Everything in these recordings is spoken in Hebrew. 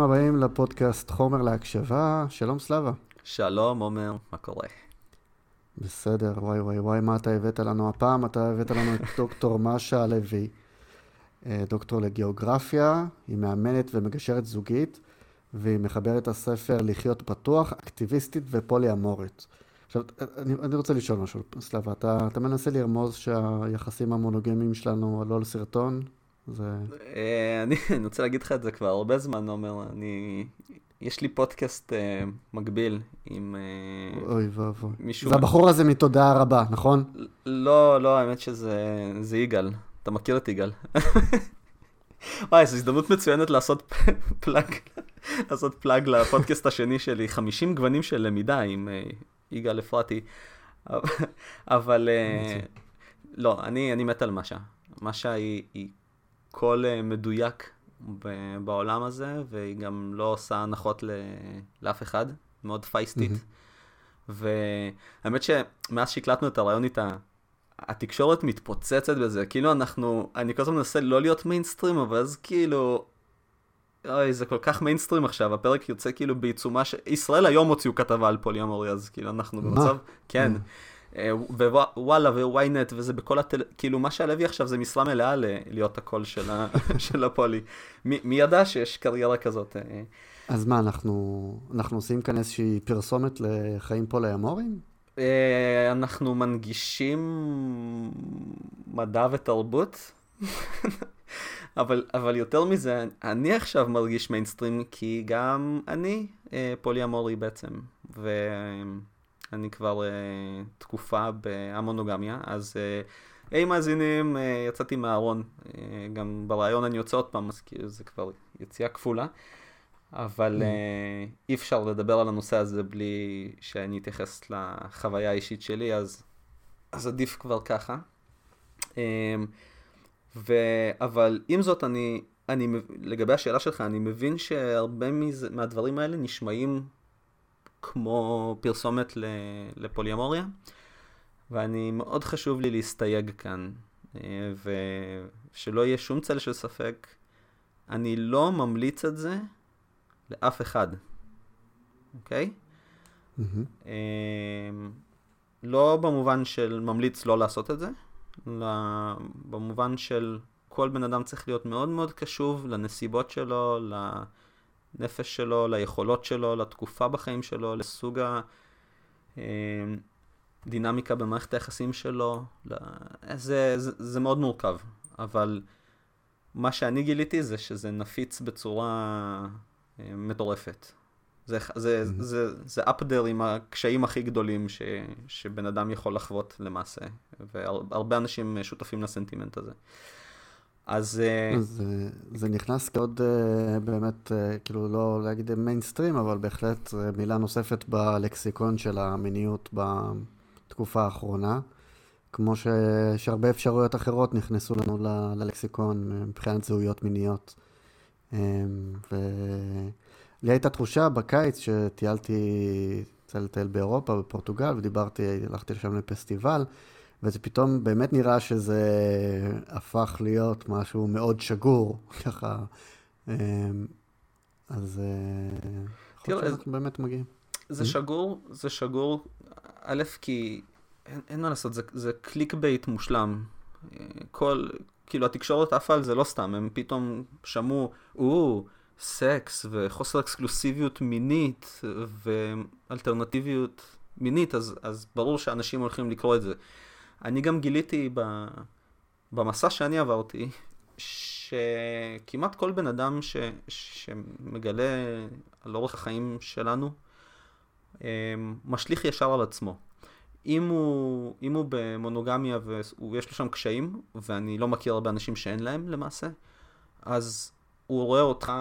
ברוכים הבאים לפודקאסט חומר להקשבה. שלום סלאבה. שלום עומר, מה קורה? בסדר, וואי וואי וואי, מה אתה הבאת לנו הפעם? אתה הבאת לנו את דוקטור משה לוי, אה, דוקטור לגיאוגרפיה, היא מאמנת ומגשרת זוגית, והיא מחברת הספר לחיות פתוח, אקטיביסטית ופולי-אמורית. עכשיו, אני, אני רוצה לשאול משהו, סלאבה, אתה, אתה מנסה לרמוז שהיחסים המונוגמיים שלנו עלו על סרטון? זה... אה, אני, רוצה להגיד לך את זה כבר הרבה זמן, עומר. אני... יש לי פודקאסט uh, מקביל עם uh, אוי ואבוי. מישהו... זה הבחור הזה מתודעה רבה, נכון? לא, לא, האמת שזה יגאל. אתה מכיר את יגאל. וואי, זו הזדמנות מצוינת לעשות פלאג, לעשות פלאג לפודקאסט השני שלי, 50 גוונים של למידה עם uh, יגאל אפרתי. אבל uh, לא, אני, אני מת על מאשה. מאשה היא, היא קול uh, מדויק בעולם הזה, והיא גם לא עושה הנחות לאף אחד, מאוד feisty ית. Mm-hmm. והאמת שמאז שהקלטנו את הראיון איתה, התקשורת מתפוצצת בזה, כאילו אנחנו, אני כל הזמן מנסה לא להיות מיינסטרים, אבל אז כאילו, אוי, זה כל כך מיינסטרים עכשיו, הפרק יוצא כאילו בעיצומה ש... ישראל היום הוציאו כתבה על פוליאמורי, אז כאילו אנחנו במצב, כן. אה, ווואלה וויינט וזה בכל הטל... כאילו מה שהלוי עכשיו זה משרה מלאה להיות הקול של, ה... של הפולי. מי, מי ידע שיש קריירה כזאת? אה? אז מה, אנחנו, אנחנו עושים כאן איזושהי פרסומת לחיים פולי-אמוריים? אה, אנחנו מנגישים מדע ותרבות, אבל, אבל יותר מזה, אני עכשיו מרגיש מיינסטרים כי גם אני פולי-אמורי בעצם. ו... אני כבר uh, תקופה בהמונוגמיה, אז uh, היי מאזינים, uh, יצאתי מהארון, uh, גם ברעיון אני יוצא עוד פעם, אז כאילו זה כבר יציאה כפולה, אבל uh, אי אפשר לדבר על הנושא הזה בלי שאני אתייחס לחוויה האישית שלי, אז, אז עדיף כבר ככה. Um, ו... אבל עם זאת, אני, אני, לגבי השאלה שלך, אני מבין שהרבה מזה, מהדברים האלה נשמעים כמו פרסומת לפוליומוריה, ואני, מאוד חשוב לי להסתייג כאן, אה, ושלא יהיה שום צל של ספק, אני לא ממליץ את זה לאף אחד, אוקיי? Mm-hmm. לא במובן של ממליץ לא לעשות את זה, אלא במובן של כל בן אדם צריך להיות מאוד מאוד קשוב לנסיבות שלו, לנפש שלו, ליכולות שלו, לתקופה בחיים שלו, לסוג הדינמיקה במערכת היחסים שלו. זה, זה, זה מאוד מורכב, אבל מה שאני גיליתי זה שזה נפיץ בצורה אה, מטורפת. זה, זה, mm-hmm. זה, זה אפדר עם הקשיים הכי גדולים ש, שבן אדם יכול לחוות למעשה, והרבה אנשים שותפים לסנטימנט הזה. אז... אה, זה, זה נכנס כעוד אה, באמת, אה, כאילו לא להגיד מיינסטרים, אבל בהחלט מילה נוספת בלקסיקון של המיניות בתקופה האחרונה. כמו ש, שהרבה אפשרויות אחרות נכנסו לנו ל, ללקסיקון מבחינת זהויות מיניות. ולי הייתה תחושה בקיץ שטיילתי, יצא לטייל באירופה, בפורטוגל, ודיברתי, הלכתי לשם לפסטיבל. וזה פתאום באמת נראה שזה הפך להיות משהו מאוד שגור, ככה. אמ, אז אה, יכול להיות שאנחנו באמת מגיעים. זה mm-hmm. שגור, זה שגור, א', כי אין, אין מה לעשות, זה, זה clickbait מושלם. כל, כאילו התקשורת עפה על זה לא סתם, הם פתאום שמעו, או, סקס וחוסר אקסקלוסיביות מינית ואלטרנטיביות מינית, אז, אז ברור שאנשים הולכים לקרוא את זה. אני גם גיליתי ב... במסע שאני עברתי, שכמעט כל בן אדם ש... שמגלה על אורך החיים שלנו, אמ, משליך ישר על עצמו. אם הוא, אם הוא במונוגמיה ויש לו שם קשיים, ואני לא מכיר הרבה אנשים שאין להם למעשה, אז הוא רואה אותך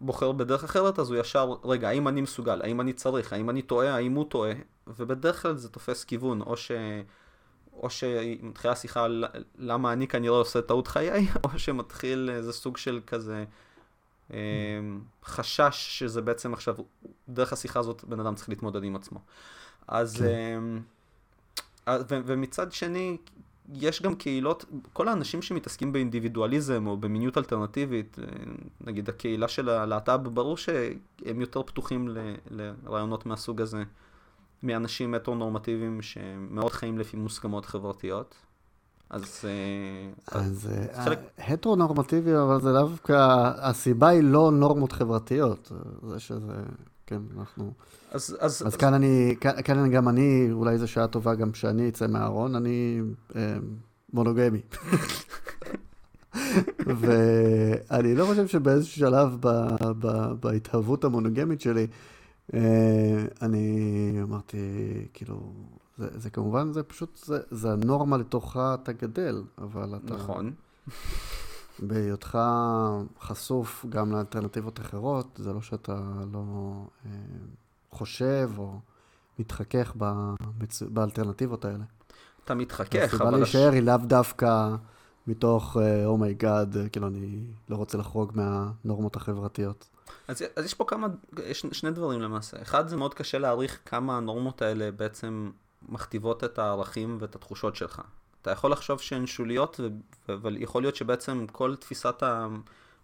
בוחר בדרך אחרת, אז הוא ישר, רגע, האם אני מסוגל, האם אני צריך, האם אני טועה, האם הוא טועה, ובדרך כלל זה תופס כיוון, או ש... או שמתחילה שיחה על למה אני כנראה עושה טעות חיי, או שמתחיל איזה סוג של כזה אמ, חשש שזה בעצם עכשיו, דרך השיחה הזאת בן אדם צריך להתמודד עם עצמו. אז, כן. אמ, ו- ומצד שני, יש גם קהילות, כל האנשים שמתעסקים באינדיבידואליזם או במיניות אלטרנטיבית, אה, נגיד הקהילה של הלהט"ב, ברור שהם יותר פתוחים ל, לרעיונות מהסוג הזה מאנשים מטרו-נורמטיביים שמאוד חיים לפי מוסכמות חברתיות. אז... אה, אז חלק... הטרו-נורמטיבי, אבל זה דווקא, הסיבה היא לא נורמות חברתיות, זה שזה... כן, אנחנו... אז, אז, אז כאן אני, כאן, כאן גם אני, אולי זו שעה טובה גם שאני אצא מהארון, אני אה, מונוגמי. ואני לא חושב שבאיזשהו שלב ב, ב, בהתהוות המונוגמית שלי, אה, אני אמרתי, כאילו, זה, זה כמובן, זה פשוט, זה, זה הנורמה לתוכה אתה גדל, אבל אתה... נכון. בהיותך חשוף גם לאלטרנטיבות אחרות, זה לא שאתה לא אה, חושב או מתחכך במצ... באלטרנטיבות האלה. אתה מתחכך, אבל... הסיבה להישאר היא לאו דווקא מתוך oh my god, אה, oh כאילו אני לא רוצה לחרוג מהנורמות החברתיות. אז, אז יש פה כמה, יש שני דברים למעשה. אחד, זה מאוד קשה להעריך כמה הנורמות האלה בעצם מכתיבות את הערכים ואת התחושות שלך. אתה יכול לחשוב שהן שוליות, אבל יכול להיות שבעצם כל תפיסת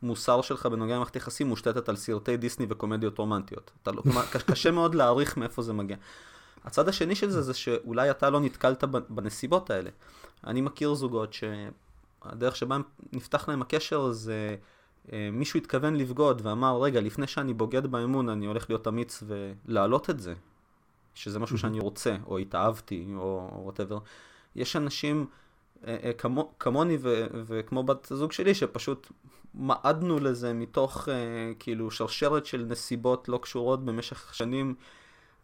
המוסר שלך בנוגע למערכת יחסים מושתתת על סרטי דיסני וקומדיות רומנטיות. לא, קשה מאוד להעריך מאיפה זה מגיע. הצד השני של זה זה שאולי אתה לא נתקלת בנסיבות האלה. אני מכיר זוגות שהדרך שבה נפתח להם הקשר זה מישהו התכוון לבגוד ואמר רגע לפני שאני בוגד באמון אני הולך להיות אמיץ ולהעלות את זה שזה משהו שאני רוצה או התאהבתי או וואטאבר יש אנשים אה, אה, כמו, כמוני ו, וכמו בת הזוג שלי, שפשוט מעדנו לזה מתוך אה, כאילו שרשרת של נסיבות לא קשורות במשך שנים.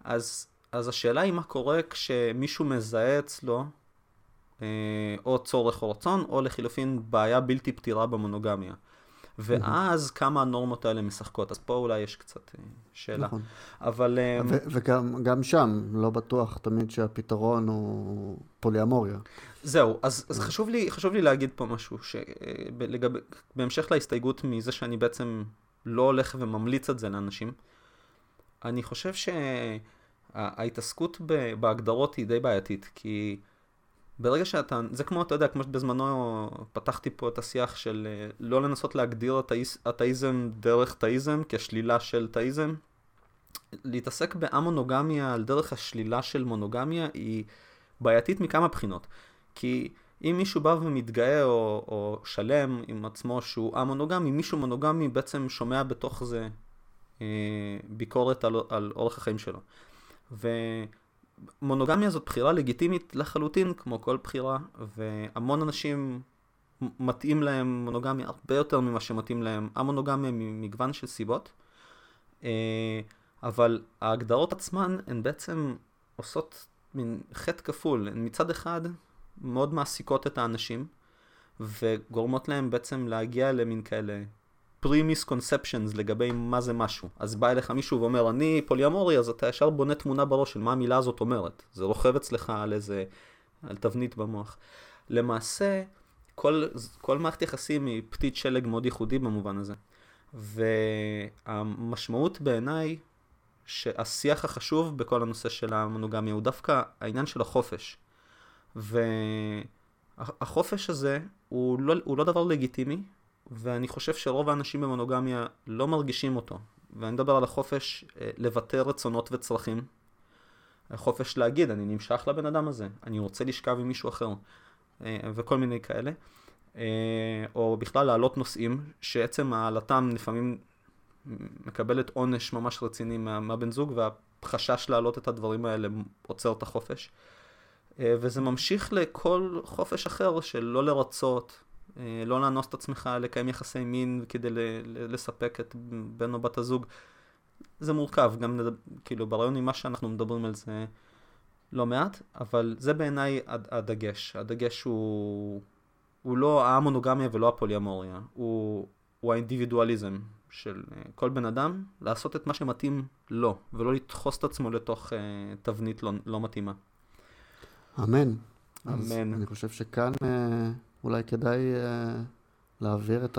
אז, אז השאלה היא מה קורה כשמישהו מזהה אצלו או צורך או רצון, או לחילופין בעיה בלתי פתירה במונוגמיה. ואז כמה הנורמות האלה משחקות. אז פה אולי יש קצת אה, שאלה. נכון. אבל... אה, וגם שם, לא בטוח תמיד שהפתרון הוא פוליאמוריה. זהו, אז, אז חשוב, לי, חשוב לי להגיד פה משהו, שבהמשך בהמשך להסתייגות מזה שאני בעצם לא הולך וממליץ את זה לאנשים, אני חושב שההתעסקות בהגדרות היא די בעייתית, כי... ברגע שאתה, זה כמו, אתה יודע, כמו שבזמנו פתחתי פה את השיח של אה, לא לנסות להגדיר אתאיזם דרך תאיזם כשלילה של תאיזם. להתעסק באמונוגמיה על דרך השלילה של מונוגמיה היא בעייתית מכמה בחינות. כי אם מישהו בא ומתגאה או, או שלם עם עצמו שהוא א-מונוגמי, מישהו מונוגמי בעצם שומע בתוך זה אה, ביקורת על, על אורח החיים שלו. ו... מונוגמיה זאת בחירה לגיטימית לחלוטין, כמו כל בחירה, והמון אנשים מתאים להם מונוגמיה הרבה יותר ממה שמתאים להם המונוגמיה ממגוון של סיבות. אה, אבל ההגדרות עצמן הן בעצם עושות מין חטא כפול. הן מצד אחד מאוד מעסיקות את האנשים, וגורמות להם בעצם להגיע למין כאלה pre-misconceptions לגבי מה זה משהו. אז בא אליך מישהו ואומר, אני פוליאמורי, אז אתה ישר בונה תמונה בראש של מה המילה הזאת אומרת. זה רוכב אצלך על איזה, על תבנית במוח. למעשה, כל, כל מערכת יחסים היא פתית שלג מאוד ייחודי במובן הזה. והמשמעות בעיניי, שהשיח החשוב בכל הנושא של המונוגמיה הוא דווקא העניין של החופש. והחופש הזה הוא לא, הוא לא דבר לגיטימי, ואני חושב שרוב האנשים במונוגמיה לא מרגישים אותו. ואני מדבר על החופש אה, לבטא רצונות וצרכים. החופש להגיד, אני נמשך לבן אדם הזה, אני רוצה לשכב עם מישהו אחר, אה, וכל מיני כאלה. אה, או בכלל להעלות נושאים, שעצם העלתם לפעמים מקבלת עונש ממש רציני מה, מהבן זוג, והחשש להעלות את הדברים האלה עוצר את החופש. וזה ממשיך לכל חופש אחר של לא לרצות, לא לאנוס את עצמך, לקיים יחסי מין כדי לספק את בן או בת הזוג. זה מורכב, גם נדבר, כאילו ברעיון ממה שאנחנו מדברים על זה לא מעט, אבל זה בעיניי הדגש. הדגש הוא, הוא לא המונוגמיה ולא הפוליאמוריה, הוא, הוא האינדיבידואליזם של אה, כל בן אדם לעשות את מה שמתאים לו, ולא לדחוס את עצמו לתוך uh, תבנית לא, לא מתאימה. אמן. אמן. אני חושב שכאן... Uh... אולי כדאי uh, להעביר את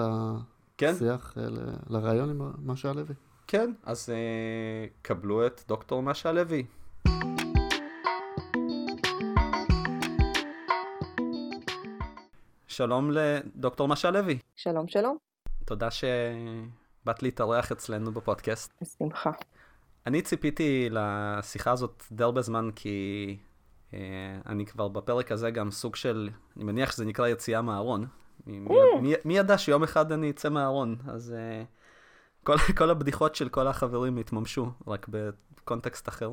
כן. השיח כן? uh, לרעיון עם משה הלוי. כן, אז uh, קבלו את דוקטור משה הלוי. שלום לדוקטור משה לוי. שלום, שלום. תודה שבאת להתארח אצלנו בפודקאסט. בשמחה. אני ציפיתי לשיחה הזאת די הרבה זמן, כי אה, אני כבר בפרק הזה גם סוג של, אני מניח שזה נקרא יציאה מהארון. מי, מי, מי, מי ידע שיום אחד אני אצא מהארון? אז אה, כל, כל הבדיחות של כל החברים התממשו, רק בקונטקסט אחר.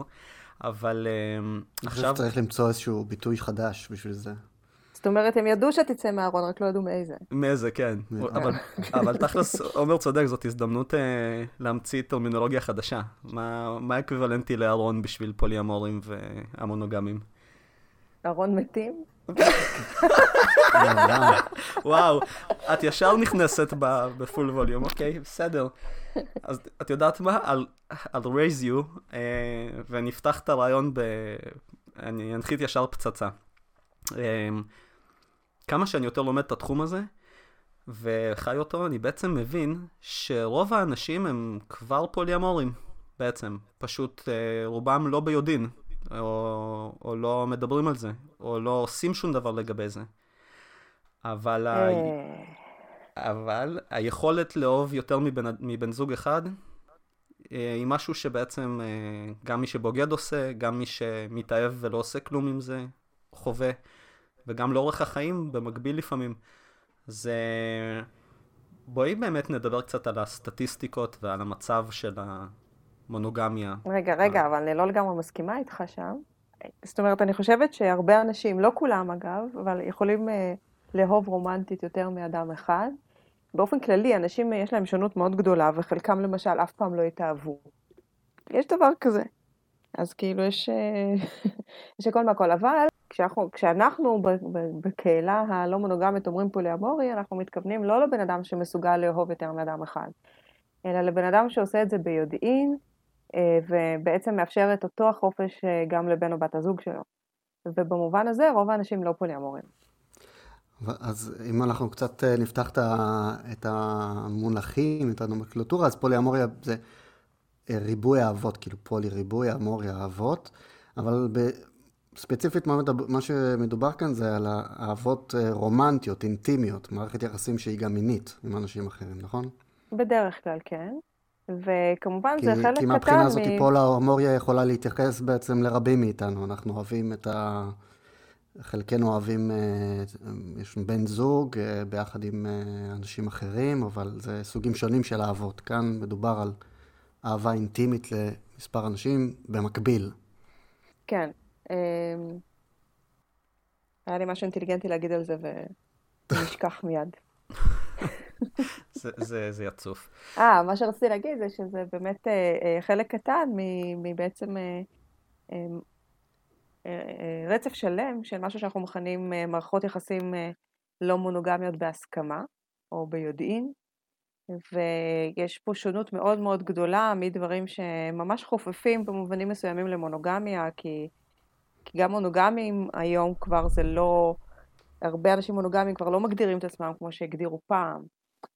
אבל אה, עכשיו... אני חושב שצריך למצוא איזשהו ביטוי חדש בשביל זה. זאת אומרת, הם ידעו שתצא מהארון, רק לא ידעו מאיזה. מאיזה, כן. אבל, אבל תכלס, עומר צודק, זאת הזדמנות אה, להמציא טרמינולוגיה חדשה. מה, מה האקוויוולנטי לארון בשביל פוליאמורים והמונוגמים? ארון מתים? וואו, את ישר נכנסת בפול ווליום, אוקיי, בסדר. אז את יודעת מה? I'll raise you, אה, ונפתח את הרעיון ב... אני אנחית ישר פצצה. אה, כמה שאני יותר לומד את התחום הזה, וחי אותו, אני בעצם מבין שרוב האנשים הם כבר פוליאמורים, בעצם. פשוט אה, רובם לא ביודעין, או, או לא מדברים על זה, או לא עושים שום דבר לגבי זה. אבל, ה... אה. אבל היכולת לאהוב יותר מבן, מבן זוג אחד, אה, היא משהו שבעצם גם מי שבוגד עושה, גם מי שמתאהב ולא עושה כלום עם זה, חווה. וגם לאורך החיים במקביל לפעמים. אז בואי באמת נדבר קצת על הסטטיסטיקות ועל המצב של המונוגמיה. רגע, רגע, אבל אני לא לגמרי מסכימה איתך שם. זאת אומרת, אני חושבת שהרבה אנשים, לא כולם אגב, אבל יכולים אה, לאהוב רומנטית יותר מאדם אחד. באופן כללי, אנשים יש להם שונות מאוד גדולה, וחלקם למשל אף פעם לא התאהבו. יש דבר כזה. אז כאילו יש, אה, יש הכל מהכל, אבל כשאנחנו, כשאנחנו בקהילה הלא מונוגמית אומרים פוליאמורי, אנחנו מתכוונים לא לבן אדם שמסוגל לאהוב יותר מאדם אחד, אלא לבן אדם שעושה את זה ביודעין, אה, ובעצם מאפשר את אותו החופש אה, גם לבן או בת הזוג שלו. ובמובן הזה רוב האנשים לא פוליאמורים. אז אם אנחנו קצת נפתח את המונחים, את הנומקלטורה, אז פוליאמוריה זה ריבוי אהבות, כאילו פולי ריבוי, אמוריה אהבות, אבל ב... ספציפית מה, מדבר, מה שמדובר כאן זה על אהבות אה, רומנטיות, אינטימיות, מערכת יחסים שהיא גם מינית עם אנשים אחרים, נכון? בדרך כלל כן, וכמובן כי, זה חלק קטן מ... כי מהבחינה הזאת מ... פולה ההומוריה יכולה להתייחס בעצם לרבים מאיתנו, אנחנו אוהבים את ה... חלקנו אוהבים, אה, יש בן זוג אה, ביחד עם אנשים אחרים, אבל זה סוגים שונים של אהבות. כאן מדובר על אהבה אינטימית למספר אנשים במקביל. כן. אמ, היה לי משהו אינטליגנטי להגיד על זה ונשכח מיד. זה, זה, זה יצוף. אה, מה שרציתי להגיד זה שזה באמת אה, אה, חלק קטן מבעצם אה, אה, אה, רצף שלם של משהו שאנחנו מכנים אה, מערכות יחסים אה, לא מונוגמיות בהסכמה, או ביודעין, ויש פה שונות מאוד מאוד גדולה מדברים שממש חופפים במובנים מסוימים למונוגמיה, כי, כי גם מונוגמים היום כבר זה לא, הרבה אנשים מונוגמים כבר לא מגדירים את עצמם כמו שהגדירו פעם,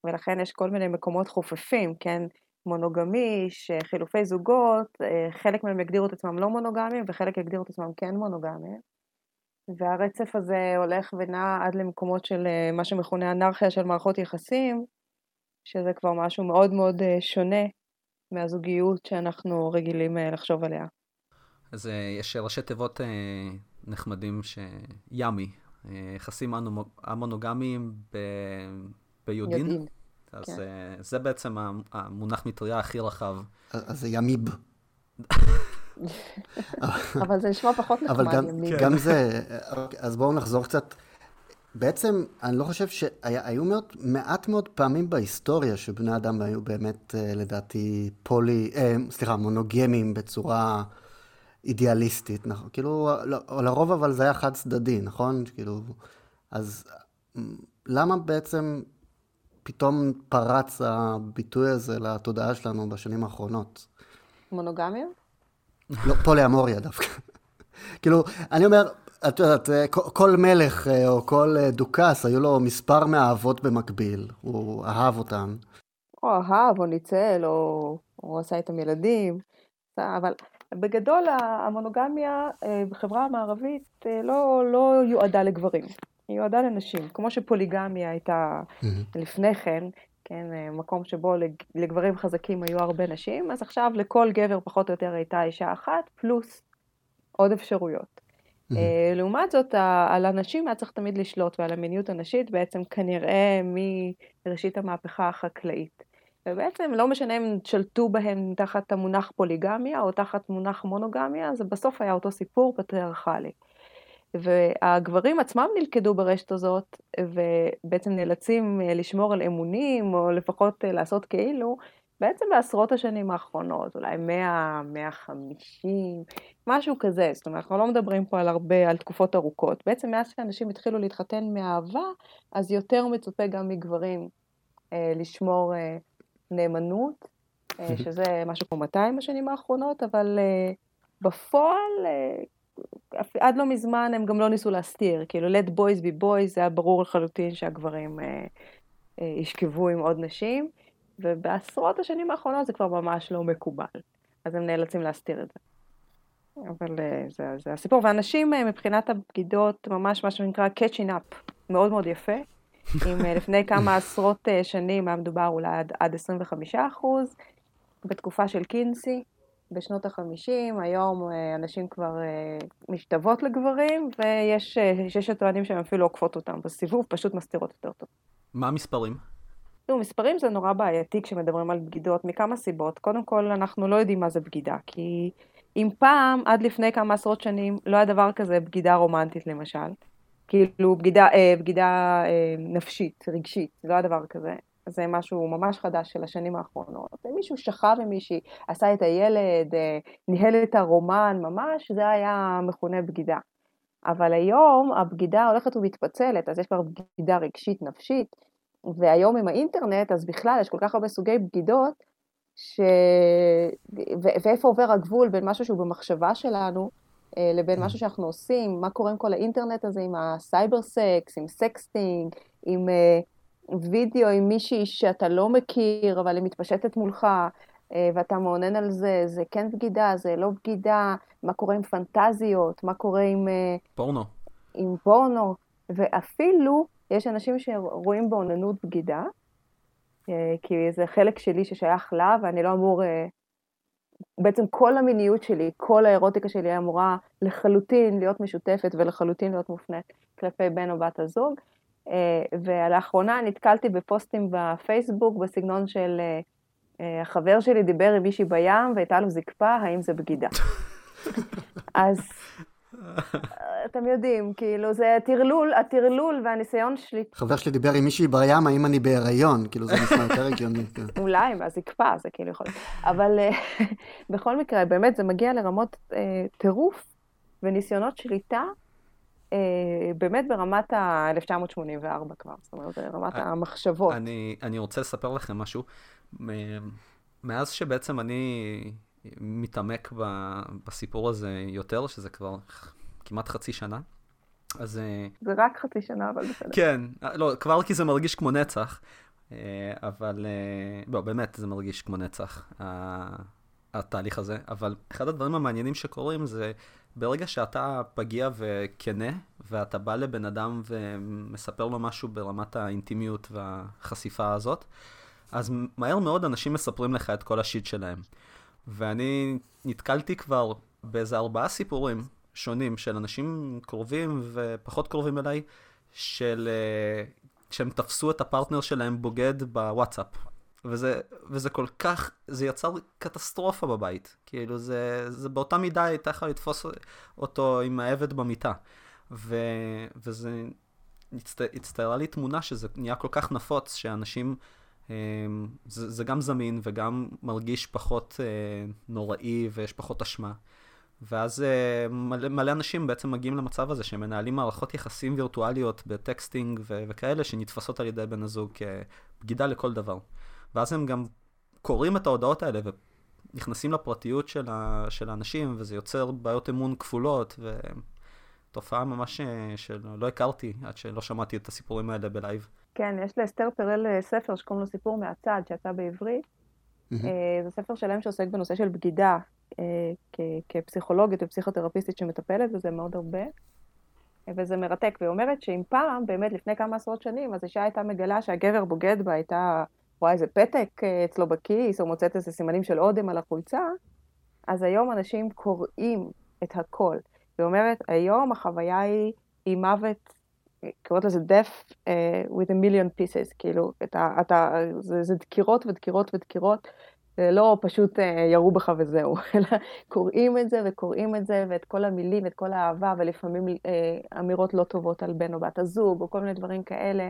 ולכן יש כל מיני מקומות חופפים, כן? מונוגמי, שחילופי זוגות, אה, חלק מהם יגדירו את עצמם לא מונוגמים וחלק יגדירו את עצמם כן מונוגמים. והרצף הזה הולך ונע עד למקומות של אה, מה שמכונה אנרכיה של מערכות יחסים, שזה כבר משהו מאוד מאוד אה, שונה מהזוגיות שאנחנו רגילים לחשוב עליה. אז יש ראשי תיבות נחמדים שימי, יחסים המונוגמיים ב... ביודין. יודין. אז כן. זה בעצם המונח מטריה הכי רחב. אז זה ימיב. אבל זה נשמע פחות נחמד. אבל גם זה, אז בואו נחזור קצת בעצם, אני לא חושב שהיו מאוד, מעט מאוד פעמים בהיסטוריה שבני אדם היו באמת, אה, לדעתי, פולי, אה, סליחה, מונוגמים בצורה אידיאליסטית, נכון? כאילו, לא, לרוב אבל זה היה חד צדדי, נכון? כאילו, אז למה בעצם פתאום פרץ הביטוי הזה לתודעה שלנו בשנים האחרונות? מונוגמיה? לא, פולי דווקא. כאילו, אני אומר, את יודעת, אה, כל מלך אה, או כל אה, דוכס, היו לו מספר מאהבות במקביל, הוא אהב אותן. או אהב, או ניצל, או, או עשה איתם ילדים, אבל בגדול המונוגמיה בחברה המערבית לא, לא יועדה לגברים. היא יועדה לנשים. כמו שפוליגמיה הייתה לפני כן, כן, מקום שבו לגברים חזקים היו הרבה נשים, אז עכשיו לכל גבר פחות או יותר הייתה אישה אחת, פלוס עוד אפשרויות. Mm-hmm. לעומת זאת, על הנשים היה צריך תמיד לשלוט, ועל המיניות הנשית בעצם כנראה מראשית המהפכה החקלאית. ובעצם לא משנה אם שלטו בהם תחת המונח פוליגמיה או תחת מונח מונוגמיה, זה בסוף היה אותו סיפור פטריארכלי. והגברים עצמם נלכדו ברשת הזאת, ובעצם נאלצים אה, לשמור על אמונים, או לפחות אה, לעשות כאילו, בעצם בעשרות השנים האחרונות, אולי 100, 150, משהו כזה. זאת אומרת, אנחנו לא מדברים פה על הרבה, על תקופות ארוכות. בעצם מאז שאנשים התחילו להתחתן מאהבה, אז יותר מצופה גם מגברים אה, לשמור אה, נאמנות, אה, שזה משהו כמו 200 בשנים האחרונות, אבל אה, בפועל, אה, עד לא מזמן הם גם לא ניסו להסתיר, כאילו let boys be boys, זה היה ברור לחלוטין שהגברים ישכבו עם עוד נשים, ובעשרות השנים האחרונות זה כבר ממש לא מקובל, אז הם נאלצים להסתיר את זה. אבל זה, זה הסיפור, ואנשים מבחינת הבגידות, ממש מה שנקרא catching up, מאוד מאוד יפה. אם לפני כמה עשרות שנים היה מדובר אולי עד, עד 25 אחוז, בתקופה של קינסי, בשנות ה-50, היום הנשים כבר משתוות לגברים, ויש שש הטוענים שהן אפילו עוקפות אותם בסיבוב, פשוט מסתירות יותר טוב. מה המספרים? תראו, מספרים זה נורא בעייתי כשמדברים על בגידות, מכמה סיבות. קודם כל, אנחנו לא יודעים מה זה בגידה, כי אם פעם, עד לפני כמה עשרות שנים, לא היה דבר כזה בגידה רומנטית למשל, כאילו בגידה, אה, בגידה אה, נפשית, רגשית, לא היה דבר כזה. זה משהו ממש חדש של השנים האחרונות. מישהו שכב עם מישהי, עשה את הילד, אה, ניהל את הרומן, ממש, זה היה מכונה בגידה. אבל היום הבגידה הולכת ומתפצלת, אז יש כבר בגידה רגשית, נפשית, והיום עם האינטרנט, אז בכלל יש כל כך הרבה סוגי בגידות, ש... ו... ואיפה עובר הגבול בין משהו שהוא במחשבה שלנו, אה, לבין משהו שאנחנו עושים, מה קורה עם כל האינטרנט הזה, עם ה cyber sex, עם sexting, עם uh, וידאו עם מישהי שאתה לא מכיר, אבל היא מתפשטת מולך, uh, ואתה מאונן על זה, זה כן בגידה, זה לא בגידה, מה קורה עם פנטזיות, מה קורה עם... Uh, פורנו. עם פורנו, ואפילו יש אנשים שרואים באוננות בגידה, uh, כי זה חלק שלי ששייך לה, ואני לא אמור... בעצם כל המיניות שלי, כל האירוטיקה שלי אמורה לחלוטין להיות משותפת ולחלוטין להיות מופנית כלפי בן או בת הזוג. אה, ולאחרונה נתקלתי בפוסטים בפייסבוק בסגנון של אה, אה, החבר שלי דיבר עם מישהי בים והייתה לו זקפה, האם זה בגידה? אז אתם יודעים, כאילו, זה הטרלול, הטרלול והניסיון שלי. חבר שלי דיבר עם מישהי בים, האם אני בהיריון? כאילו, זה נשמע יותר הגיוני. כן. אולי, והזקפה, זה כאילו יכול להיות. אבל בכל מקרה, באמת, זה מגיע לרמות טירוף וניסיונות שליטה, באמת ברמת ה-1984 כבר, זאת אומרת, ברמת המחשבות. אני, אני רוצה לספר לכם משהו. מאז שבעצם אני מתעמק בסיפור הזה יותר, שזה כבר כמעט חצי שנה. אז... אה, זה רק חצי שנה, אבל בסדר. כן, לא, כבר כי זה מרגיש כמו נצח, אה, אבל... אה, לא, באמת זה מרגיש כמו נצח, התהליך הזה. אבל אחד הדברים המעניינים שקורים זה ברגע שאתה פגיע וכנה, ואתה בא לבן אדם ומספר לו משהו ברמת האינטימיות והחשיפה הזאת, אז מהר מאוד אנשים מספרים לך את כל השיט שלהם. ואני נתקלתי כבר באיזה ארבעה סיפורים שונים של אנשים קרובים ופחות קרובים אליי, של... אה, שהם תפסו את הפרטנר שלהם בוגד בוואטסאפ. וזה, וזה כל כך, זה יצר קטסטרופה בבית. כאילו, זה, זה באותה מידה הייתה יכולה לתפוס אותו עם העבד במיטה. ו, וזה הצט, הצטיירה לי תמונה שזה נהיה כל כך נפוץ, שאנשים אמ, זה, זה גם זמין וגם מרגיש פחות אה, נוראי ויש פחות אשמה. ואז אה, מלא, מלא אנשים בעצם מגיעים למצב הזה שהם מנהלים מערכות יחסים וירטואליות ב texting ו- וכאלה שנתפסות על ידי בן הזוג כבגידה לכל דבר. ואז הם גם קוראים את ההודעות האלה ונכנסים לפרטיות של, ה- של האנשים וזה יוצר בעיות אמון כפולות ותופעה ממש אה, שלא הכרתי עד שלא שמעתי את הסיפורים האלה ב live. כן, יש לאסתר פרל אה, ספר שקוראים לו סיפור מהצד, שיצא בעברית. Mm-hmm. זה ספר שלם שעוסק בנושא של בגידה, אה, כפסיכולוגית ופסיכותרפיסטית שמטפלת בזה מאוד הרבה. וזה מרתק. והיא אומרת שאם פעם, באמת לפני כמה עשרות שנים, אז אישה הייתה מגלה שהגבר בוגד בה, הייתה רואה איזה פתק אה, אצלו בכיס, או מוצאת איזה סימנים של אודם על החולצה, אז היום אנשים קוראים את הכל. היא אומרת, היום החוויה היא, היא מוות, קוראת לזה death uh, with a million pieces, כאילו, אתה, אתה, זה, זה דקירות ודקירות ודקירות, זה לא פשוט uh, ירו בך וזהו, אלא קוראים את זה וקוראים את זה, ואת כל המילים, ואת כל האהבה, ולפעמים uh, אמירות לא טובות על בן או בת הזוג, או כל מיני דברים כאלה,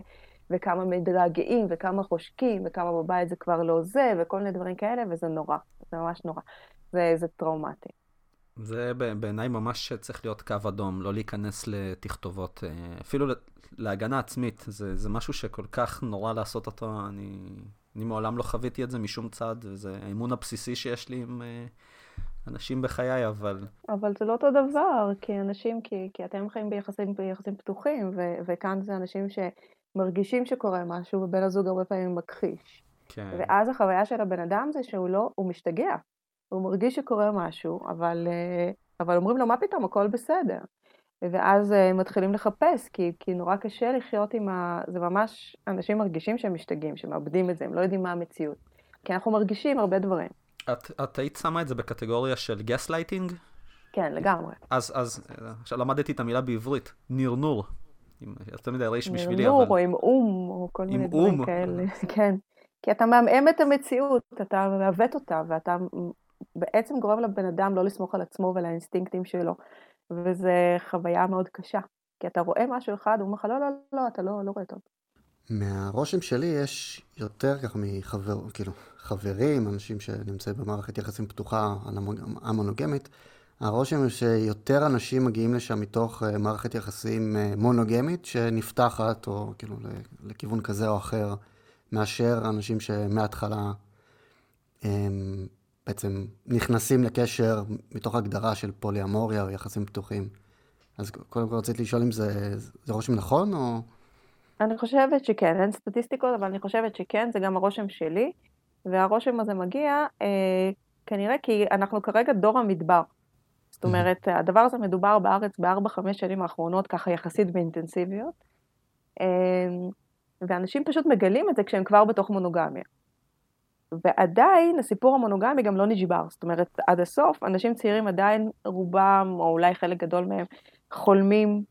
וכמה מתגעגעים, וכמה חושקים, וכמה בבית זה כבר לא זה, וכל מיני דברים כאלה, וזה נורא, זה ממש נורא. זה, זה טראומטי. זה בעיניי ממש צריך להיות קו אדום, לא להיכנס לתכתובות, אה, אפילו להגנה עצמית, זה, זה משהו שכל כך נורא לעשות אותו, אני, אני מעולם לא חוויתי את זה משום צד, וזה האמון הבסיסי שיש לי עם אה, אנשים בחיי, אבל... אבל זה לא אותו דבר, כי אנשים, כי, כי אתם חיים ביחסים, ביחסים פתוחים, ו, וכאן זה אנשים שמרגישים שקורה משהו, ובן הזוג הרבה פעמים מכחיש. כן. ואז החוויה של הבן אדם זה שהוא לא, הוא משתגע. הוא מרגיש שקורה משהו, אבל, אה, אבל אומרים לו, מה פתאום, הכל בסדר. ואז אה, מתחילים לחפש, כי, כי נורא קשה לחיות עם ה... זה ממש, אנשים מרגישים שהם משתגעים, שמאבדים את זה, הם לא יודעים מה המציאות. כי אנחנו מרגישים הרבה דברים. את, את היית שמה את זה בקטגוריה של גס לייטינג? כן, לגמרי. אז, אז עכשיו למדתי את המילה בעברית, נרנור. אז תמיד היה רייש בשבילי, אבל... או עם אום, או כל מיני דברים אום. כאלה, כן. כי אתה מעמעם את המציאות, אתה מעוות אותה, ואתה בעצם גורם לבן אדם לא לסמוך על עצמו ועל האינסטינקטים שלו, וזו חוויה מאוד קשה. כי אתה רואה משהו אחד, הוא אומר לך, לא, לא, לא, אתה לא, לא רואה טוב. מהרושם שלי יש יותר ככה מחבר, כאילו, חברים, אנשים שנמצאים במערכת יחסים פתוחה המונוגמית, הרושם הוא שיותר אנשים מגיעים לשם מתוך אה, מערכת יחסים אה, מונוגמית שנפתחת, או כאילו לכיוון כזה או אחר, מאשר אנשים שמההתחלה הם בעצם נכנסים לקשר מתוך הגדרה של פוליאמוריה או יחסים פתוחים. אז קודם כל רציתי לשאול אם זה, זה רושם נכון או... אני חושבת שכן, אין סטטיסטיקות, אבל אני חושבת שכן, זה גם הרושם שלי, והרושם הזה מגיע אה, כנראה כי אנחנו כרגע דור המדבר. זאת אומרת, הדבר הזה מדובר בארץ בארבע-חמש שנים האחרונות, ככה יחסית באינטנסיביות, אה, ואנשים פשוט מגלים את זה כשהם כבר בתוך מונוגמיה. ועדיין הסיפור המונוגמי גם לא נשבר, זאת אומרת, עד הסוף, אנשים צעירים עדיין, רובם, או אולי חלק גדול מהם, חולמים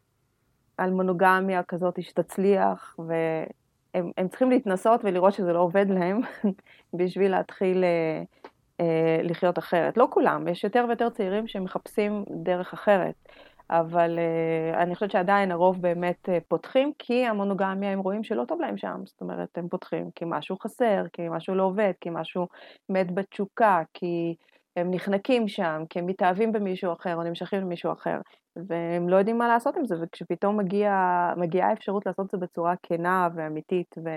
על מונוגמיה כזאת שתצליח, והם צריכים להתנסות ולראות שזה לא עובד להם, בשביל להתחיל אה, לחיות אחרת. לא כולם, יש יותר ויותר צעירים שמחפשים דרך אחרת. אבל uh, אני חושבת שעדיין הרוב באמת uh, פותחים, כי המונוגמיה הם רואים שלא טוב להם שם. זאת אומרת, הם פותחים כי משהו חסר, כי משהו לא עובד, כי משהו מת בתשוקה, כי הם נחנקים שם, כי הם מתאהבים במישהו אחר או נמשכים למישהו אחר, והם לא יודעים מה לעשות עם זה, וכשפתאום מגיע, מגיעה האפשרות לעשות את זה בצורה כנה ואמיתית, ו...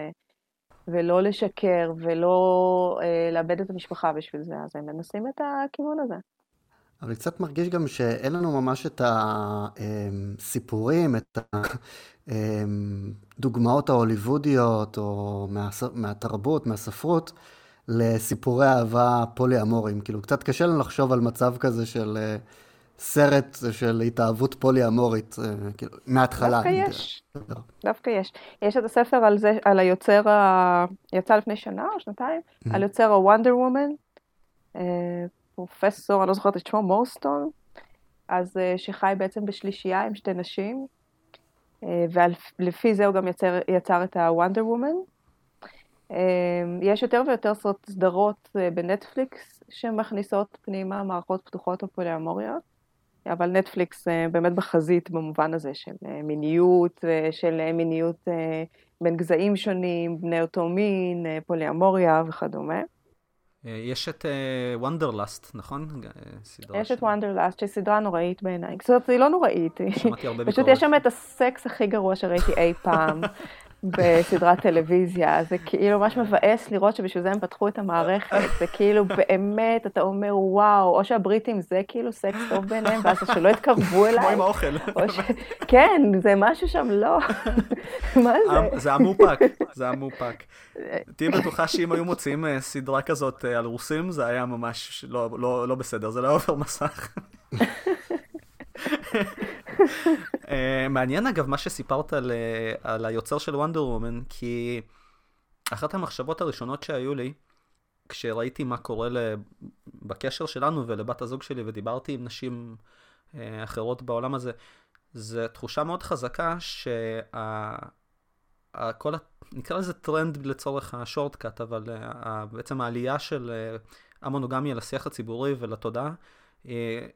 ולא לשקר, ולא uh, לאבד את המשפחה בשביל זה, אז הם מנסים את הכיוון הזה. אבל קצת מרגיש גם שאין לנו ממש את הסיפורים, את הדוגמאות ההוליוודיות, או מהתרבות, מהספרות, לסיפורי אהבה פולי-אמוריים. כאילו, קצת קשה לנו לחשוב על מצב כזה של אה, סרט של התאהבות פולי-אמורית, אה, כאילו, מההתחלה. דווקא יש, דווקא יש. יש את הספר על זה, על היוצר, ה... יצא לפני שנה או שנתיים, mm-hmm. על יוצר הוונדר וומן. פרופסור, אני לא זוכרת את שמו, מורסטון, אז אה, שחי בעצם בשלישייה עם שתי נשים, אה, ולפי זה הוא גם יצר, יצר את Woman. אה, יש יותר ויותר סדרות בנטפליקס שמכניסות פנימה מערכות פתוחות או פוליאמוריות, אבל נטפליקס באמת בחזית במובן הזה של מיניות, של מיניות בין גזעים שונים, בני אותו מין, פוליאמוריה וכדומה. אה, יש את Wanderlust, uh, נכון? אה, יש את Wanderlust, שהיא סדרה נוראית בעיניי. זאת אומרת, היא לא נוראית. שמעתי הרבה ביקורת. פשוט יש שם את הסקס הכי גרוע שראיתי אי פעם. בסדרת טלוויזיה, זה כאילו ממש מבאס לראות שבשביל זה הם פתחו את המערכת, זה כאילו באמת, אתה אומר וואו, או שהבריטים זה כאילו סקס טוב ביניהם, ואז שלא יתקרבו אליי. כמו עם האוכל. ש... כן, זה משהו שם לא. מה זה? זה המופק, זה המופק. תהיי בטוחה שאם היו מוציאים אה, סדרה כזאת אה, על רוסים, זה היה ממש לא, לא, לא בסדר, זה לא עובר מסך. אה, מעניין אגב מה שסיפרת על, אה, על היוצר של וונדר וומן, כי אחת המחשבות הראשונות שהיו לי, כשראיתי מה קורה בקשר שלנו ולבת הזוג שלי ודיברתי עם נשים אה, אחרות בעולם הזה, זה תחושה מאוד חזקה שכל, ה... נקרא לזה טרנד לצורך השורטקאט, אבל בעצם העלייה של המונוגמיה לשיח הציבורי ולתודעה,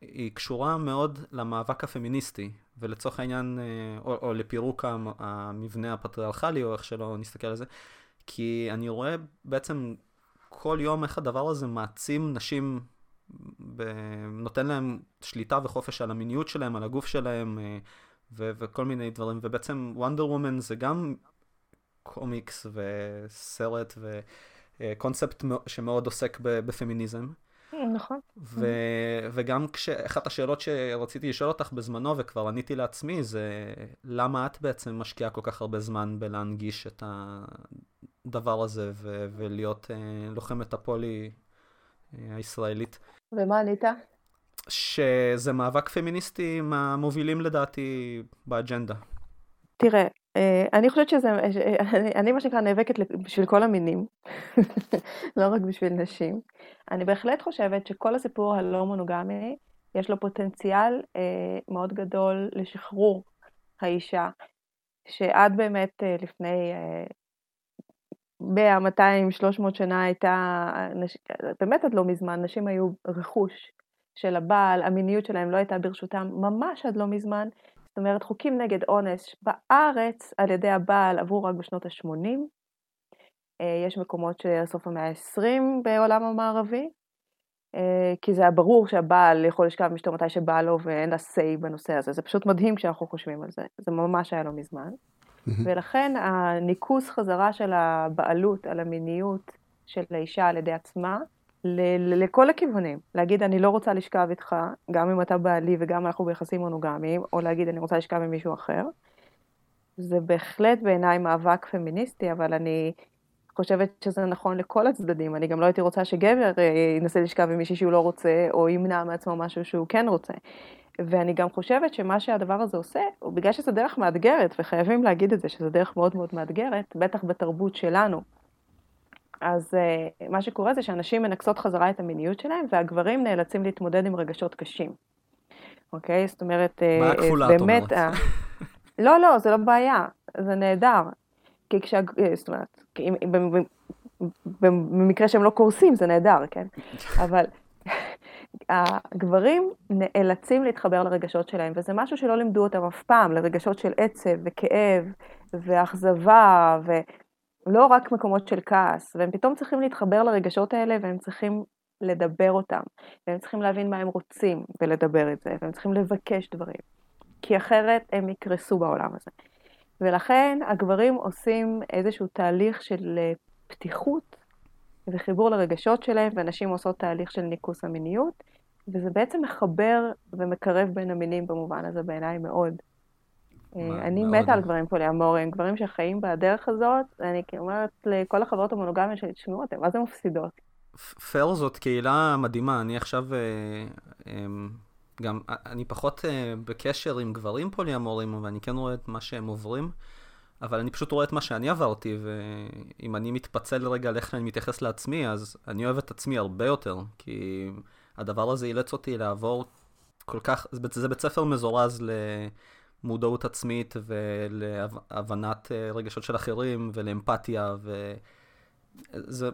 היא קשורה מאוד למאבק הפמיניסטי, ולצורך העניין, או, או לפירוק המבנה הפטריארכלי, או איך שלא נסתכל על זה, כי אני רואה בעצם כל יום איך הדבר הזה מעצים נשים. נותן להם שליטה וחופש על המיניות שלהם, על הגוף שלהם, ו- וכל מיני דברים, ובעצם וונדר וומן זה גם קומיקס וסרט וקונספט שמאוד עוסק בפמיניזם. נכון. ו- וגם כשאחת השאלות שרציתי לשאול אותך בזמנו, וכבר עניתי לעצמי, זה למה את בעצם משקיעה כל כך הרבה זמן בלהנגיש את הדבר הזה ו- ולהיות uh, לוחמת הפולי uh, הישראלית? ומה ענית? שזה מאבק פמיניסטי מהמובילים לדעתי באג'נדה. תראה, אה, אני חושבת שזה, אני, אני מה שנקרא נאבקת בשביל כל המינים, לא רק בשביל נשים. אני בהחלט חושבת שכל הסיפור הלא מונוגמי, יש לו פוטנציאל אה, מאוד גדול לשחרור האישה, שעד באמת אה, לפני אה, 100, 200, 300 שנה הייתה, נש... באמת עד לא מזמן, נשים היו רכוש של הבעל, המיניות שלהם לא הייתה ברשותם ממש עד לא מזמן. זאת אומרת, חוקים נגד אונס בארץ על ידי הבעל עברו רק בשנות ה-80. אה, יש מקומות של סוף המאה ה-20 בעולם המערבי, אה, כי זה היה ברור שהבעל יכול לשכב עם אשתו מתי שבא לו ואין לה say בנושא הזה. זה פשוט מדהים כשאנחנו חושבים על זה. זה ממש היה לא מזמן. ולכן הניקוס חזרה של הבעלות על המיניות של האישה על ידי עצמה, לכל הכיוונים. להגיד, אני לא רוצה לשכב איתך, גם אם אתה בעלי וגם אנחנו ביחסים מונוגמיים, או להגיד, אני רוצה לשכב עם מישהו אחר. זה בהחלט בעיניי מאבק פמיניסטי, אבל אני חושבת שזה נכון לכל הצדדים. אני גם לא הייתי רוצה שגבר אה, ינסה לשכב עם מישהי שהוא לא רוצה, או ימנע מעצמו משהו שהוא כן רוצה. ואני גם חושבת שמה שהדבר הזה עושה, הוא בגלל שזו דרך מאתגרת, וחייבים להגיד את זה, שזו דרך מאוד מאוד מאתגרת, בטח בתרבות שלנו. אז uh, מה שקורה זה שאנשים מנקסות חזרה את המיניות שלהם, והגברים נאלצים להתמודד עם רגשות קשים. אוקיי? זאת אומרת, מה uh, הכפולה, את אומרת? לא, לא, זה לא בעיה, זה נהדר. כי כשה... אה, זאת אומרת, במקרה שהם לא קורסים זה נהדר, כן? אבל הגברים נאלצים להתחבר לרגשות שלהם, וזה משהו שלא לימדו אותם אף פעם, לרגשות של עצב וכאב ואכזבה, ולא רק מקומות של כעס, והם פתאום צריכים להתחבר לרגשות האלה, והם צריכים לדבר אותם, והם צריכים להבין מה הם רוצים ולדבר את זה, והם צריכים לבקש דברים, כי אחרת הם יקרסו בעולם הזה. ולכן הגברים עושים איזשהו תהליך של אה, פתיחות וחיבור לרגשות שלהם, ונשים עושות תהליך של ניקוס המיניות, וזה בעצם מחבר ומקרב בין המינים במובן הזה בעיניי מאוד. אה, אני. מתה על גברים פוליאמוריים, גברים שחיים בדרך הזאת, אני אומרת לכל החברות המונוגמיות שלי, תשמעו אתם, מה זה מפסידות? פר זאת קהילה מדהימה, אני עכשיו... אה, אמ, גם אני פחות אה, בקשר עם גברים פוליאמורים, ואני כן רואה את מה שהם עוברים, אבל אני פשוט רואה את מה שאני עברתי, ואם אני מתפצל רגע על איך אני מתייחס לעצמי, אז אני אוהב את עצמי הרבה יותר, כי הדבר הזה אילץ אותי לעבור כל כך, זה בית ספר מזורז למודעות עצמית ולהבנת אה, רגשות של אחרים ולאמפתיה, וזה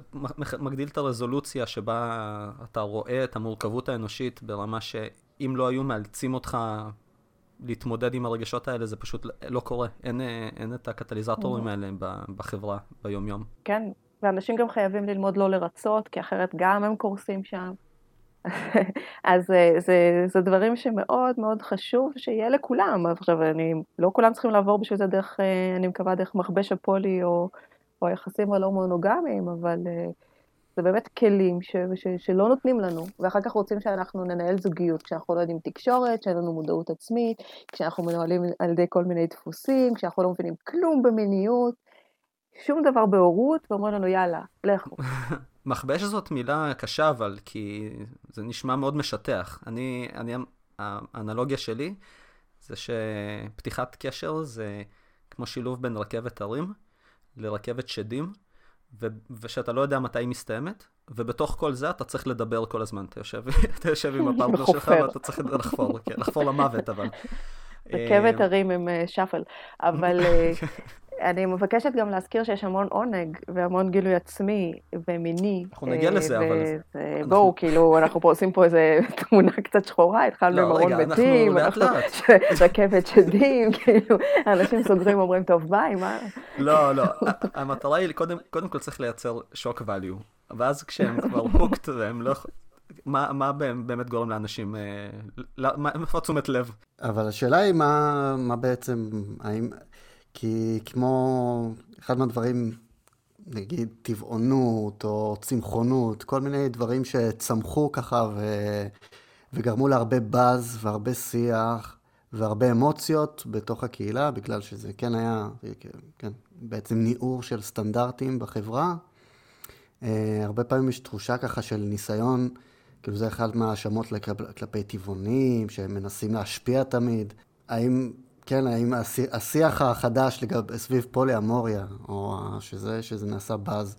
מגדיל את הרזולוציה שבה אתה רואה את המורכבות האנושית ברמה שאם לא היו מאלצים אותך להתמודד עם הרגשות האלה, זה פשוט לא קורה. אין, אין את הקטליזטורים mm-hmm. האלה בחברה, ביום-יום. כן, ואנשים גם חייבים ללמוד לא לרצות, כי אחרת גם הם קורסים שם. אז זה, זה, זה דברים שמאוד מאוד חשוב שיהיה לכולם. עכשיו, אני, לא כולם צריכים לעבור בשביל זה דרך, אה, אני מקווה, דרך מכבש הפולי או, או היחסים הלא מונוגמיים, אבל אה, זה באמת כלים ש, ש, שלא נותנים לנו, ואחר כך רוצים שאנחנו ננהל זוגיות, כשאנחנו לא יודעים תקשורת, שאין לנו מודעות עצמית, כשאנחנו מנוהלים על ידי כל מיני דפוסים, כשאנחנו לא מבינים כלום במיניות, שום דבר בהורות, ואומרים לנו יאללה, לכו. מכבש זאת מילה קשה, אבל, כי זה נשמע מאוד משטח. אני, אני, האנלוגיה שלי, זה שפתיחת קשר זה כמו שילוב בין רכבת הרים לרכבת שדים, ו- ושאתה לא יודע מתי היא מסתיימת, ובתוך כל זה אתה צריך לדבר כל הזמן. אתה יושב, אתה יושב עם הפרטנר שלך ואתה צריך לחפור, כן, לחפור למוות, אבל... רכבת הרים עם שאפל. אבל אה, אני מבקשת גם להזכיר שיש המון עונג והמון גילוי עצמי ומיני. אנחנו נגיע לזה, אבל... בואו, כאילו, אנחנו פה עושים פה איזה תמונה קצת שחורה, התחלנו עם המון מתים, רכבת שדים, כאילו, אנשים סוגרים אומרים, טוב, ביי, מה? לא, לא, המטרה היא, קודם כל צריך לייצר שוק value, ואז כשהם כבר הוקט והם לא... מה, מה באמת גורם לאנשים, איפה תשומת לב? אבל השאלה היא מה, מה בעצם, האם, כי כמו אחד מהדברים, נגיד טבעונות או צמחונות, כל מיני דברים שצמחו ככה ו... וגרמו להרבה באז והרבה שיח והרבה אמוציות בתוך הקהילה, בגלל שזה כן היה, כן, בעצם ניעור של סטנדרטים בחברה. אה, הרבה פעמים יש תחושה ככה של ניסיון, כאילו זה אחד מההאשמות כלפי טבעונים, שהם מנסים להשפיע תמיד. האם כן, האם השיח החדש לגב, סביב פולי אמוריה, או שזה, שזה נעשה באז,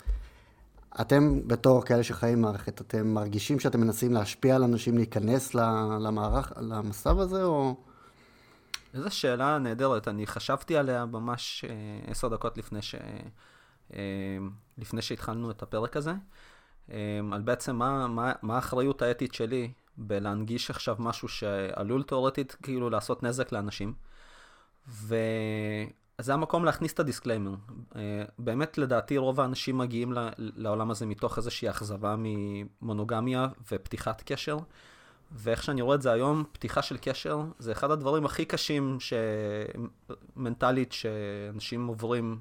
אתם בתור כאלה שחיים מערכת, אתם מרגישים שאתם מנסים להשפיע על אנשים להיכנס למערך, למסב הזה, או... איזו שאלה נהדרת, אני חשבתי עליה ממש אה, עשר דקות לפני, ש... אה, לפני שהתחלנו את הפרק הזה, אה, על בעצם מה, מה, מה האחריות האתית שלי בלהנגיש עכשיו משהו שעלול תאורטית כאילו לעשות נזק לאנשים. וזה המקום להכניס את ה disclaimer. אה, באמת, לדעתי, רוב האנשים מגיעים לעולם הזה מתוך איזושהי אכזבה ממונוגמיה ופתיחת קשר. ואיך שאני רואה את זה היום, פתיחה של קשר זה אחד הדברים הכי קשים ש... מנטלית שאנשים עוברים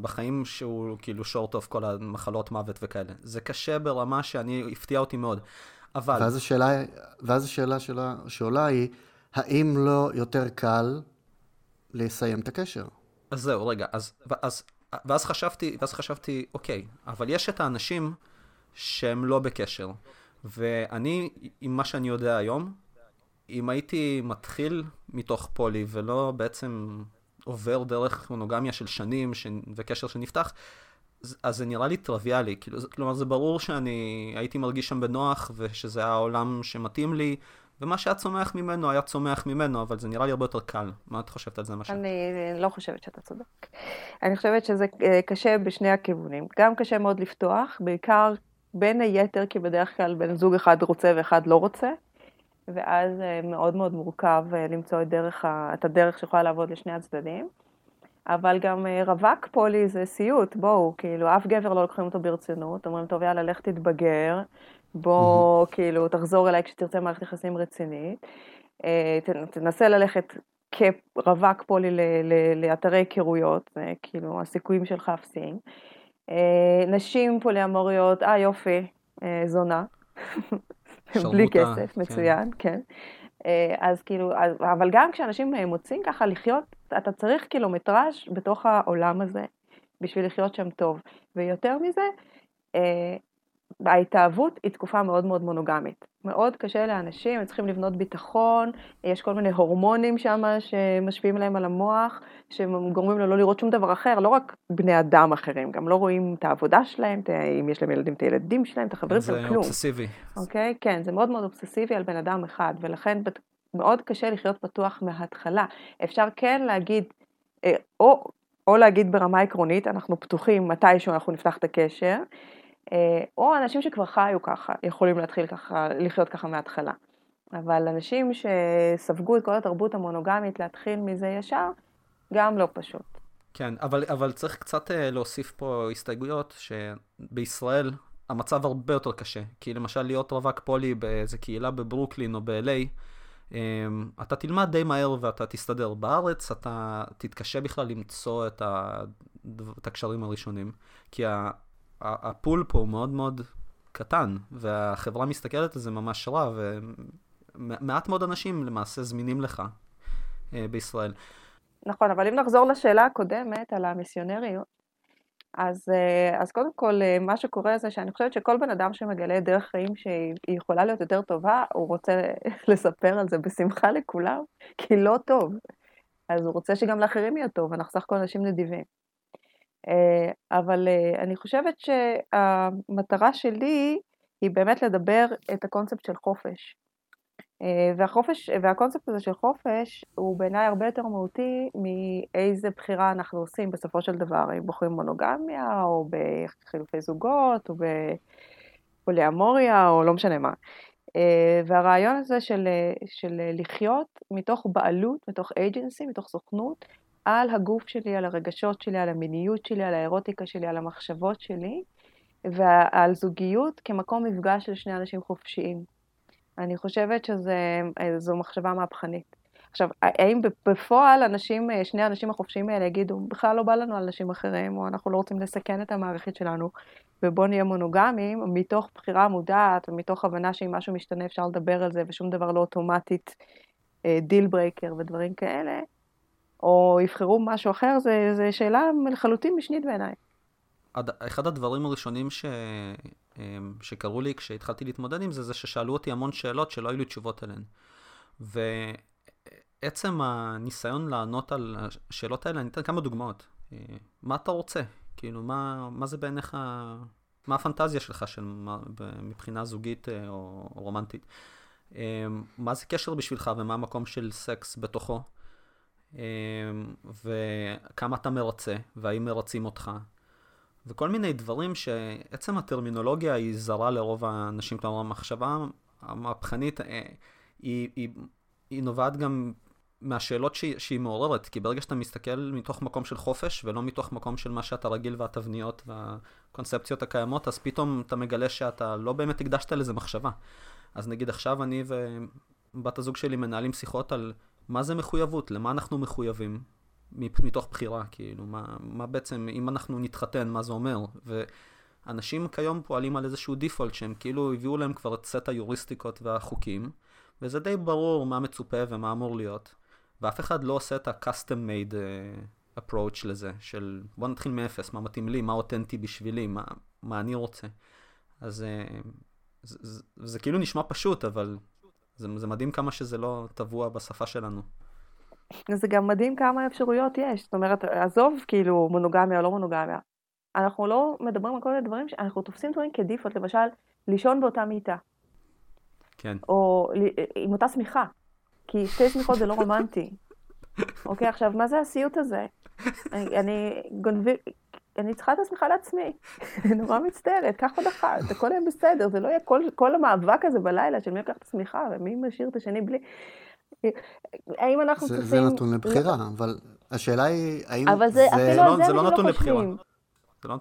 בחיים שהוא כאילו שורט אוף כל המחלות מוות וכאלה. זה קשה ברמה שאני, הפתיע אותי מאוד. אבל... ואז השאלה, ואז השאלה שלה, שעולה היא, האם לא יותר קל לסיים את הקשר. אז זהו, רגע, אז, אז, ואז חשבתי, ואז חשבתי, אוקיי, אבל יש את האנשים שהם לא בקשר. ואני, עם מה שאני יודע היום, אם הייתי מתחיל מתוך פולי ולא בעצם עובר דרך מונוגמיה של שנים ש... וקשר שנפתח, אז זה נראה לי טריוויאלי. כאילו, כלומר, זה ברור שאני הייתי מרגיש שם בנוח ושזה העולם שמתאים לי, ומה שהיה צומח ממנו היה צומח ממנו, אבל זה נראה לי הרבה יותר קל. מה את חושבת על זה, משהו? אני לא חושבת שאתה צודק. אני חושבת שזה אה, קשה בשני הכיוונים. גם קשה מאוד לפתוח, בעיקר בין היתר, כי בדרך כלל בן זוג אחד רוצה ואחד לא רוצה, ואז אה, מאוד מאוד מורכב אה, למצוא את, דרך, את הדרך שיכולה לעבוד לשני הצדדים. אבל גם רווק פולי זה סיוט, בואו, כאילו, אף גבר לא לוקחים אותו ברצינות, אומרים, טוב, יאללה, לך תתבגר, בוא, mm-hmm. כאילו, תחזור אליי כשתרצה מערכת יחסים רצינית. אה, תנסה ללכת כרווק פולי לאתרי היכרויות, כאילו הסיכויים שלך אפסיים. אה, נשים פוליאמוריות, אה יופי, אה, זונה. בלי כסף, כן. מצוין, כן. אז כאילו, אבל גם כשאנשים מוצאים ככה לחיות, אתה צריך קילומטראז' בתוך העולם הזה בשביל לחיות שם טוב. ויותר מזה, ההתאהבות היא תקופה מאוד מאוד מונוגמית. מאוד קשה לאנשים, הם צריכים לבנות ביטחון, יש כל מיני הורמונים שם שמשפיעים להם על המוח, שגורמים לו לא לראות שום דבר אחר, לא רק בני אדם אחרים, גם לא רואים את העבודה שלהם, אם יש להם ילדים, את הילדים שלהם, את החברים שלהם, כלום. זה אובססיבי. אוקיי? כן, זה מאוד מאוד אובססיבי על בן אדם אחד, ולכן מאוד קשה לחיות פתוח מההתחלה. אפשר כן להגיד, אה, או, או להגיד ברמה עקרונית, אנחנו פתוחים מתישהו אנחנו נפתח את הקשר, או אנשים שכבר חיו ככה, יכולים להתחיל ככה, לחיות ככה מההתחלה. אבל אנשים שספגו את כל התרבות המונוגמית להתחיל מזה ישר, גם לא פשוט. כן, אבל, אבל צריך קצת uh, להוסיף פה הסתייגויות, שבישראל המצב הרבה יותר קשה. כי למשל להיות רווק פולי באיזה קהילה בברוקלין או ב-LA, um, אתה תלמד די מהר ואתה תסתדר. בארץ אתה תתקשה בכלל למצוא את, ה... את הקשרים הראשונים. כי הפול פה הוא מאוד מאוד קטן, והחברה מסתכלת על זה ממש רע, ומעט מאוד אנשים למעשה זמינים לך אה, בישראל. נכון, אבל אם נחזור לשאלה הקודמת על המיסיונריות, אז, אה, אז קודם כל, אה, מה שקורה זה שאני חושבת שכל בן אדם שמגלה דרך חיים שהיא יכולה להיות יותר טובה, הוא רוצה לספר על זה בשמחה לכולם, כי לא טוב. אז הוא רוצה שגם לאחרים יהיה טוב, אנחנו סך הכל אנשים נדיבים. אה, אבל אני חושבת שהמטרה שלי היא באמת לדבר את הקונספט של חופש. אה, והחופש, והקונספט הזה של חופש הוא בעיניי הרבה יותר מהותי מאיזה בחירה אנחנו עושים בסופו של דבר, אם בוחרים מונוגמיה, או בחילופי זוגות, או בפוליאמוריה, או לא משנה מה. אה, והרעיון הזה של, של לחיות מתוך בעלות, מתוך agency, מתוך סוכנות, על הגוף שלי, על הרגשות שלי, על המיניות שלי, על האירוטיקה שלי, על המחשבות שלי, ועל זוגיות כמקום מפגש של שני אנשים חופשיים. אני חושבת שזו מחשבה מהפכנית. עכשיו, האם בפועל אנשים, שני האנשים החופשיים האלה יגידו, בכלל לא בא לנו על אנשים אחרים, או אנחנו לא רוצים לסכן את המערכת שלנו, ובואו נהיה מונוגמים, מתוך בחירה מודעת, ומתוך הבנה שאם משהו משתנה אפשר לדבר על זה, ושום דבר לא אוטומטית דיל אה, breaker ודברים כאלה, או יבחרו משהו אחר, זו שאלה לחלוטין משנית בעיניי. אחד הדברים הראשונים ש... אמ, שקרו לי כשהתחלתי להתמודד עם זה, זה ששאלו אותי המון שאלות שלא היו לי תשובות עליהן. ועצם הניסיון לענות על השאלות האלה, אני אתן כמה דוגמאות. אה, מה אתה רוצה? כאילו, מה, מה זה בעיניך, מה הפנטזיה שלך של, מה, מבחינה זוגית אה, או, או רומנטית? אמ, מה זה קשר בשבילך ומה המקום של סקס בתוכו? אמ, וכמה אתה מרצה, והאם מרצים אותך? וכל מיני דברים שעצם הטרמינולוגיה היא זרה לרוב האנשים, כלומר המחשבה המהפכנית אה, היא, היא, היא נובעת גם מהשאלות שהיא, שהיא מעוררת, כי ברגע שאתה מסתכל מתוך מקום של חופש ולא מתוך מקום של מה שאתה רגיל והתבניות והקונספציות הקיימות, אז פתאום אתה מגלה שאתה לא באמת הקדשת לזה מחשבה. אז נגיד עכשיו אני ובת הזוג שלי מנהלים שיחות על מה זה מחויבות, למה אנחנו מחויבים, מתוך בחירה, כאילו, מה, מה בעצם, אם אנחנו נתחתן, מה זה אומר? ואנשים כיום פועלים על איזשהו דיפולט, שהם כאילו הביאו להם כבר את סט היוריסטיקות והחוקים, וזה די ברור מה מצופה ומה אמור להיות, ואף אחד לא עושה את ה-custom made uh, approach לזה, של בוא נתחיל מאפס, מה מתאים לי, מה אותנטי בשבילי, מה, מה אני רוצה. אז uh, זה, זה, זה כאילו נשמע פשוט, אבל זה, זה מדהים כמה שזה לא טבוע בשפה שלנו. זה גם מדהים כמה אפשרויות יש. זאת אומרת, עזוב כאילו מונוגמיה או לא מונוגמיה. אנחנו לא מדברים על כל מיני דברים שאנחנו תופסים דברים כדיפות, למשל, לישון באותה מיטה. כן. או עם אותה שמיכה. כי שתי שמיכות זה לא רומנטי. אוקיי, עכשיו, מה זה הסיוט הזה? אני, אני גונבי... אני צריכה את השמיכה לעצמי. נורא מצטערת, קח עוד אחת, הכל יהיה בסדר, זה לא יהיה כל, כל המאבק הזה בלילה של מי לקח את השמיכה ומי משאיר את השני בלי. האם אנחנו צריכים... זה נתון לבחירה, אבל השאלה היא, האם אבל זה... אפילו לא- על זה זה לא נתון לבחירה.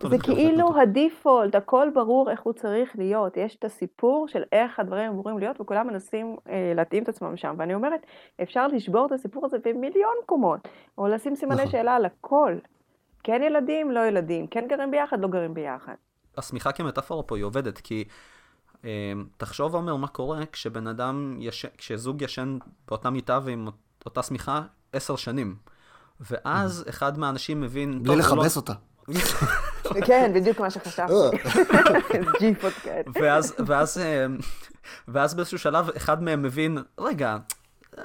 זה כאילו הדיפולט, הכל ברור איך הוא צריך להיות. יש את הסיפור של איך הדברים אמורים להיות, וכולם מנסים אה, להתאים את עצמם שם. ואני אומרת, אפשר לשבור את הסיפור הזה במיליון קומות, או לשים סימני נכון. שאלה על הכל. כן ילדים, לא ילדים, כן גרים ביחד, לא גרים ביחד. השמיכה כמטאפורה פה היא עובדת, כי אמ, תחשוב, עומר, מה קורה כשבן אדם, יש... כשזוג ישן באותה מיטה ועם אותה שמיכה עשר שנים. ואז אחד מהאנשים מבין... בלי לכבס אותה. כן, בדיוק מה שחשבתי. ג'יפות כאלה. ואז, אמ, ואז באיזשהו שלב אחד מהם מבין, רגע,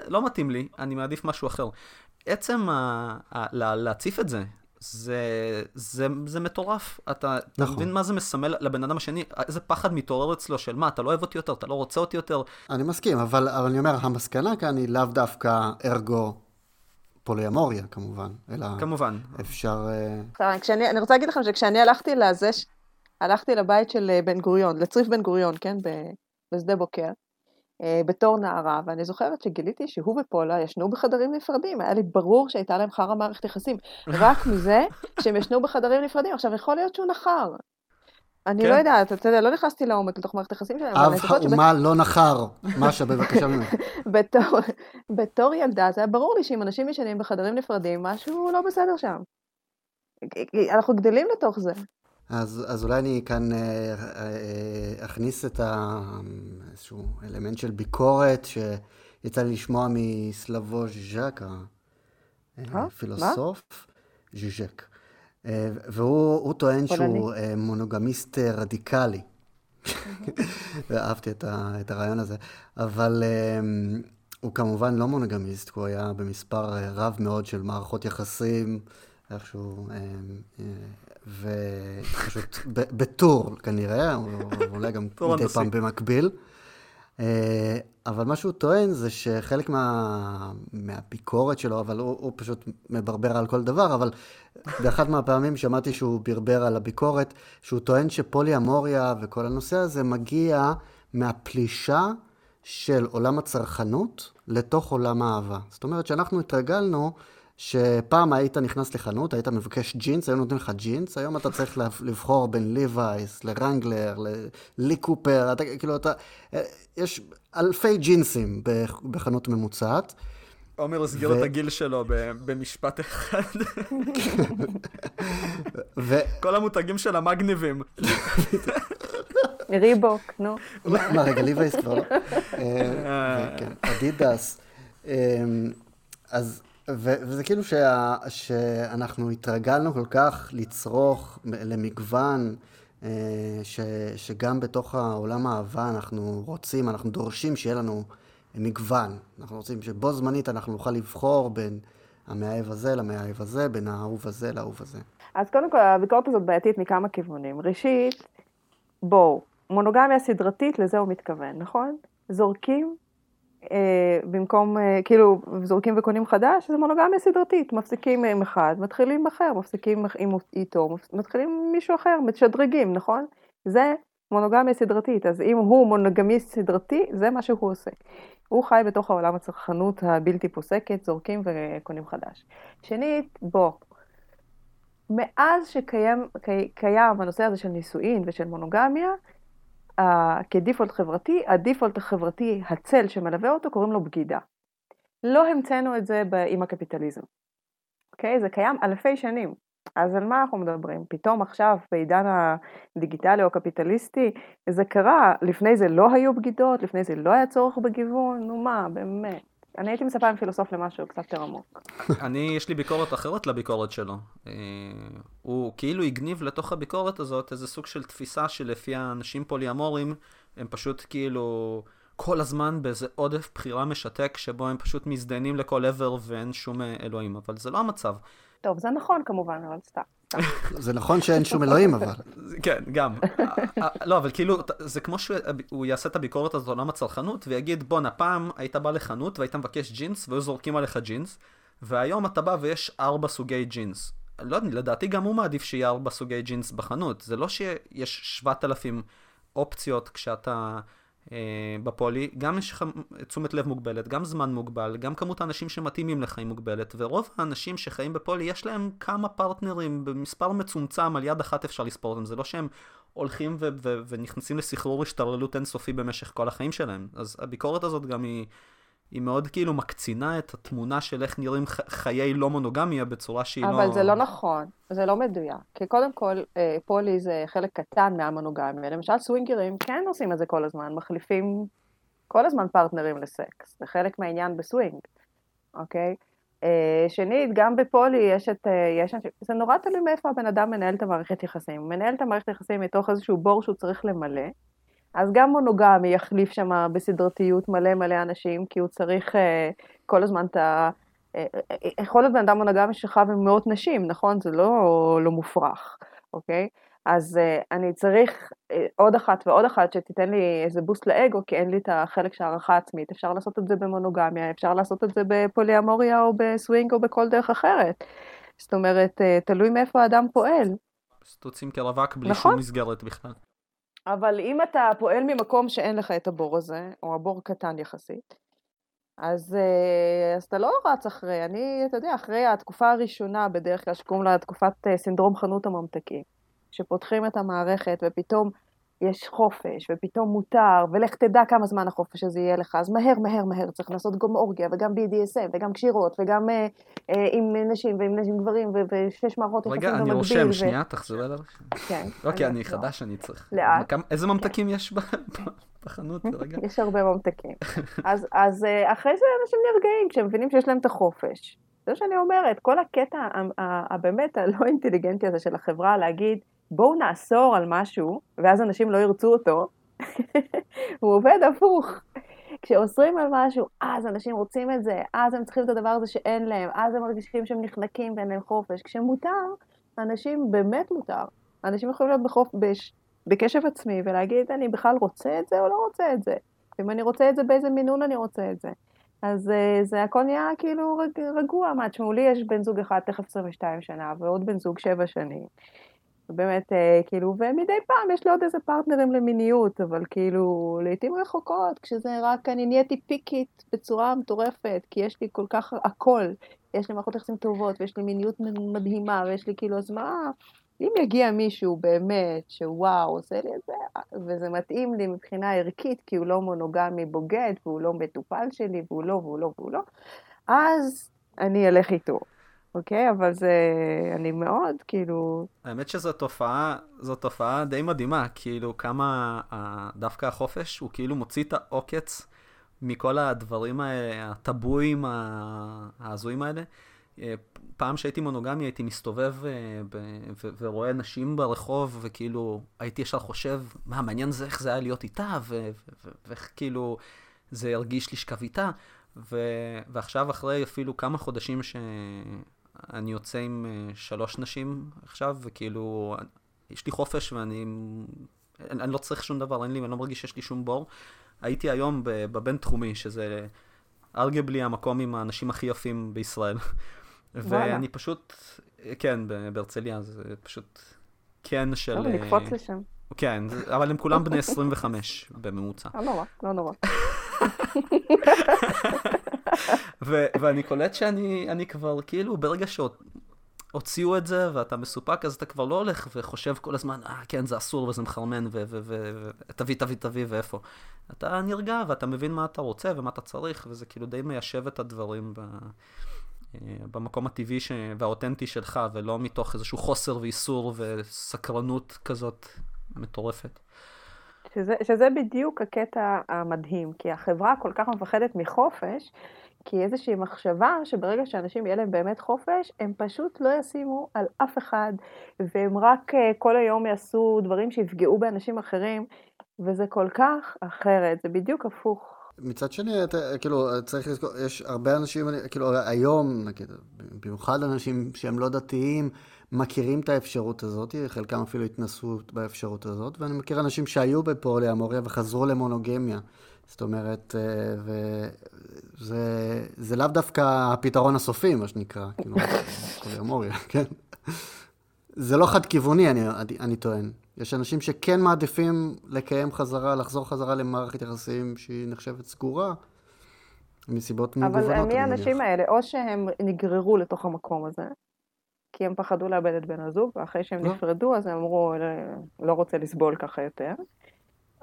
לא מתאים לי, אני מעדיף משהו אחר. עצם להציף את זה, זה, זה, זה מטורף. אתה נכון. מבין מה זה מסמל לבן אדם השני? איזה פחד מתעורר אצלו של מה, אתה לא אוהב אותי יותר, אתה לא רוצה אותי יותר. אני מסכים, אבל, אבל אני אומר, המסקנה כאן היא לאו דווקא ארגו פוליאמוריה כמובן, אלא... כמובן. אפשר... אה, כשאני, אני רוצה להגיד לכם שכשאני הלכתי לזה, הלכתי לבית של אה, בן גוריון, לצריף בן גוריון, כן, בשדה בוקר. אה, בתור נערה, ואני זוכרת שגיליתי שהוא ופולה ישנו בחדרים נפרדים, היה לי ברור שהייתה להם חרא מערכת יחסים, רק מזה שהם ישנו בחדרים נפרדים. עכשיו, יכול להיות שהוא נחר. אני כן. לא יודעת, אתה יודע, לא נכנסתי לעומק לתוך מערכת יחסים שלהם, אב האומה שבט... לא נחר, משה, בבקשה ממך. בתור, בתור ילדה, זה היה ברור לי שאם אנשים ישנים בחדרים נפרדים, משהו לא בסדר שם. אנחנו גדלים לתוך זה. אז, אז אולי אני כאן אה, אה, אכניס את ה... איזשהו אלמנט של ביקורת שיצא לי לשמוע מסלבו ז'אק, הפילוסוף. ז'ז'ק. אה, והוא טוען. שהוא אה, מונוגמיסט אה, רדיקלי. ואהבתי את, ה, את הרעיון הזה. אבל אה, הוא כמובן לא מונוגמיסט, הוא היה במספר אה, רב מאוד של מערכות יחסים, איכשהו, אה, אה, ופשוט בטור כנראה, או אולי גם מדי. פעם במקביל. אה, אבל מה שהוא טוען זה שחלק מה, מהביקורת שלו, אבל הוא, הוא פשוט מברבר על כל דבר, אבל באחת מהפעמים שמעתי שהוא ברבר על הביקורת, שהוא טוען שפוליאמוריה וכל הנושא הזה מגיע מהפלישה של עולם הצרכנות לתוך עולם האהבה. זאת אומרת שאנחנו התרגלנו שפעם היית נכנס לחנות, היית מבקש ג'ינס, היו נותנים לך ג'ינס, היום אתה צריך לבחור בין ליווייס, לרנגלר, ללי קופר, אתה, כאילו אתה, אה, יש אלפי ג'ינסים בח- בחנות ממוצעת. עומר הסגיר ו- את הגיל שלו במשפט אחד. ו... כל המותגים שלה מגניבים. ריבוק, נו. מה, רגע, ליווייס כבר לא? אה, כן, אדידס. אה, אז, וזה כאילו שה- שאנחנו התרגלנו כל כך לצרוך למגוון, אה, ש- שגם בתוך העולם האהבה אנחנו רוצים, אנחנו דורשים שיהיה לנו מגוון. אנחנו רוצים שבו זמנית אנחנו נוכל לבחור בין המאהב הזה למאהב הזה, בין האהוב הזה לאהוב הזה. אז קודם כל, הביקורת הזאת בעייתית מכמה כיוונים. ראשית, בואו, מונוגמיה סדרתית, לזה הוא מתכוון, נכון? זורקים, במקום, אה, כאילו, זורקים וקונים חדש, זה מונוגמיה סדרתית. מפסיקים עם אחד, מתחילים אחר, מפסיקים עם איתו, מתחילים עם מישהו אחר, משדרגים, נכון? זה מונוגמיה סדרתית. אז אם הוא מונוגמיסט סדרתי, זה מה שהוא עושה. הוא חי בתוך העולם הצרכנות הבלתי פוסקת, זורקים וקונים חדש. שנית, בוא, מאז שקיים קי- קיים הנושא הזה של נישואין ושל מונוגמיה, כדיפולט חברתי, הדיפולט החברתי, הצל שמלווה אותו, קוראים לו בגידה. לא המצאנו את זה עם הקפיטליזם. אוקיי? זה קיים אלפי שנים. אז על מה אנחנו מדברים? פתאום עכשיו, בעידן הדיגיטלי או הקפיטליסטי, זה קרה. לפני זה לא היו בגידות, לפני זה לא היה צורך בגיוון, נו מה, באמת. אני הייתי מצפה עם פילוסוף למשהו קצת יותר עמוק. אני, יש לי ביקורת אחרת לביקורת שלו. אה, הוא כאילו הגניב לתוך הביקורת הזאת איזה סוג של תפיסה שלפיה אנשים פוליאמורים הם פשוט כאילו כל הזמן באיזה עודף בחירה משתק שבו הם פשוט מזדיינים לכל עבר ואין שום אה, אלוהים, אבל זה לא המצב. טוב, זה נכון כמובן, אבל סתם. זה נכון שאין שום אלוהים, אבל. כן, גם. לא, אבל כאילו, זה כמו שהוא יעשה את הביקורת הזאת לעולם הצרכנות, ויגיד, בואנה, פעם היית בא לחנות והיית מבקש ג'ינס, והיו זורקים עליך ג'ינס, והיום אתה בא ויש ארבע סוגי ג'ינס. לא יודע, לדעתי גם הוא מעדיף שיהיה ארבע סוגי ג'ינס בחנות. זה לא שיש 7,000 אופציות כשאתה בפולי, גם יש לך תשומת לב מוגבלת, גם זמן מוגבל, גם כמות האנשים שמתאימים לך היא מוגבלת, ורוב האנשים שחיים בפולי יש להם כמה פרטנרים במספר מצומצם, על יד אחת אפשר לספור אותם, זה לא שהם הולכים ונכנסים לסחרור השתוללות אינסופי במשך כל החיים שלהם. אז הביקורת הזאת גם היא, היא מאוד כאילו מקצינה את התמונה של איך נראים חיי לא מונוגמיה בצורה שהיא לא... אבל זה לא נכון, זה לא מדויק. כי קודם כל, אה, פולי זה חלק קטן מהמונוגמיה. למשל סווינגרים כן עושים את זה כל הזמן, מחליפים כל הזמן פרטנרים לסקס. זה חלק מהעניין בסווינג, אוקיי? אה, שנית, גם בפולי יש את... אה, יש, זה נורא תלוי מאיפה הבן אדם מנהל את המערכת יחסים. הוא מנהל את המערכת יחסים מתוך איזשהו בור שהוא צריך למלא. אז גם מונוגמי יחליף שם בסדרתיות מלא מלא אנשים, כי הוא צריך אה, כל הזמן את ה... אה, אה, יכול להיות בן אדם מונוגמי שכב עם מאות נשים, נכון? זה לא, לא מופרך, אוקיי? אז אה, אני צריך אה, עוד אחת ועוד אחת שתיתן לי איזה בוסט לאגו, כי אין לי את החלק של הערכה עצמית. אפשר לעשות את זה במונוגמיה, אפשר לעשות את זה בפוליאמוריה או בסווינג או בכל דרך אחרת. זאת אומרת, אה, תלוי מאיפה האדם פועל. סטוצים כרווק בלי נכון. שום מסגרת בכלל. אבל אם אתה פועל ממקום שאין לך את הבור הזה, או הבור קטן יחסית, אז, אה, אז אתה לא רץ אחרי, אני, אתה יודע, אחרי התקופה הראשונה, בדרך כלל שקוראים לה תקופת אה, סינדרום חנות הממתקים, שפותחים את המערכת ופתאום יש חופש, ופתאום מותר, ולך תדע כמה זמן החופש הזה יהיה לך, אז מהר, מהר, מהר, צריך לעשות גם אורגיה, וגם BDSM, וגם קשירות, וגם אה, אה, עם נשים, ועם נשים גברים, ו- ושש מערכות יחסים רגע, במקביל. אני רושם, ו- שנייה, תחזרי אליו. כן. אוקיי, אז- אני לא. חדש, אני צריך. לאט. כמה- איזה ממתקים יש ב- בחנות? רגע. יש הרבה ממתקים. אז, אז אה, אחרי זה אנשים נרגעים כשהם מבינים שיש להם את החופש. זה שאני אומרת, כל הקטע הבאמת הלא אינטליגנטי הזה של החברה להגיד, בואו נאסור על משהו, ואז אנשים לא ירצו אותו, הוא עובד הפוך. כשאוסרים על משהו, אז אנשים רוצים את זה, אז הם צריכים את הדבר הזה שאין להם, אז הם מרגישים שהם נחנקים ואין להם חופש. כשמותר, אנשים באמת מותר. אנשים יכולים להיות בחופש, בקשב עצמי ולהגיד, אני בכלל רוצה את זה או לא רוצה את זה. ואם אני רוצה את זה, באיזה מינון אני רוצה את זה. אז uh, זה הכל נהיה כאילו רג, רגוע. מה, תשמעו, לי יש בן זוג אחד תכף 22 שנה, ועוד בן זוג 7 שנים. באמת, uh, כאילו, ומדי פעם יש לי עוד איזה פרטנרים למיניות, אבל כאילו, לעיתים רחוקות, כשזה רק, אני נהייתי פיקית בצורה מטורפת, כי יש לי כל כך הכל. יש לי מערכות יחסים טובות, ויש לי מיניות מדהימה, ויש לי כאילו, אז מה, אם יגיע מישהו באמת, שוואו, עושה לי את זה, וזה מתאים לי מבחינה ערכית, כי הוא לא מונוגמי בוגד, והוא לא מטופל שלי, והוא לא, והוא לא, והוא לא, אז אני אלך איתו. אוקיי? אבל זה, אני מאוד, כאילו... האמת שזו תופעה, זו תופעה די מדהימה, כאילו כמה דווקא החופש, הוא כאילו מוציא את העוקץ מכל הדברים האלה, הטבואים ההזויים האלה. אה, פעם שהייתי מונוגמי הייתי מסתובב אה, ורואה נשים ברחוב, וכאילו הייתי ישר חושב, מה, מעניין זה איך זה היה להיות איתה, ואיך כאילו זה ירגיש לשכב איתה. ועכשיו אחרי אפילו כמה חודשים שאני יוצא עם אה, שלוש נשים עכשיו, וכאילו יש לי חופש ואני אני לא צריך שום דבר, אין לי, אני לא מרגיש שיש לי שום בור. הייתי היום בבין-תחומי, שזה ארגבלי המקום עם האנשים הכי יפים בישראל. ואני פשוט, כן, בהרצליה, זה פשוט כן של... טוב, נקפוץ לשם. כן, אבל הם כולם בני 25 בממוצע. לא נורא, לא נורא. ואני קולט שאני כבר, כאילו, ברגע שהוציאו את זה ואתה מסופק, אז אתה כבר לא הולך וחושב כל הזמן, אה, כן, זה אסור וזה מחרמן, ותביא, תביא, תביא, ואיפה. אתה נרגע ואתה מבין מה אתה רוצה ומה אתה צריך, וזה כאילו די מיישב את הדברים ב... אה, במקום הטבעי ש... והאותנטי שלך, ולא מתוך איזשהו חוסר ואיסור וסקרנות כזאת מטורפת. שזה, שזה בדיוק הקטע המדהים, כי החברה כל כך מפחדת מחופש, כי איזושהי מחשבה שברגע שאנשים יהיה להם באמת חופש, הם פשוט לא ישימו על אף אחד, והם רק אה, כל היום יעשו דברים שיפגעו באנשים אחרים, וזה כל כך אחרת, זה בדיוק הפוך. מצד שני, אתה, כאילו, צריך לזכור, יש הרבה אנשים, כאילו, היום, נגיד, במיוחד אנשים שהם לא דתיים, מכירים את האפשרות הזאת, חלקם אפילו התנסו באפשרות הזאת, ואני מכיר אנשים שהיו בפוליאמוריה וחזרו למונוגמיה. זאת אומרת, אה, וזה זה לאו דווקא הפתרון הסופי, מה שנקרא, כאילו, פוליאמוריה, כן? זה לא חד-כיווני, אני, אני טוען. יש אנשים שכן מעדיפים לקיים חזרה, לחזור חזרה למערכת יחסים שהיא נחשבת סגורה, מסיבות מגוונות. אבל מי האנשים האלה? או שהם נגררו לתוך המקום הזה, כי הם פחדו לאבד את בן הזוג, ואחרי שהם לא. נפרדו, אז הם אמרו, לא רוצה לסבול ככה יותר.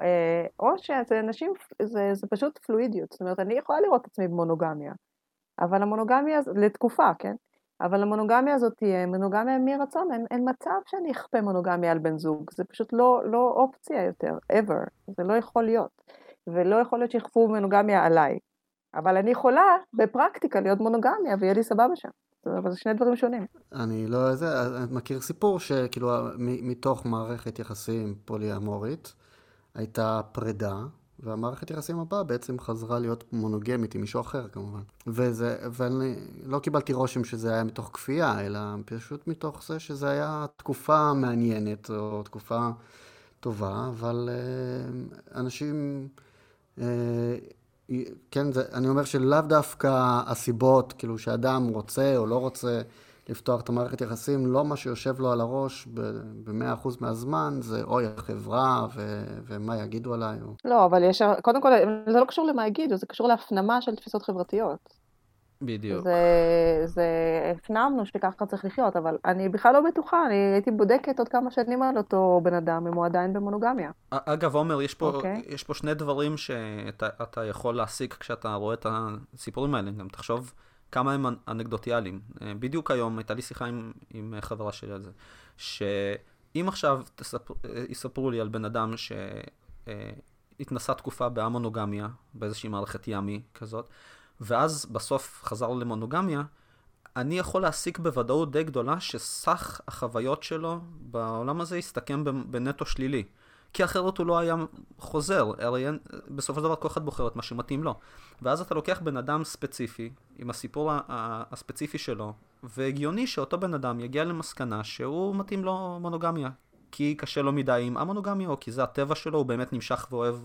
אה, או שזה אנשים, זה, זה פשוט פלואידיות. זאת אומרת, אני יכולה לראות את עצמי במונוגמיה, אבל המונוגמיה, לתקופה, כן? אבל המונוגמיה הזאת תהיה מונוגמיה מרצון, אין, אין מצב שאני אכפה מונוגמיה על בן זוג, זה פשוט לא, לא אופציה יותר, ever, זה לא יכול להיות. ולא יכול להיות שיכפו מונוגמיה עליי. אבל אני יכולה בפרקטיקה להיות מונוגמיה ויהיה לי סבבה שם. אבל זה שני דברים שונים. אני לא, זה, אני מכיר סיפור שכאילו מתוך מערכת יחסים פוליאמורית הייתה פרידה, והמערכת יחסים הבאה בעצם חזרה להיות מונוגמית עם מישהו אחר כמובן. וזה, ואני לא קיבלתי רושם שזה היה מתוך כפייה, אלא פשוט מתוך זה שזה היה תקופה מעניינת או תקופה טובה, אבל אה, אנשים, אה, כן, זה, אני אומר שלאו דווקא הסיבות, כאילו שאדם רוצה או לא רוצה, לפתוח את המערכת יחסים, לא מה שיושב לו על הראש ב-100% מהזמן, זה אוי החברה ו- ומה יגידו עליי. או... לא, אבל יש, קודם כל, זה לא קשור למה יגידו, זה קשור להפנמה של תפיסות חברתיות. בדיוק. זה, זה הפנמנו שככה צריך לחיות, אבל אני בכלל לא בטוחה, אני הייתי בודקת עוד כמה שנים על אותו בן אדם, אם הוא עדיין במונוגמיה. אגב, עומר, יש פה, okay. אוקיי. יש פה שני דברים שאתה יכול להסיק כשאתה רואה את הסיפורים האלה. גם תחשוב כמה הם אנקדוטיאליים. אה, בדיוק היום הייתה לי שיחה עם, עם חברה שלי על זה, שאם עכשיו תספר, אה, יספרו לי על בן אדם שהתנסה תקופה באמונוגמיה, באיזושהי מערכת ימי כזאת, ואז בסוף חזר למונוגמיה, אני יכול להסיק בוודאות די גדולה שסך החוויות שלו בעולם הזה יסתכם בנטו שלילי. כי אחרת הוא לא היה חוזר, הרי בסופו של דבר כל אחד בוחר את מה שמתאים לו. ואז אתה לוקח בן אדם ספציפי, עם הסיפור הספציפי שלו, והגיוני שאותו בן אדם יגיע למסקנה שהוא מתאים לו מונוגמיה. כי קשה לו מדי עם המונוגמיה, או כי זה הטבע שלו, הוא באמת נמשך ואוהב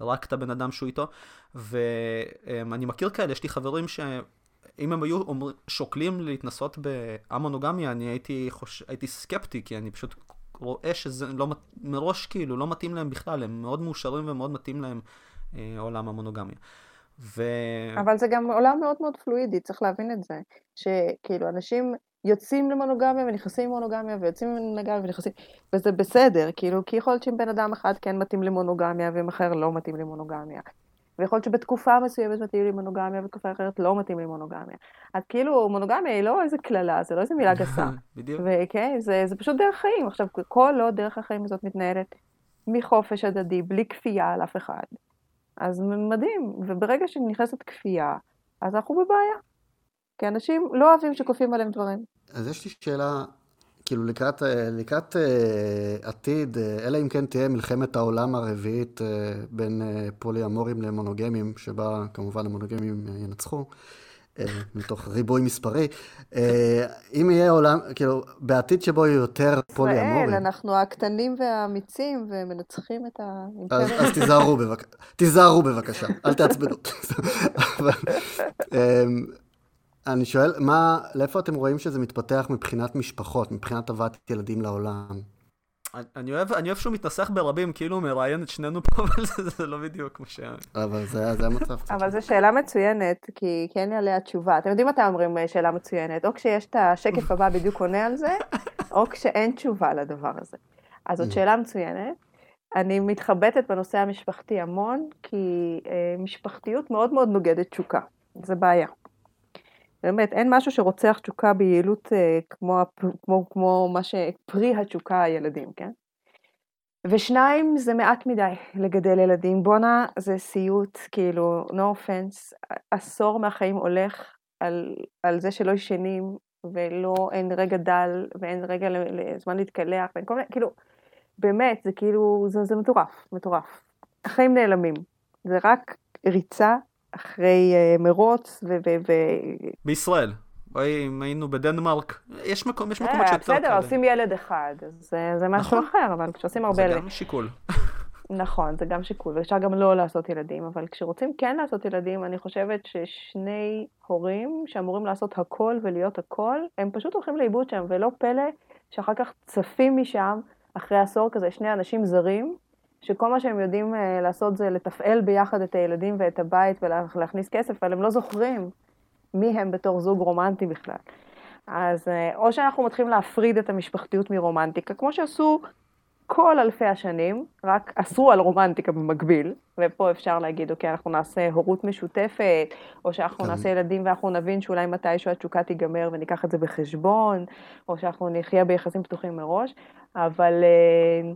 רק את הבן אדם שהוא איתו. ואני מכיר כאלה, יש לי חברים שאם הם היו אומר, שוקלים להתנסות באמונוגמיה, אני הייתי, חוש... הייתי סקפטי, כי אני פשוט רואה שזה לא, מראש כאילו לא מתאים להם בכלל, הם מאוד מאושרים ומאוד מתאים להם אה, עולם המונוגמיה. ו... אבל זה גם עולם מאוד מאוד פלואידי, צריך להבין את זה. שכאילו אנשים יוצאים למונוגמיה ונכנסים למונוגמיה ויוצאים למונוגמיה ונכנסים, וזה בסדר, כאילו, כי יכול להיות שאם בן אדם אחד כן מתאים למונוגמיה ואם אחר לא מתאים למונוגמיה. ויכול להיות שבתקופה מסוימת מתאים לי מונוגמיה, ובתקופה אחרת לא מתאים לי מונוגמיה. אז כאילו, מונוגמיה היא לא איזה קללה, זה לא איזה מילה גסה. בדיוק. וכן, זה, זה פשוט דרך חיים. עכשיו, כל עוד דרך החיים הזאת מתנהלת מחופש הדדי, בלי כפייה על אף אחד, אז מדהים. וברגע שנכנסת כפייה, אז אנחנו בבעיה. כי אנשים לא אוהבים שכופים עליהם דברים. אז יש לי שאלה כאילו לקראת, אה, לקראת uh, עתיד, uh, אלא אם כן תהיה מלחמת העולם הרביעית בין פולי-אמורים למונוגמים, שבה כמובן המונוגמים ינצחו, מתוך ריבוי מספרי. אם יהיה עולם, כאילו, בעתיד שבו יהיו יותר פולי-אמורים... ישראל, אנחנו הקטנים והאמיצים ומנצחים את האימפריה. אז, תיזהרו, בבק... תיזהרו בבקשה, אל תעצבנו. אני שואל, מה, לאיפה אתם רואים שזה מתפתח מבחינת משפחות, מבחינת הבאת ילדים לעולם? אני אוהב, אני אוהב שהוא מתנסח ברבים, כאילו הוא מראיין את שנינו פה, אבל זה, זה לא בדיוק כמו ש... אבל זה, זה המצב. אבל זו שאלה מצוינת, כי, כי אין לי עליה תשובה. אתם יודעים מתי אומרים אה, שאלה מצוינת? או כשיש את השקף הבא בדיוק עונה על זה, או כשאין תשובה לדבר הזה. אז זאת mm. שאלה מצוינת. אני מתחבטת בנושא המשפחתי המון, כי אה, משפחתיות מאוד מאוד נוגדת תשוקה. זה בעיה. באמת, אין משהו שרוצח תשוקה ביעילות אה, כמו, כמו, כמו מה שפרי התשוקה הילדים, כן? ושניים, זה מעט מדי לגדל ילדים. בואנה, זה סיוט, כאילו, no offense, עשור מהחיים הולך על, על זה שלא ישנים, ולא, אין רגע דל, ואין רגע לזמן להתקלח, ואין כל מיני, כאילו, באמת, זה כאילו, זה, זה מטורף, מטורף. החיים נעלמים. זה רק ריצה אחרי uh, מרוץ ו... ו, ו... בישראל. אם היינו בדנמרק, יש, מקום, יש מקומות אה, שיותר כאלה. בסדר, עושים ילד אחד, זה, זה משהו נכון. אחר, אבל כשעושים הרבה. זה גם שיקול. נכון, זה גם שיקול, ואפשר גם לא לעשות ילדים, אבל כשרוצים כן לעשות ילדים, אני חושבת ששני הורים שאמורים לעשות הכל ולהיות הכל, הם פשוט הולכים לאיבוד שם, ולא פלא שאחר כך צפים משם, אחרי עשור כזה, שני אנשים זרים, שכל מה שהם יודעים אה, לעשות זה לתפעל ביחד את הילדים ואת הבית ולהכניס כסף, אבל הם לא זוכרים מי הם בתור זוג רומנטי בכלל. אז אה, או שאנחנו מתחילים להפריד את המשפחתיות מרומנטיקה, כמו שעשו כל אלפי השנים, רק אסרו על רומנטיקה במקביל, ופה אפשר להגיד, אוקיי, אנחנו נעשה הורות משותפת, או שאנחנו כן. נעשה ילדים ואנחנו נבין שאולי מתישהו התשוקה תיגמר וניקח את זה בחשבון, או שאנחנו נחיה ביחסים פתוחים מראש, אבל אה,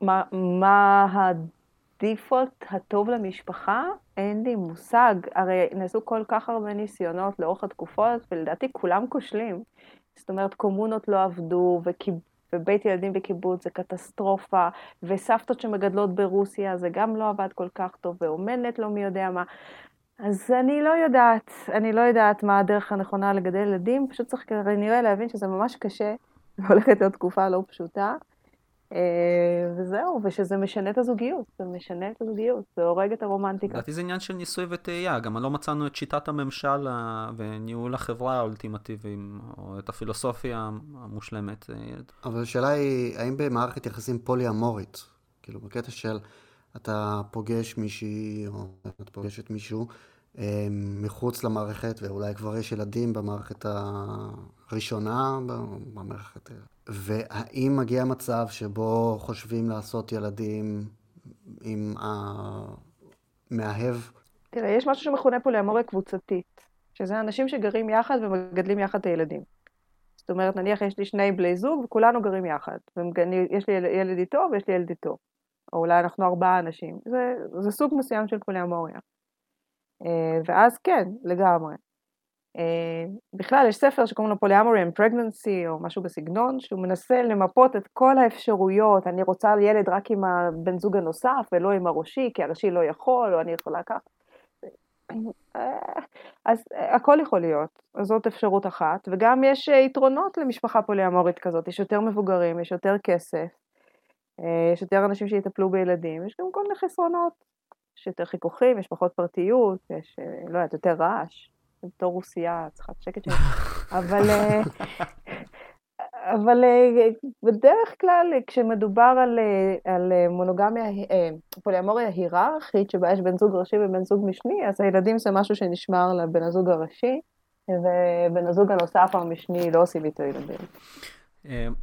מה, מה הדיפולט הטוב למשפחה? אין לי מושג. הרי נעשו כל כך הרבה ניסיונות לאורך התקופות, ולדעתי כולם כושלים. זאת אומרת, קומונות לא עבדו, וקיב... ובית ילדים בקיבוץ זה קטסטרופה, וסבתות שמגדלות ברוסיה זה גם לא עבד כל כך טוב, ואומנת לא מי יודע מה. אז אני לא יודעת, אני לא יודעת מה הדרך הנכונה לגדל ילדים, פשוט צריך כנראה להבין שזה ממש קשה, והולכת להיות תקופה לא פשוטה. אה, וזהו, ושזה משנה את הזוגיות, זה משנה את הזוגיות, זה הורג את הרומנטיקה. לדעתי זה עניין של ניסוי וטעייה, גם לא מצאנו את שיטת הממשל וניהול החברה האולטימטיביים, או את הפילוסופיה המושלמת. אבל השאלה היא, האם במערכת יחסים פולי-אמורית, כאילו בקטע של אתה פוגש מישהי, או את פוגשת מישהו, מחוץ למערכת, ואולי כבר יש ילדים במערכת הראשונה, במערכת והאם מגיע מצב שבו חושבים לעשות ילדים עם המאהב? תראה, יש משהו שמכונה פה לאמוריה קבוצתית, שזה אנשים שגרים יחד ומגדלים יחד את הילדים. זאת אומרת, נניח יש לי שני בני זוג וכולנו גרים יחד. יש לי ילד איתו ויש לי ילד איתו. או אולי אנחנו ארבעה אנשים. זה, זה סוג מסוים של פוליאמוריה. אה, ואז כן, לגמרי. בכלל, יש ספר שקוראים לו פוליאמורי and pregnancy, או משהו בסגנון, שהוא מנסה למפות את כל האפשרויות. אני רוצה ילד רק עם הבן זוג הנוסף, ולא עם הראשי, כי הראשי לא יכול, או אני יכולה ככה. אז הכל יכול להיות, זאת אפשרות אחת, וגם יש יתרונות למשפחה פוליאמורית כזאת, יש יותר מבוגרים, יש יותר כסף, יש יותר אנשים שיטפלו בילדים, יש גם כל מיני חסרונות, יש יותר חיכוכים, יש פחות פרטיות, יש, לא יודעת, יותר רעש. בתור רוסייה, צריכה שקט שלי. אבל, אה, אבל אה, בדרך כלל, כשמדובר על, אה, על מונוגמיה, פוליאמוריה היררכית, שבה יש בן זוג ראשי ובן זוג משני, אז הילדים זה משהו שנשמר לבן הזוג הראשי, ובן הזוג הנוסף או המשני לא עושים איתו ילדים.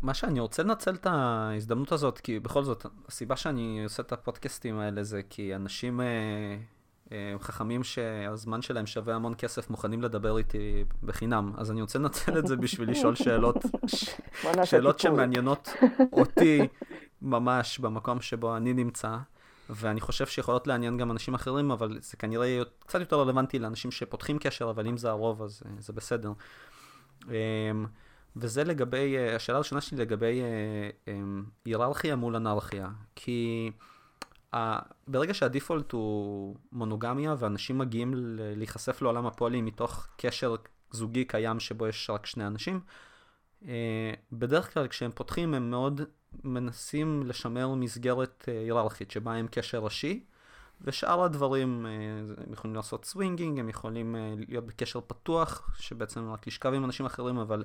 מה שאני רוצה לנצל את ההזדמנות הזאת, כי בכל זאת, הסיבה שאני עושה את הפודקאסטים האלה זה כי אנשים אה, חכמים שהזמן שלהם שווה המון כסף, מוכנים לדבר איתי בחינם. אז אני רוצה לנצל את זה בשביל לשאול שאלות, שאלות שמעניינות אותי ממש במקום שבו אני נמצא, ואני חושב שיכולות לעניין גם אנשים אחרים, אבל זה כנראה קצת יותר רלוונטי לאנשים שפותחים קשר, אבל אם זה הרוב, אז אה, זה בסדר. וזה לגבי, אה, השאלה הראשונה שלי לגבי אמ, היררכיה מול אנרכיה. כי... ברגע שה default הוא מונוגמיה ואנשים מגיעים להיחשף לעולם הפולי מתוך קשר זוגי קיים שבו יש רק שני אנשים, אה, בדרך כלל כשהם פותחים הם מאוד מנסים לשמר מסגרת אה, היררכית שבה הם קשר ראשי, ושאר הדברים, אה, הם יכולים לעשות swinging, הם יכולים להיות בקשר פתוח, שבעצם רק לשכב עם אנשים אחרים, אבל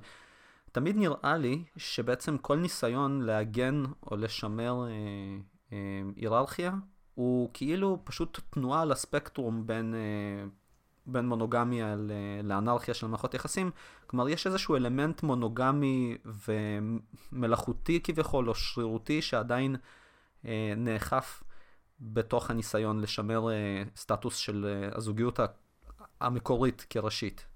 תמיד נראה לי שבעצם כל ניסיון להגן או לשמר אמ, היררכיה, הוא כאילו פשוט תנועה על הספקטרום בין, אה, בין מונוגמיה לאנרכיה של מערכות יחסים. כלומר, יש איזשהו אלמנט מונוגמי ומלאכותי כביכול, או שרירותי, שעדיין אה, נאכף בתוך הניסיון לשמר אה, סטטוס של הזוגיות המקורית כראשית.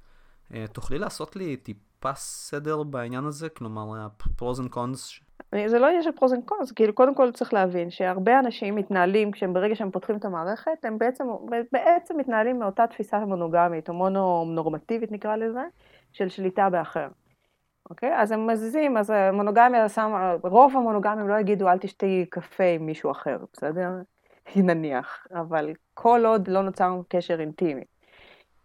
תוכלי לעשות לי טיפה סדר בעניין הזה? כלומר, ה-pros and cons זה לא עניין של pros and cons, כאילו קודם כל צריך להבין שהרבה אנשים מתנהלים, כשהם ברגע שהם פותחים את המערכת, הם בעצם, בעצם מתנהלים מאותה תפיסה מונוגמית, או מונו-נורמטיבית נקרא לזה, של שליטה באחר. אוקיי? אז הם מזיזים, אז המונוגמיה, רוב המונוגמים לא יגידו אל תשתי קפה עם מישהו אחר, בסדר? נניח, אבל כל עוד לא נוצר קשר אינטימי.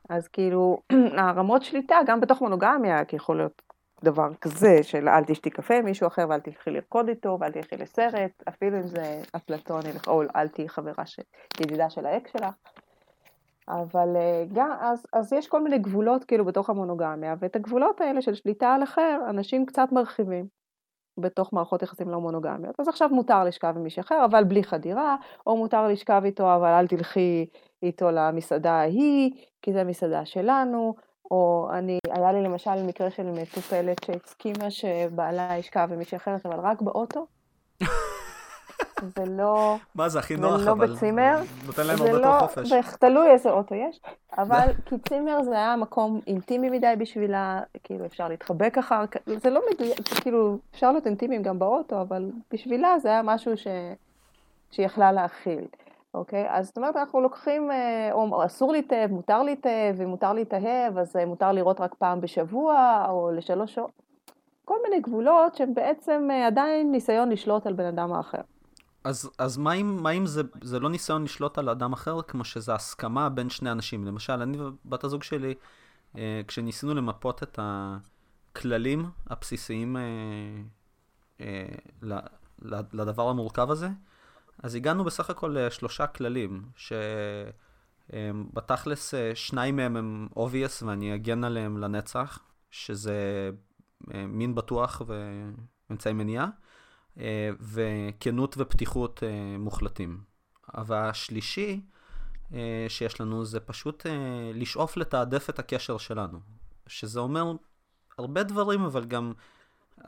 אז כאילו, הרמות שליטה, גם בתוך מונוגמיה, כי יכול להיות דבר כזה של אל תשתי קפה עם מישהו אחר ואל תלכי לרקוד איתו ואל תלכי לסרט, אפילו אם זה אפלטוני, או אל תהיי חברה של ידידה של האקס שלך. אבל אה, גם, אז, אז יש כל מיני גבולות כאילו בתוך המונוגמיה, ואת הגבולות האלה של שליטה על אחר, אנשים קצת מרחיבים בתוך מערכות יחסים לא מונוגמיות. אז עכשיו מותר לשכב עם מישהו אחר, אבל בלי חדירה, או מותר לשכב איתו, אבל אל תלכי איתו למסעדה ההיא, כי זו מסעדה שלנו, או אני, היה לי למשל מקרה של מטופלת שהסכימה שבעלה ישכב עם מישהי אחרת, אבל רק באוטו. ולא... מה זה הכי נוח, אבל... ולא בצימר. נותן להם הרבה יותר חופש. תלוי איזה אוטו יש, אבל כי צימר זה היה מקום אינטימי מדי בשבילה, כאילו אפשר להתחבק אחר כך, זה לא מדויק, כאילו אפשר להיות אינטימיים גם באוטו, אבל בשבילה זה היה משהו ש... שהיא יכלה להכיל. אוקיי? אז זאת אומרת, אנחנו לוקחים, אה, או אסור להתאהב, מותר להתאהב, אם מותר להתאהב, אז אה, מותר לראות רק פעם בשבוע, או לשלוש שעות. כל מיני גבולות שהם בעצם אה, עדיין ניסיון לשלוט על בן אדם האחר. אז, אז מה אם, מה אם זה, זה לא ניסיון לשלוט על אדם אחר, כמו שזה הסכמה בין שני אנשים? למשל, אני ובת הזוג שלי, כשניסינו למפות את הכללים הבסיסיים לדבר המורכב הזה, אז הגענו בסך הכל לשלושה כללים, שבתכלס אה, שניים מהם הם obvious ואני אגן עליהם לנצח, שזה אה, מין בטוח ואמצעי מניעה, אה, וכנות ופתיחות מוחלטים. אבל השלישי שיש לנו זה פשוט לשאוף לתעדף את הקשר שלנו, שזה אומר הרבה דברים, אבל גם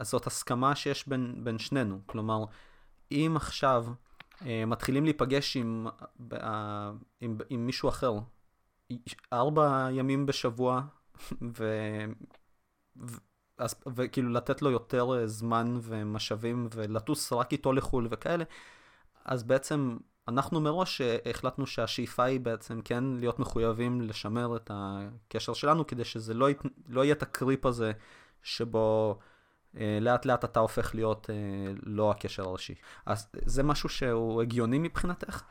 זאת הסכמה שיש בין, בין שנינו. כלומר, אם עכשיו אה, מתחילים להיפגש עם, אה, עם, עם מישהו אחר ארבע ימים בשבוע, ו... אז, וכאילו לתת לו יותר אה, זמן ומשאבים ולטוס רק איתו לחו"ל וכאלה, אז בעצם אנחנו מראש החלטנו שהשאיפה היא בעצם כן להיות מחויבים לשמר את הקשר שלנו, כדי שזה לא, ית... לא יהיה את הקריפ הזה שבו אה, לאט לאט אתה הופך להיות אה, לא הקשר הראשי. אז זה משהו שהוא הגיוני מבחינתך?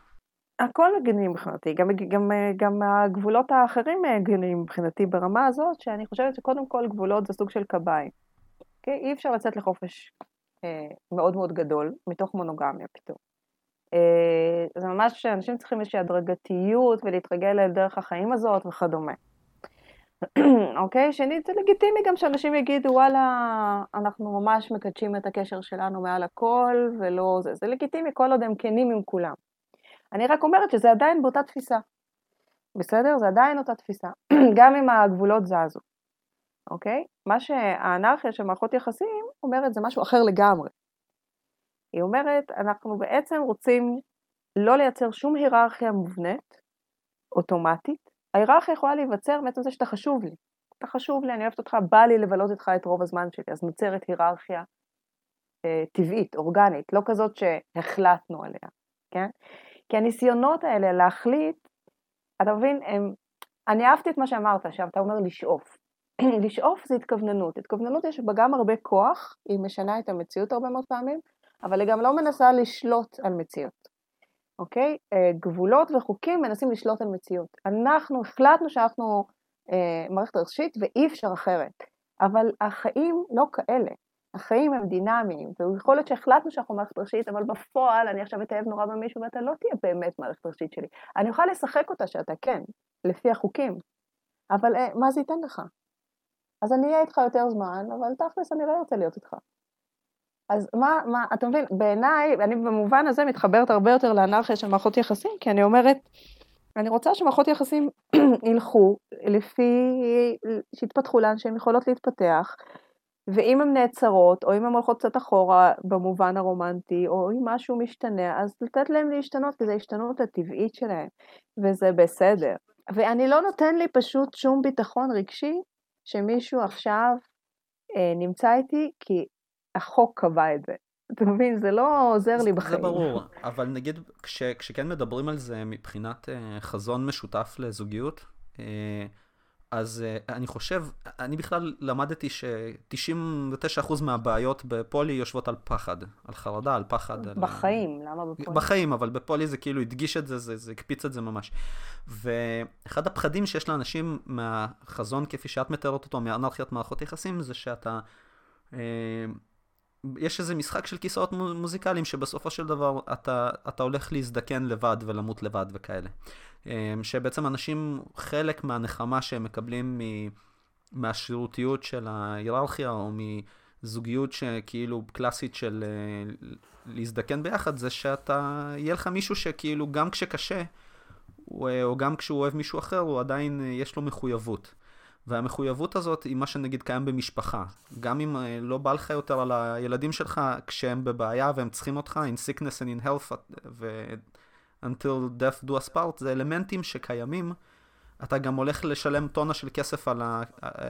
הכל הגיוני מבחינתי, גם, גם, גם הגבולות האחרים הגיוניים מבחינתי ברמה הזאת, שאני חושבת שקודם כל גבולות זה סוג של קביים. אוקיי? אי אפשר לצאת לחופש אה, מאוד מאוד גדול מתוך מונוגמיה פתאום. אה, זה ממש שאנשים צריכים איזושהי הדרגתיות ולהתרגל אל דרך החיים הזאת וכדומה. אוקיי? שנית, זה לגיטימי גם שאנשים יגידו, וואלה, אנחנו ממש מקדשים את הקשר שלנו מעל הכל, ולא זה. זה לגיטימי כל עוד הם כנים עם כולם. אני רק אומרת שזה עדיין באותה תפיסה. בסדר? זה עדיין אותה תפיסה, גם אם הגבולות זזו, אוקיי? מה שהאנרכיה של מערכות יחסים אומרת זה משהו אחר לגמרי. היא אומרת, אנחנו בעצם רוצים לא לייצר שום היררכיה מובנית, אוטומטית. ההיררכיה יכולה להיווצר מעצם זה שאתה חשוב לי. אתה חשוב לי, אני אוהבת אותך, בא לי לבלות איתך את רוב הזמן שלי, אז נוצרת היררכיה אה, טבעית, אורגנית, לא כזאת שהחלטנו עליה, כן? כי הניסיונות האלה להחליט, אתה מבין, הם... אני אהבתי את מה שאמרת, שאתה אומר לשאוף. לשאוף זה התכווננות. התכווננות יש בה גם הרבה כוח, היא משנה את המציאות הרבה מאוד פעמים, אבל היא גם לא מנסה לשלוט על מציאות, אוקיי? אה, גבולות וחוקים מנסים לשלוט על מציאות. אנחנו החלטנו שאנחנו אה, מערכת ראשית ואי אפשר אחרת, אבל החיים לא כאלה. החיים הם דינמיים, ויכול להיות שהחלטנו שאנחנו מערכת ראשית, אבל בפועל אני עכשיו אתאהב נורא במישהו ואתה לא תהיה באמת מערכת ראשית שלי. אני אוכל לשחק אותה שאתה כן, לפי החוקים, אבל אה, מה זה ייתן לך? אז אני אהיה איתך יותר זמן, אבל תכלס אני לא ארצה להיות איתך. אז מה, מה, אתה מבין, בעיניי, אני במובן הזה מתחברת הרבה יותר לאנרכיה של מערכות יחסים, כי אני אומרת, אני רוצה שמערכות יחסים ילכו לפי, שיתפתחו לאן שהן יכולות להתפתח, ואם הן נעצרות, או אם הן הולכות קצת אחורה במובן הרומנטי, או אם משהו משתנה, אז לתת להם להשתנות, כי זו ההשתנות הטבעית שלהם, וזה בסדר. ואני לא נותן לי פשוט שום ביטחון רגשי שמישהו עכשיו אה, נמצא איתי, כי החוק קבע את זה. אתה מבין? זה לא עוזר לי בחיים. זה ברור, אבל נגיד, כש, כשכן מדברים על זה מבחינת אה, חזון משותף לזוגיות, אה, אז uh, אני חושב, אני בכלל למדתי ש-99% מהבעיות בפולי יושבות על פחד, על חרדה, על פחד. בחיים, על... למה בפולי? בחיים, אבל בפולי זה כאילו הדגיש את זה, זה, זה הקפיץ את זה ממש. ואחד הפחדים שיש לאנשים מהחזון כפי שאת מתארת אותו, מאנרכיית מערכות יחסים, זה שאתה... אה, יש איזה משחק של כיסאות מוזיקליים שבסופו של דבר אתה, אתה הולך להזדקן לבד ולמות לבד וכאלה. אמ, שבעצם אנשים, חלק מהנחמה שהם מקבלים מהשירותיות של ההיררכיה או מזוגיות שכאילו קלאסית של אה, להזדקן ביחד, זה שאתה, יהיה לך מישהו שכאילו גם כשקשה, אה, או גם כשהוא אוהב מישהו אחר, הוא עדיין, אה, יש לו מחויבות. והמחויבות הזאת היא מה שנגיד קיים במשפחה. גם אם לא בא לך יותר על הילדים שלך כשהם בבעיה והם צריכים אותך, in sickness and in health, ו... until death do us part, זה אלמנטים שקיימים. אתה גם הולך לשלם טונה של כסף על, ה,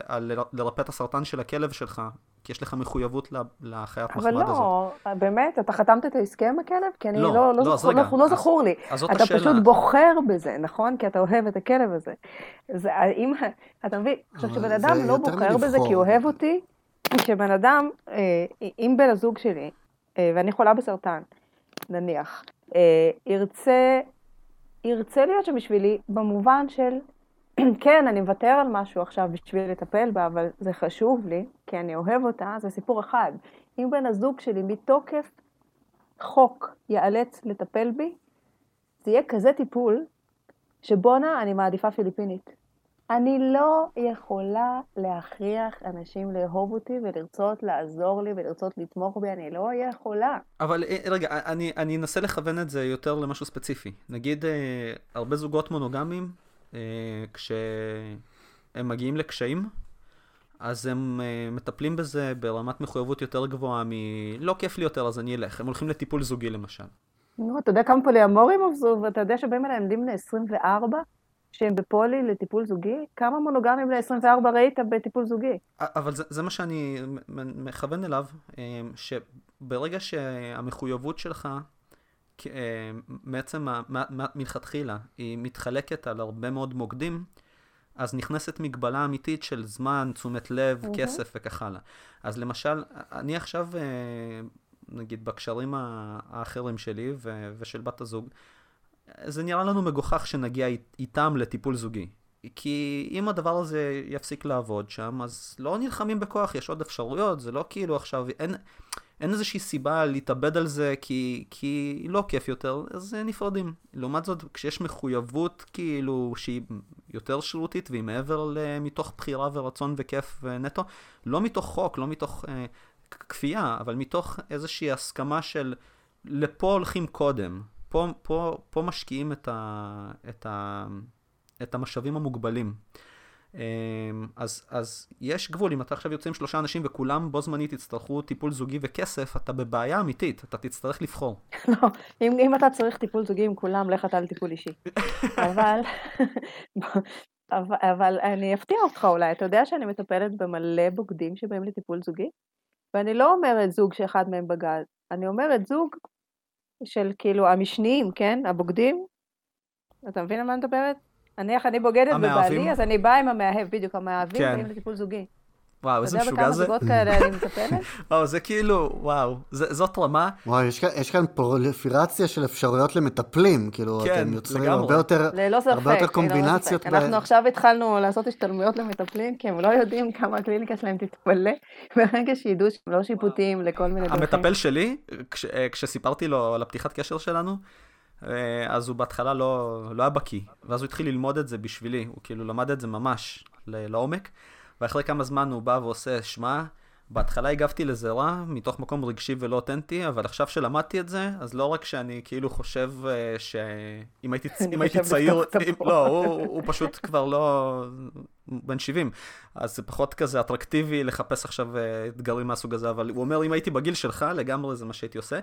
על לרפא את הסרטן של הכלב שלך, כי יש לך מחויבות לחיית מחמד הזאת. אבל לא, הזאת. באמת, אתה חתמת את ההסכם הכלב? כי אני לא, לא, לא, לא, זכור, רגע, לא, לא זכור לי. אז אתה השאלה. פשוט בוחר בזה, נכון? כי אתה אוהב את הכלב הזה. זה, אם, אתה מבין, עכשיו שבן אדם לא בוחר בזה כי הוא אוהב אותי, כשבן אדם, אה, אם בן הזוג שלי, אה, ואני חולה בסרטן, נניח, אה, ירצה, ירצה להיות שם בשבילי במובן של, כן, אני מוותר על משהו עכשיו בשביל לטפל בה, אבל זה חשוב לי, כי אני אוהב אותה, זה סיפור אחד. אם בן הזוג שלי מתוקף חוק ייאלץ לטפל בי, זה יהיה כזה טיפול, שבואנה, אני מעדיפה פיליפינית. אני לא יכולה להכריח אנשים לאהוב אותי ולרצות לעזור לי ולרצות לתמוך בי, אני לא יכולה. אבל אה, רגע, אני, אני אנסה לכוון את זה יותר למשהו ספציפי. נגיד, אה, הרבה זוגות מונוגמיים, אה, כשהם מגיעים לקשיים, אז הם מטפלים בזה ברמת מחויבות יותר גבוהה מ"לא כיף לי יותר אז אני אלך". הם הולכים לטיפול זוגי למשל. נו, אתה יודע כמה פוליאמורים עבדו, ואתה יודע שבאים אליהם בני 24? שהם בפולי לטיפול זוגי? כמה מונוגמים ל-24 ראית בטיפול זוגי? אבל זה, זה מה שאני מכוון אליו, אה, שברגע שהמחויבות שלך אה, בעצם מלכתחילה, היא מתחלקת על הרבה מאוד מוקדים, אז נכנסת מגבלה אמיתית של זמן, תשומת לב, mm-hmm. כסף וכך הלאה. אז למשל, אני עכשיו, אה, נגיד, בקשרים האחרים שלי ושל בת הזוג, זה נראה לנו מגוחך שנגיע איתם לטיפול זוגי. כי אם הדבר הזה יפסיק לעבוד שם, אז לא נלחמים בכוח, יש עוד אפשרויות, זה לא כאילו עכשיו, אין, אין איזושהי סיבה להתאבד על זה כי, כי לא כיף יותר, אז נפרדים. לעומת זאת, כשיש מחויבות כאילו שהיא יותר שרירותית והיא מעבר מתוך בחירה ורצון וכיף ונטו, לא מתוך חוק, לא מתוך אה, כפייה, אבל מתוך איזושהי הסכמה של לפה הולכים קודם. פה, פה, פה משקיעים את, ה, את, ה, את המשאבים המוגבלים. אמ, אז, אז יש גבול, אם אתה עכשיו יוצא עם שלושה אנשים וכולם בו זמנית יצטרכו טיפול זוגי וכסף, אתה בבעיה אמיתית, אתה תצטרך לבחור. לא, אם, אם אתה צריך טיפול זוגי עם כולם, לך אתה לטיפול אישי. אבל, אבל, אבל אני אפתיע אותך אולי, אתה יודע שאני מטפלת במלא בוגדים שבאים לטיפול זוגי? ואני לא אומרת זוג שאחד מהם בגד, אני אומרת זוג של כאילו המשניים, כן? הבוגדים. אתה מבין על מה אני מדברת? נניח אני בוגדת בבעלי, אז אני באה עם המאהב, בדיוק, המאהבים כן. באים לטיפול זוגי. וואו, איזה משוגע זה. אתה יודע בכמה זוגות כאלה אני מטפלת? וואו, זה כאילו, וואו, זה, זאת רמה. וואו, יש, יש כאן פרוליפרציה של אפשרויות למטפלים, כאילו, כן, אתם יוצרים לגמרי. הרבה יותר, ללא ספק, הרבה יותר קומבינציות. ב... אנחנו עכשיו התחלנו לעשות השתלמויות למטפלים, כי הם לא יודעים כמה הקליניקה שלהם תתמלא, ברגע שידעו שהם לא שיפוטיים לכל מיני דרכים. המטפל שלי, כש, אה, כשסיפרתי לו על הפתיחת קשר שלנו, אה, אז הוא בהתחלה לא, לא היה בקיא, ואז הוא התחיל ללמוד את זה בשבילי, הוא כאילו למד את זה ממש לעומק. ואחרי כמה זמן הוא בא ועושה, שמע, בהתחלה הגבתי לזה רע, מתוך מקום רגשי ולא אותנטי, אבל עכשיו שלמדתי את זה, אז לא רק שאני כאילו חושב uh, שאם הייתי, הייתי צעיר, אם, לא, הוא, הוא פשוט כבר לא בן 70, אז זה פחות כזה אטרקטיבי לחפש עכשיו uh, אתגרים מהסוג הזה, אבל הוא אומר, אם הייתי בגיל שלך, לגמרי זה מה שהייתי עושה,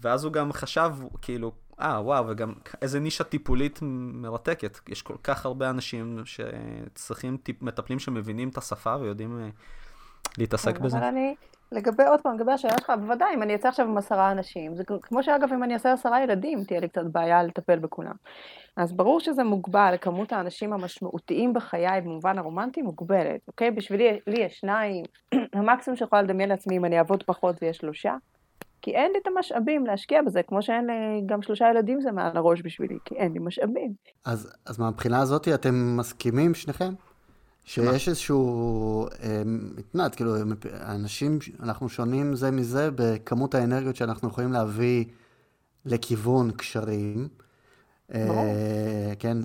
ואז הוא גם חשב, כאילו, אה, וואו, וגם איזה נישה טיפולית מרתקת. יש כל כך הרבה אנשים שצריכים טיפ, מטפלים שמבינים את השפה ויודעים uh, להתעסק כן, בזה. אבל אני, לגבי, עוד פעם, לגבי השאלה שלך, בוודאי, אם אני אצא עכשיו עם עשרה אנשים, זה כמו שאגב, אם אני אעשה עשרה ילדים, תהיה לי קצת בעיה לטפל בכולם. אז ברור שזה מוגבל, כמות האנשים המשמעותיים בחיי במובן הרומנטי מוגבלת, אוקיי? בשבילי, לי יש שניים, המקסימום שיכולה לדמיין לעצמי אם אני אעבוד פחות ויש שלושה, כי אין לי את המשאבים להשקיע בזה, כמו שאין לי גם שלושה ילדים זה מעל הראש בשבילי, כי אין לי משאבים. אז, אז מהבחינה הזאת אתם מסכימים שניכם? שיש איזשהו, מתנת, אה, כאילו, אנשים, אנחנו שונים זה מזה בכמות האנרגיות שאנחנו יכולים להביא לכיוון קשרים. ברור. אה, כן.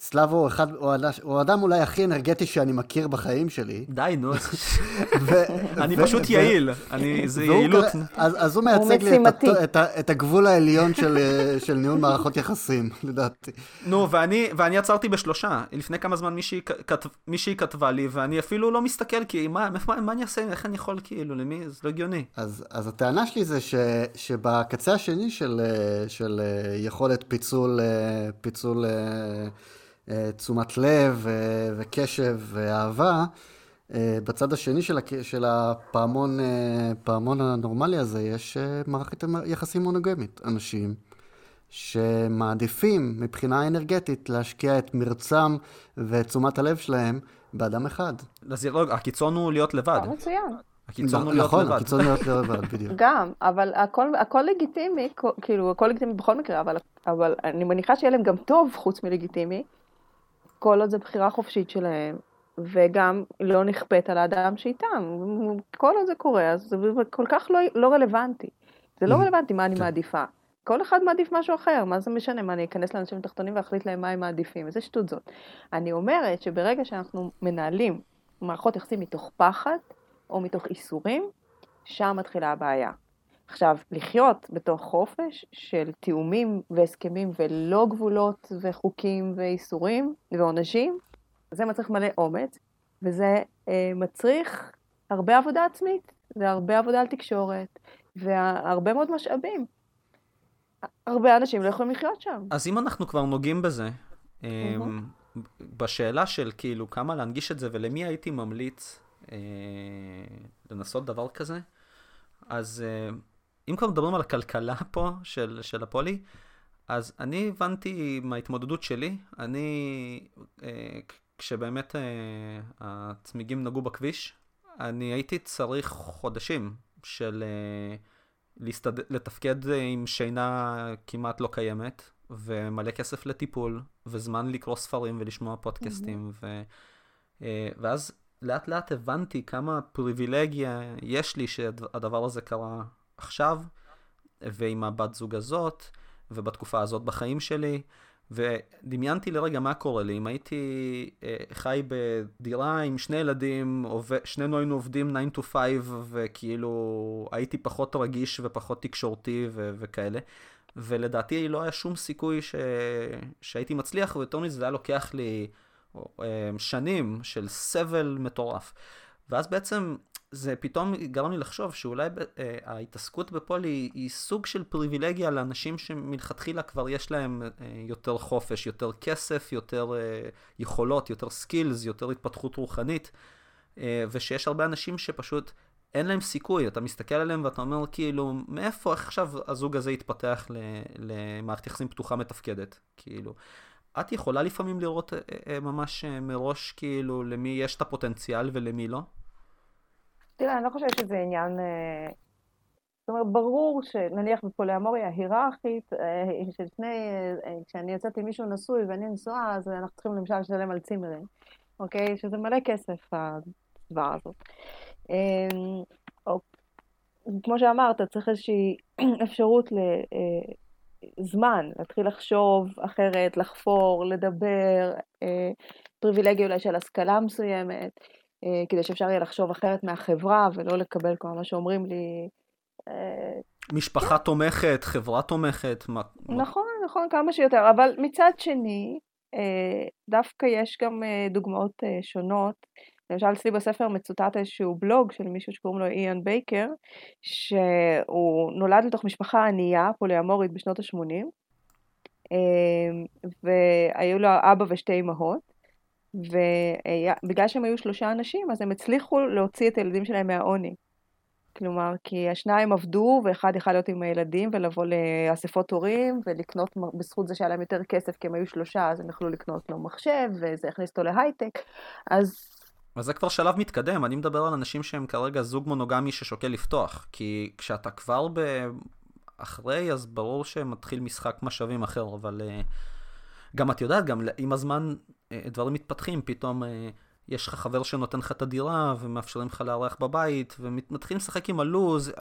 סלאבו הוא, אחד, הוא, הוא האדם אולי הכי אנרגטי שאני מכיר בחיים שלי. די, נו. אני פשוט יעיל, אני, זה יעילות. אז, אז הוא מייצג לי את, את, את הגבול העליון של, של ניהול מערכות יחסים, לדעתי. נו, ואני, ואני עצרתי בשלושה. לפני כמה זמן מישהי, כתב, מישהי כתבה לי, ואני אפילו לא מסתכל, כי מה, מה, מה אני אעשה, איך אני יכול, כאילו, למי? זה לא הגיוני. אז, אז הטענה שלי זה ש, שבקצה השני של, של יכולת פיצול, פיצול אה, תשומת לב אה, וקשב ואהבה. אה, בצד השני של, של הפעמון, פעמון הנורמלי הזה יש מערכת יחסים מונוגמית. אנשים שמעדיפים מבחינה אנרגטית להשקיע את מרצם ואת תשומת הלב שלהם באדם אחד. אז הקיצון הוא להיות לבד. מצוין. הקיצון הוא להיות נכון, לבד. נכון, הקיצון הוא להיות לבד, בדיוק. גם, אבל הכל, הכל לגיטימי, כאילו, הכל לגיטימי בכל מקרה, אבל, אבל אני מניחה שיהיה להם גם טוב חוץ מלגיטימי, כל עוד זו בחירה חופשית שלהם, וגם לא נכפית על האדם שאיתם. כל עוד זה קורה, אז זה כל כך לא, לא רלוונטי. זה לא mm. רלוונטי מה אני כן. מעדיפה. כל אחד מעדיף משהו אחר, מה זה משנה? מה, אני אכנס לאנשים תחתונים ואחליט להם מה הם מעדיפים? איזה שטות זאת. אני אומרת שברגע שאנחנו מנהלים מערכות יחסים מתוך פחד, או מתוך איסורים, שם מתחילה הבעיה. עכשיו, לחיות בתוך חופש של תיאומים והסכמים ולא גבולות וחוקים ואיסורים ועונשים, זה מצריך מלא אומץ, וזה אה, מצריך הרבה עבודה עצמית, והרבה עבודה על תקשורת, והרבה מאוד משאבים. הרבה אנשים לא יכולים לחיות שם. אז אם אנחנו כבר נוגעים בזה, mm-hmm. בשאלה של כאילו כמה להנגיש את זה ולמי הייתי ממליץ אה, לנסות דבר כזה, אז אה, אם כבר מדברים על הכלכלה פה של, של הפולי, אז אני הבנתי מההתמודדות שלי, אני, אה, כשבאמת אה, הצמיגים נגעו בכביש, אני הייתי צריך חודשים של אה, להסתד... לתפקד עם שינה כמעט לא קיימת, ומלא כסף לטיפול, וזמן לקרוא ספרים ולשמוע פודקאסטים, mm-hmm. ו... אה, ואז לאט לאט הבנתי כמה פריבילגיה יש לי שהדבר הזה קרה עכשיו, ועם הבת זוג הזאת, ובתקופה הזאת בחיים שלי, ודמיינתי לרגע מה קורה לי אם הייתי אה, חי בדירה עם שני ילדים, עובד, שנינו היינו עובדים 9 to 5 וכאילו הייתי פחות רגיש ופחות תקשורתי ו- וכאלה. ולדעתי לא היה שום סיכוי ש... שהייתי מצליח, ויותר מזה זה היה לוקח לי אה, שנים של סבל מטורף. ואז בעצם זה פתאום גרם לי לחשוב שאולי אה, ההתעסקות בפולי היא, היא סוג של פריבילגיה לאנשים שמלכתחילה כבר יש להם אה, יותר חופש, יותר כסף, יותר אה, יכולות, יותר סקילס, יותר התפתחות רוחנית, אה, ושיש הרבה אנשים שפשוט אין להם סיכוי, אתה מסתכל עליהם ואתה אומר כאילו, מאיפה עכשיו הזוג הזה יתפתח למערכת יחסים פתוחה מתפקדת, כאילו. את יכולה לפעמים לראות אה, אה, ממש אה, מראש כאילו למי יש את הפוטנציאל ולמי לא? תראה, אני לא חושבת שזה עניין... זאת אומרת, ברור שנניח בפוליאמוריה היררכית, שלפני, כשאני יוצאת עם מישהו נשוי ואני נשואה, אז אנחנו צריכים למשל לשלם על צימרים, אוקיי? שזה מלא כסף, הדבר הזאת. אמ, או, כמו שאמרת, צריך איזושהי אפשרות לזמן, להתחיל לחשוב אחרת, לחפור, לדבר, אה, פריבילגיה אולי של השכלה מסוימת, אה, כדי שאפשר יהיה לחשוב אחרת מהחברה ולא לקבל כל מה שאומרים לי. אה, משפחה תומכת, חברה תומכת. נכון, נכון, כמה שיותר, אבל מצד שני, דווקא יש גם דוגמאות שונות למשל אצלי בספר מצוטט איזשהו בלוג של מישהו שקוראים לו איאן בייקר, שהוא נולד לתוך משפחה ענייה, פוליאמורית בשנות ה-80, אמ, והיו לו אבא ושתי אמהות, ובגלל שהם היו שלושה אנשים, אז הם הצליחו להוציא את הילדים שלהם מהעוני. כלומר, כי השניים עבדו, ואחד יכול להיות עם הילדים ולבוא לאספות הורים, ולקנות, בזכות זה שהיה להם יותר כסף, כי הם היו שלושה, אז הם יכלו לקנות לו מחשב, וזה הכניס אותו להייטק. אז אבל זה כבר שלב מתקדם, אני מדבר על אנשים שהם כרגע זוג מונוגמי ששוקל לפתוח, כי כשאתה כבר ב... אחרי, אז ברור שמתחיל משחק משאבים אחר, אבל uh, גם את יודעת, גם עם הזמן דברים מתפתחים, פתאום uh, יש לך חבר שנותן לך את הדירה, ומאפשרים לך לארח בבית, ומתחילים לשחק עם הלו"ז,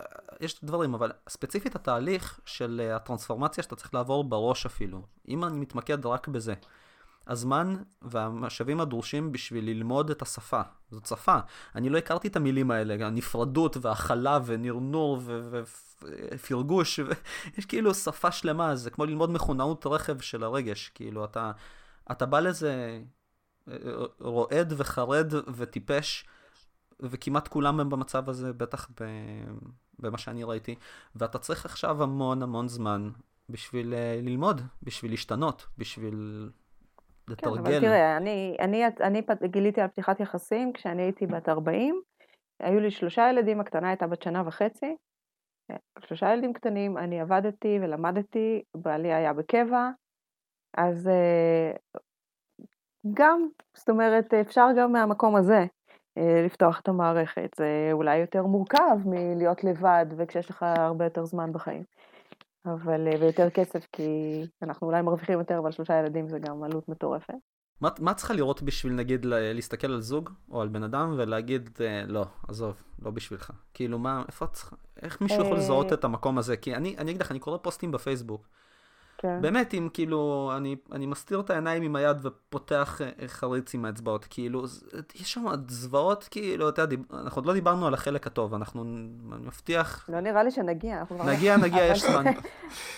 יש דברים, אבל ספציפית התהליך של uh, הטרנספורמציה שאתה צריך לעבור בראש אפילו, אם אני מתמקד רק בזה. הזמן והמשאבים הדרושים בשביל ללמוד את השפה. זאת שפה. אני לא הכרתי את המילים האלה, הנפרדות והכלה ונרנור ופרגוש, יש כאילו שפה שלמה, זה כמו ללמוד מכונאות רכב של הרגש, כאילו אתה, אתה בא לזה אה, רועד וחרד וטיפש, וכמעט כולם הם במצב הזה, בטח במה שאני ראיתי, ואתה צריך עכשיו המון המון זמן בשביל אה, ללמוד, בשביל להשתנות, בשביל לתרגל. כן, אבל תראה, אני, אני, אני גיליתי על פתיחת יחסים כשאני הייתי בת 40, היו לי שלושה ילדים, הקטנה הייתה בת שנה וחצי, שלושה ילדים קטנים, אני עבדתי ולמדתי, בעלי היה בקבע, אז אה, גם, זאת אומרת, אפשר גם מהמקום הזה אה, לפתוח את המערכת. זה אולי יותר מורכב מלהיות לבד וכשיש לך הרבה יותר זמן בחיים. אבל, אה, ויותר כסף, כי אנחנו אולי מרוויחים יותר, אבל שלושה ילדים זה גם עלות מטורפת. מה, מה צריכה לראות בשביל נגיד להסתכל על זוג או על בן אדם ולהגיד לא, עזוב, לא בשבילך. כאילו מה, איפה את צריכה, איך מישהו יכול לזהות את המקום הזה? כי אני, אני אגיד לך, אני קורא פוסטים בפייסבוק כן. באמת, אם כאילו, אני, אני מסתיר את העיניים עם היד ופותח אה, חריץ עם האצבעות, כאילו, יש שם זוועות, כאילו, אתה יודע, אנחנו עוד לא דיברנו על החלק הטוב, אנחנו, אני מבטיח... לא נראה לי שנגיע, אנחנו כבר... נגיע, נגיע, יש זמן.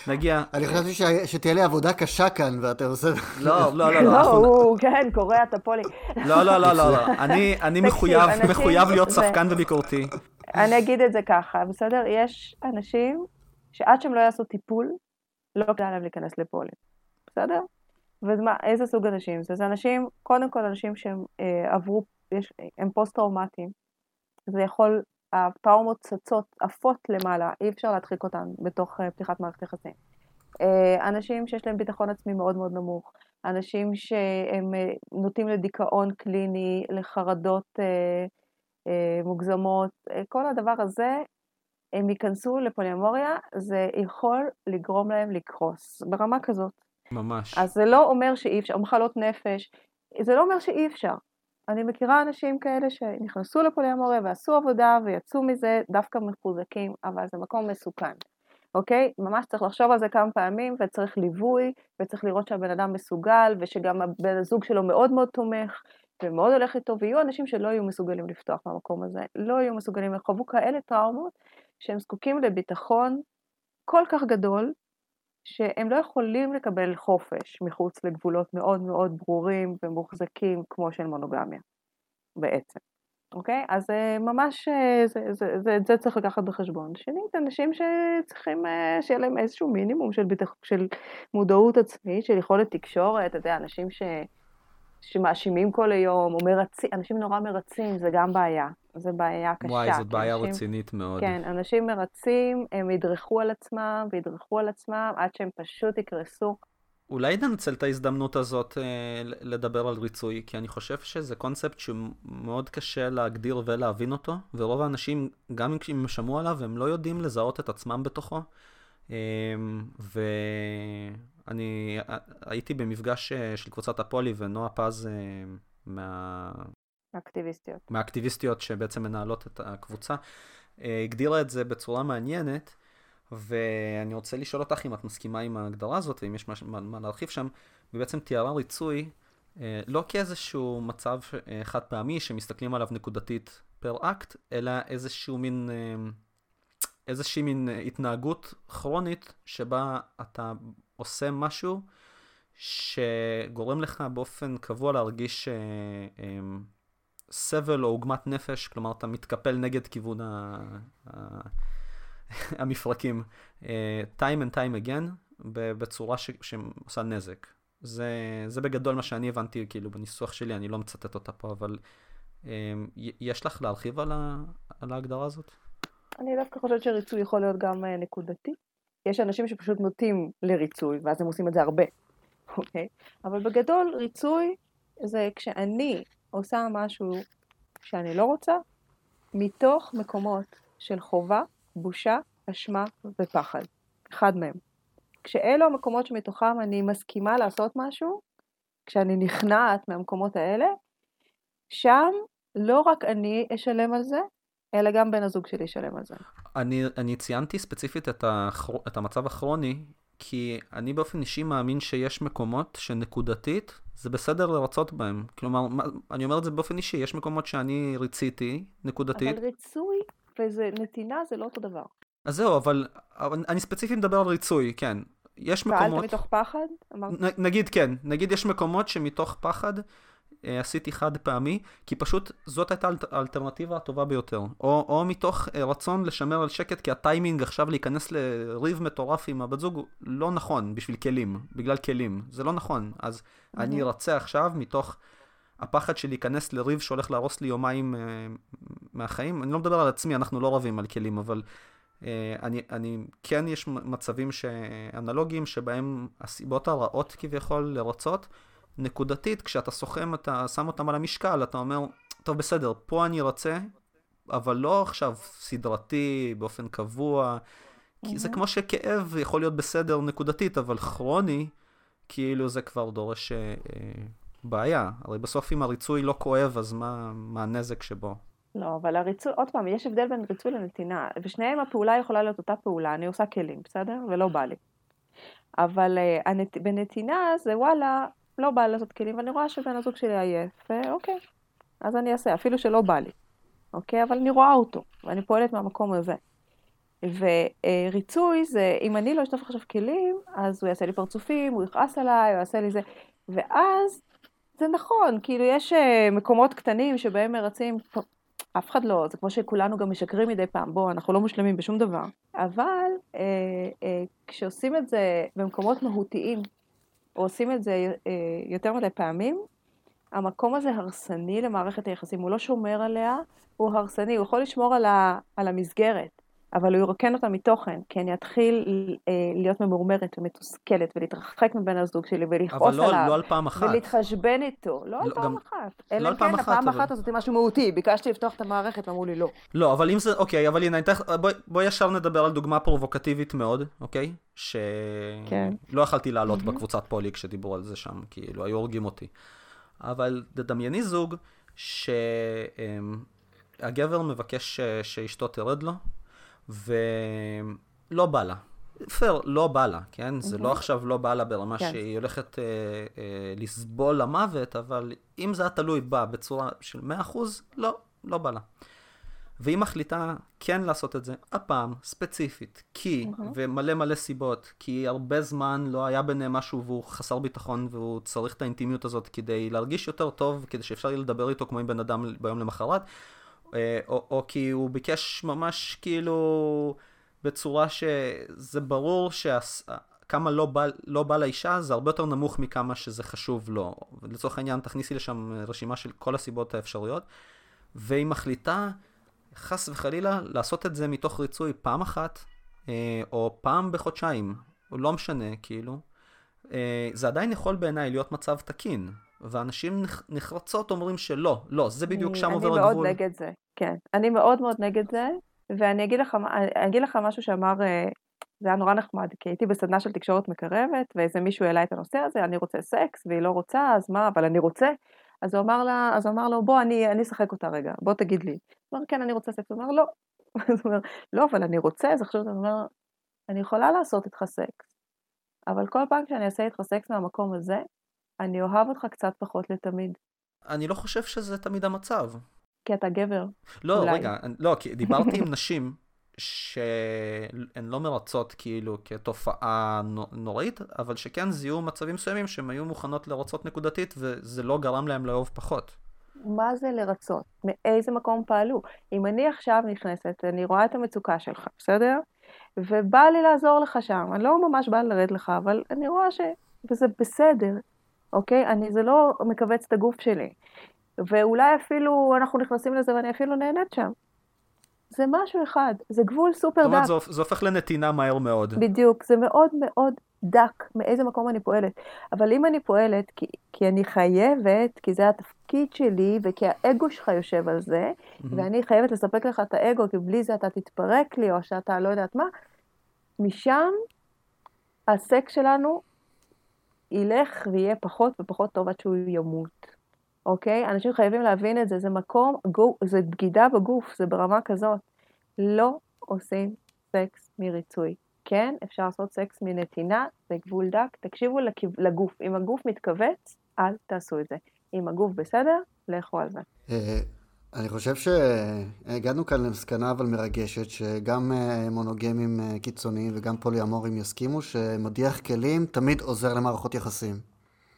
נגיע. אני חשבתי שתהיה לי עבודה קשה כאן, ואתה עושה... לא, לא, לא, לא. לא, הוא, כן, קורע את הפולי. לא, לא, לא, לא, אני מחויב, מחויב להיות ספקן וביקורתי. אני אגיד את זה ככה, בסדר? יש אנשים שעד שהם לא יעשו טיפול, לא כדאי להם להיכנס לפולין, בסדר? ומה, איזה סוג אנשים זה? זה אנשים, קודם כל אנשים שהם אה, עברו, יש, הם פוסט-טראומטיים. זה יכול הפאומות צצות, עפות למעלה, אי אפשר להדחיק אותן בתוך אה, פתיחת מערכת יחסים. אה, אנשים שיש להם ביטחון עצמי מאוד מאוד נמוך, אנשים שהם אה, נוטים לדיכאון קליני, לחרדות מוגזמות, כל הדבר הזה, הם ייכנסו לפוליומוריה, זה יכול לגרום להם לקרוס, ברמה כזאת. ממש. אז זה לא אומר שאי אפשר, או מחלות נפש, זה לא אומר שאי אפשר. אני מכירה אנשים כאלה שנכנסו לפוליאמוריה ועשו עבודה ויצאו מזה דווקא מחוזקים, אבל זה מקום מסוכן, אוקיי? ממש צריך לחשוב על זה כמה פעמים וצריך ליווי וצריך לראות שהבן אדם מסוגל ושגם הבן הזוג שלו מאוד מאוד תומך ומאוד הולך איתו, ויהיו אנשים שלא יהיו מסוגלים לפתוח מהמקום הזה, לא יהיו מסוגלים, לחוו כאלה טראומות שהם זקוקים לביטחון כל כך גדול, שהם לא יכולים לקבל חופש מחוץ לגבולות מאוד מאוד ברורים ומוחזקים כמו של מונוגמיה, בעצם. אוקיי? אז אה, ממש, אה, זה, זה, זה, זה צריך לקחת בחשבון. שנית, אנשים שצריכים אה, שיהיה להם איזשהו מינימום של, ביטח, של מודעות עצמית, של יכולת תקשורת, אתה יודע, אנשים ש... שמאשימים כל היום, או מרצים, אנשים נורא מרצים, זה גם בעיה. זה בעיה קשה. וואי, זאת בעיה אנשים, רצינית מאוד. כן, אנשים מרצים, הם ידרכו על עצמם, וידרכו על עצמם, עד שהם פשוט יקרסו. אולי ננצל את ההזדמנות הזאת אה, לדבר על ריצוי, כי אני חושב שזה קונספט שמאוד קשה להגדיר ולהבין אותו, ורוב האנשים, גם אם הם שמעו עליו, הם לא יודעים לזהות את עצמם בתוכו. אה, ואני הייתי במפגש אה, של קבוצת הפולי, ונועה פז אה, מה... מהאקטיביסטיות. מהאקטיביסטיות שבעצם מנהלות את הקבוצה, אה, הגדירה את זה בצורה מעניינת, ואני רוצה לשאול אותך אם את מסכימה עם ההגדרה הזאת, ואם יש מה, מה להרחיב שם, ובעצם תיארה ריצוי אה, לא כאיזשהו מצב אה, חד פעמי שמסתכלים עליו נקודתית פר אקט, אלא איזשהו מין, איזושהי מין התנהגות כרונית שבה אתה עושה משהו שגורם לך באופן קבוע להרגיש סבל או עוגמת נפש, כלומר אתה מתקפל נגד כיוון ה... המפרקים, uh, time and time again, בצורה ש... שעושה נזק. זה, זה בגדול מה שאני הבנתי, כאילו, בניסוח שלי, אני לא מצטט אותה פה, אבל um, יש לך להרחיב על, ה... על ההגדרה הזאת? אני דווקא חושבת שריצוי יכול להיות גם uh, נקודתי. יש אנשים שפשוט נוטים לריצוי, ואז הם עושים את זה הרבה, אוקיי? Okay? אבל בגדול, ריצוי זה כשאני עושה משהו שאני לא רוצה, מתוך מקומות של חובה, בושה, אשמה ופחד. אחד מהם. כשאלו המקומות שמתוכם אני מסכימה לעשות משהו, כשאני נכנעת מהמקומות האלה, שם לא רק אני אשלם על זה, אלא גם בן הזוג שלי ישלם על זה. אני, אני ציינתי ספציפית את, החר... את המצב הכרוני, כי אני באופן אישי מאמין שיש מקומות שנקודתית זה בסדר לרצות בהם. כלומר, אני אומר את זה באופן אישי, יש מקומות שאני ריציתי, נקודתית. אבל ריצוי ונתינה זה לא אותו דבר. אז זהו, אבל, אבל אני ספציפית מדבר על ריצוי, כן. יש מקומות... פעלת מתוך פחד? נ, נגיד כן, נגיד יש מקומות שמתוך פחד עשיתי חד פעמי, כי פשוט זאת הייתה האלטרנטיבה הטובה ביותר. או, או מתוך אה, רצון לשמר על שקט, כי הטיימינג עכשיו להיכנס לריב מטורף עם הבת זוג לא נכון בשביל כלים, בגלל כלים. זה לא נכון. אז mm-hmm. אני ארצה עכשיו מתוך הפחד שלי להיכנס לריב שהולך להרוס לי יומיים אה, מהחיים. אני לא מדבר על עצמי, אנחנו לא רבים על כלים, אבל... Uh, אני, אני, כן יש מצבים אנלוגיים שבהם הסיבות הרעות כביכול לרצות נקודתית, כשאתה סוכם, אתה שם אותם על המשקל, אתה אומר, טוב, בסדר, פה אני רוצה, אבל לא עכשיו סדרתי, באופן קבוע, כי זה כמו שכאב יכול להיות בסדר נקודתית, אבל כרוני, כאילו זה כבר דורש אה, בעיה. הרי בסוף אם הריצוי לא כואב, אז מה, מה הנזק שבו? לא, אבל הריצוי, עוד פעם, יש הבדל בין ריצוי לנתינה. בשניהם הפעולה יכולה להיות אותה פעולה, אני עושה כלים, בסדר? ולא בא לי. אבל uh, הנת... בנתינה זה וואלה, לא בא לעשות כלים, ואני רואה שבן הזוג שלי עייף, ואוקיי, אז אני אעשה, אפילו שלא בא לי, אוקיי? אבל אני רואה אותו, ואני פועלת מהמקום הזה. וריצוי זה, אם אני לא אשטוף עכשיו כלים, אז הוא יעשה לי פרצופים, הוא יכעס עליי, הוא יעשה לי זה, ואז זה נכון, כאילו יש אה, מקומות קטנים שבהם מרצים, אף אחד לא, זה כמו שכולנו גם משקרים מדי פעם, בואו, אנחנו לא מושלמים בשום דבר, אבל אה, אה, כשעושים את זה במקומות מהותיים, עושים את זה אה, יותר מדי פעמים, המקום הזה הרסני למערכת היחסים, הוא לא שומר עליה, הוא הרסני, הוא יכול לשמור על, ה, על המסגרת, אבל הוא ירוקן אותה מתוכן, כי אני אתחיל אה, להיות ממורמרת ומתוסכלת ולהתרחק מבן הזוג שלי ולכעוס לא, עליו. לא על פעם אחת. ולהתחשבן איתו. לא, לא על פעם. אחת. לא אלא פעם כן, אחת, הפעם אבל... אחת עשיתי משהו מהותי, ביקשתי לפתוח את המערכת ואמרו לי לא. לא, אבל אם זה, אוקיי, אבל הנה. בואי בוא ישר נדבר על דוגמה פרובוקטיבית מאוד, אוקיי? שלא כן. יכלתי לעלות mm-hmm. בקבוצת פולי כשדיברו על זה שם, כאילו, היו הורגים אותי. אבל תדמייני זוג שהגבר מבקש שאשתו תרד לו, ולא בא לה. פייר, לא בא לה, כן? זה לא עכשיו לא בא לה ברמה כן. שהיא הולכת אה, אה, לסבול למוות, אבל אם זה היה תלוי בה בצורה של 100%, לא, לא בא לה. והיא מחליטה כן לעשות את זה, הפעם, ספציפית, כי, ומלא מלא סיבות, כי הרבה זמן לא היה ביניהם משהו והוא חסר ביטחון והוא צריך את האינטימיות הזאת כדי להרגיש יותר טוב, כדי שאפשר יהיה לדבר איתו כמו עם בן אדם ביום למחרת, או, או כי הוא ביקש ממש כאילו בצורה שזה ברור שכמה לא לא בא לאישה זה הרבה יותר נמוך מכמה שזה חשוב לו. לצורך העניין תכניסי לשם רשימה של כל הסיבות האפשריות, והיא מחליטה חס וחלילה לעשות את זה מתוך ריצוי פעם אחת, אה, או פעם בחודשיים, לא משנה, כאילו. אה, זה עדיין יכול בעיניי להיות מצב תקין, ואנשים נחרצות אומרים שלא, לא, זה בדיוק שם עובר הגבול. אני מאוד נגד זה, כן. אני מאוד מאוד נגד זה, ואני אגיד לך, אגיד לך משהו שאמר, אה, זה היה נורא נחמד, כי הייתי בסדנה של תקשורת מקרבת, ואיזה מישהו העלה את הנושא הזה, אני רוצה סקס, והיא לא רוצה, אז מה, אבל אני רוצה. אז הוא אמר, לה, אז הוא אמר לו, בוא, אני, אני אשחק אותה רגע, בוא תגיד לי. הוא אמר, כן, אני רוצה סקס. הוא אמר, לא. אז הוא אומר, לא, אבל אני רוצה, אז עכשיו הוא אומר, אני יכולה לעשות איתך סקס, אבל כל פעם שאני אעשה איתך סקס מהמקום הזה, אני אוהב אותך קצת פחות לתמיד. אני לא חושב שזה תמיד המצב. כי אתה גבר. לא, אולי. רגע, לא, כי דיברתי עם נשים שהן לא מרצות כאילו כתופעה נוראית, אבל שכן זיהו מצבים מסוימים שהן היו מוכנות לרצות נקודתית וזה לא גרם להם לאהוב פחות. מה זה לרצות? מאיזה מקום פעלו? אם אני עכשיו נכנסת, אני רואה את המצוקה שלך, בסדר? ובא לי לעזור לך שם, אני לא ממש באה לרד לך, אבל אני רואה ש... וזה בסדר, אוקיי? אני, זה לא מכווץ את הגוף שלי. ואולי אפילו אנחנו נכנסים לזה ואני אפילו נהנית שם. זה משהו אחד, זה גבול סופר דק. זאת אומרת, זה הופך לנתינה מהר מאוד. בדיוק, זה מאוד מאוד דק מאיזה מקום אני פועלת. אבל אם אני פועלת כי, כי אני חייבת, כי זה התפקיד שלי וכי האגו שלך יושב על זה, mm-hmm. ואני חייבת לספק לך את האגו, כי בלי זה אתה תתפרק לי או שאתה לא יודעת מה, משם הסקס שלנו ילך ויהיה פחות ופחות טוב עד שהוא ימות. אוקיי? אנשים חייבים להבין את זה, זה מקום, זה בגידה בגוף, זה ברמה כזאת. לא עושים סקס מריצוי. כן, אפשר לעשות סקס מנתינה, זה גבול דק, תקשיבו לגוף. אם הגוף מתכווץ, אל תעשו את זה. אם הגוף בסדר, לכו על זה. אני חושב שהגענו כאן למסקנה אבל מרגשת, שגם אה, מונוגמים אה, קיצוניים וגם פוליאמורים יסכימו שמדיח כלים תמיד עוזר למערכות יחסים.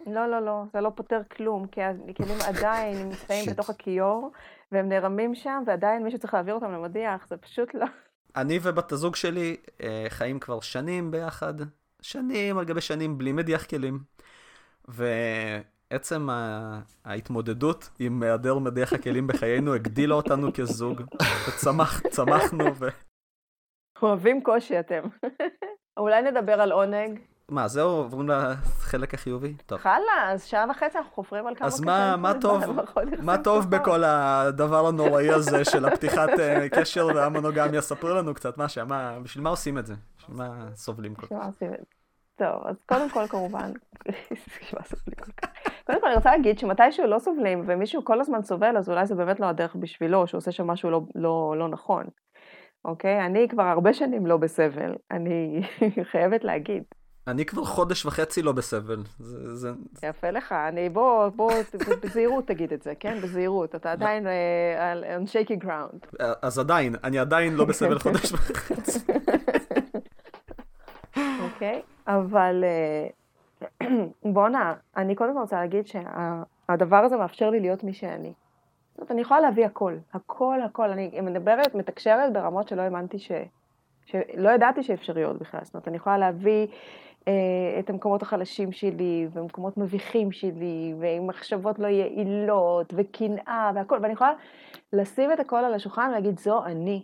לא, לא, לא, זה לא פותר כלום, כי הכלים עדיין נמצאים בתוך הכיור, והם נערמים שם, ועדיין מישהו צריך להעביר אותם למדיח, זה פשוט לא... אני ובת הזוג שלי אה, חיים כבר שנים ביחד, שנים על גבי שנים בלי מדיח כלים. ועצם ההתמודדות עם היעדר מדיח הכלים בחיינו הגדילה אותנו כזוג, וצמחנו ו... אוהבים קושי אתם. אולי נדבר על עונג. מה, זהו, עוברים לחלק החיובי? טוב. חלאס, שעה וחצי אנחנו חופרים על כמה אז מה, מה טוב, מה טוב בכל הדבר הנוראי הזה של הפתיחת אה, קשר והמונוגמיה? ספרי לנו קצת, מה שמה, בשביל מה עושים את זה? בשביל מה סובלים כל כך? טוב, אז קודם כל כמובן, קודם כל אני רוצה להגיד שמתישהו לא סובלים ומישהו כל הזמן סובל, אז אולי זה באמת לא הדרך בשבילו, שהוא עושה שם משהו לא, לא, לא נכון. אוקיי? אני כבר הרבה שנים לא בסבל, אני חייבת להגיד. אני כבר חודש וחצי לא בסבל. זה, זה... יפה לך, אני, בוא, בוא, בזהירות תגיד את זה, כן? בזהירות, אתה עדיין על uh, on shaky ground. אז עדיין, אני עדיין לא בסבל חודש וחצי. אוקיי, אבל uh, בואנה, אני קודם כל רוצה להגיד שהדבר הזה מאפשר לי להיות מי שאני. זאת אומרת, אני יכולה להביא הכל, הכל, הכל. אני מדברת, מתקשרת ברמות שלא האמנתי ש... שלא ידעתי שאפשריות בכלל. זאת אומרת, אני יכולה להביא את המקומות החלשים שלי, ומקומות מביכים שלי, ועם מחשבות לא יעילות, וקנאה והכל, ואני יכולה לשים את הכל על השולחן ולהגיד, זו אני.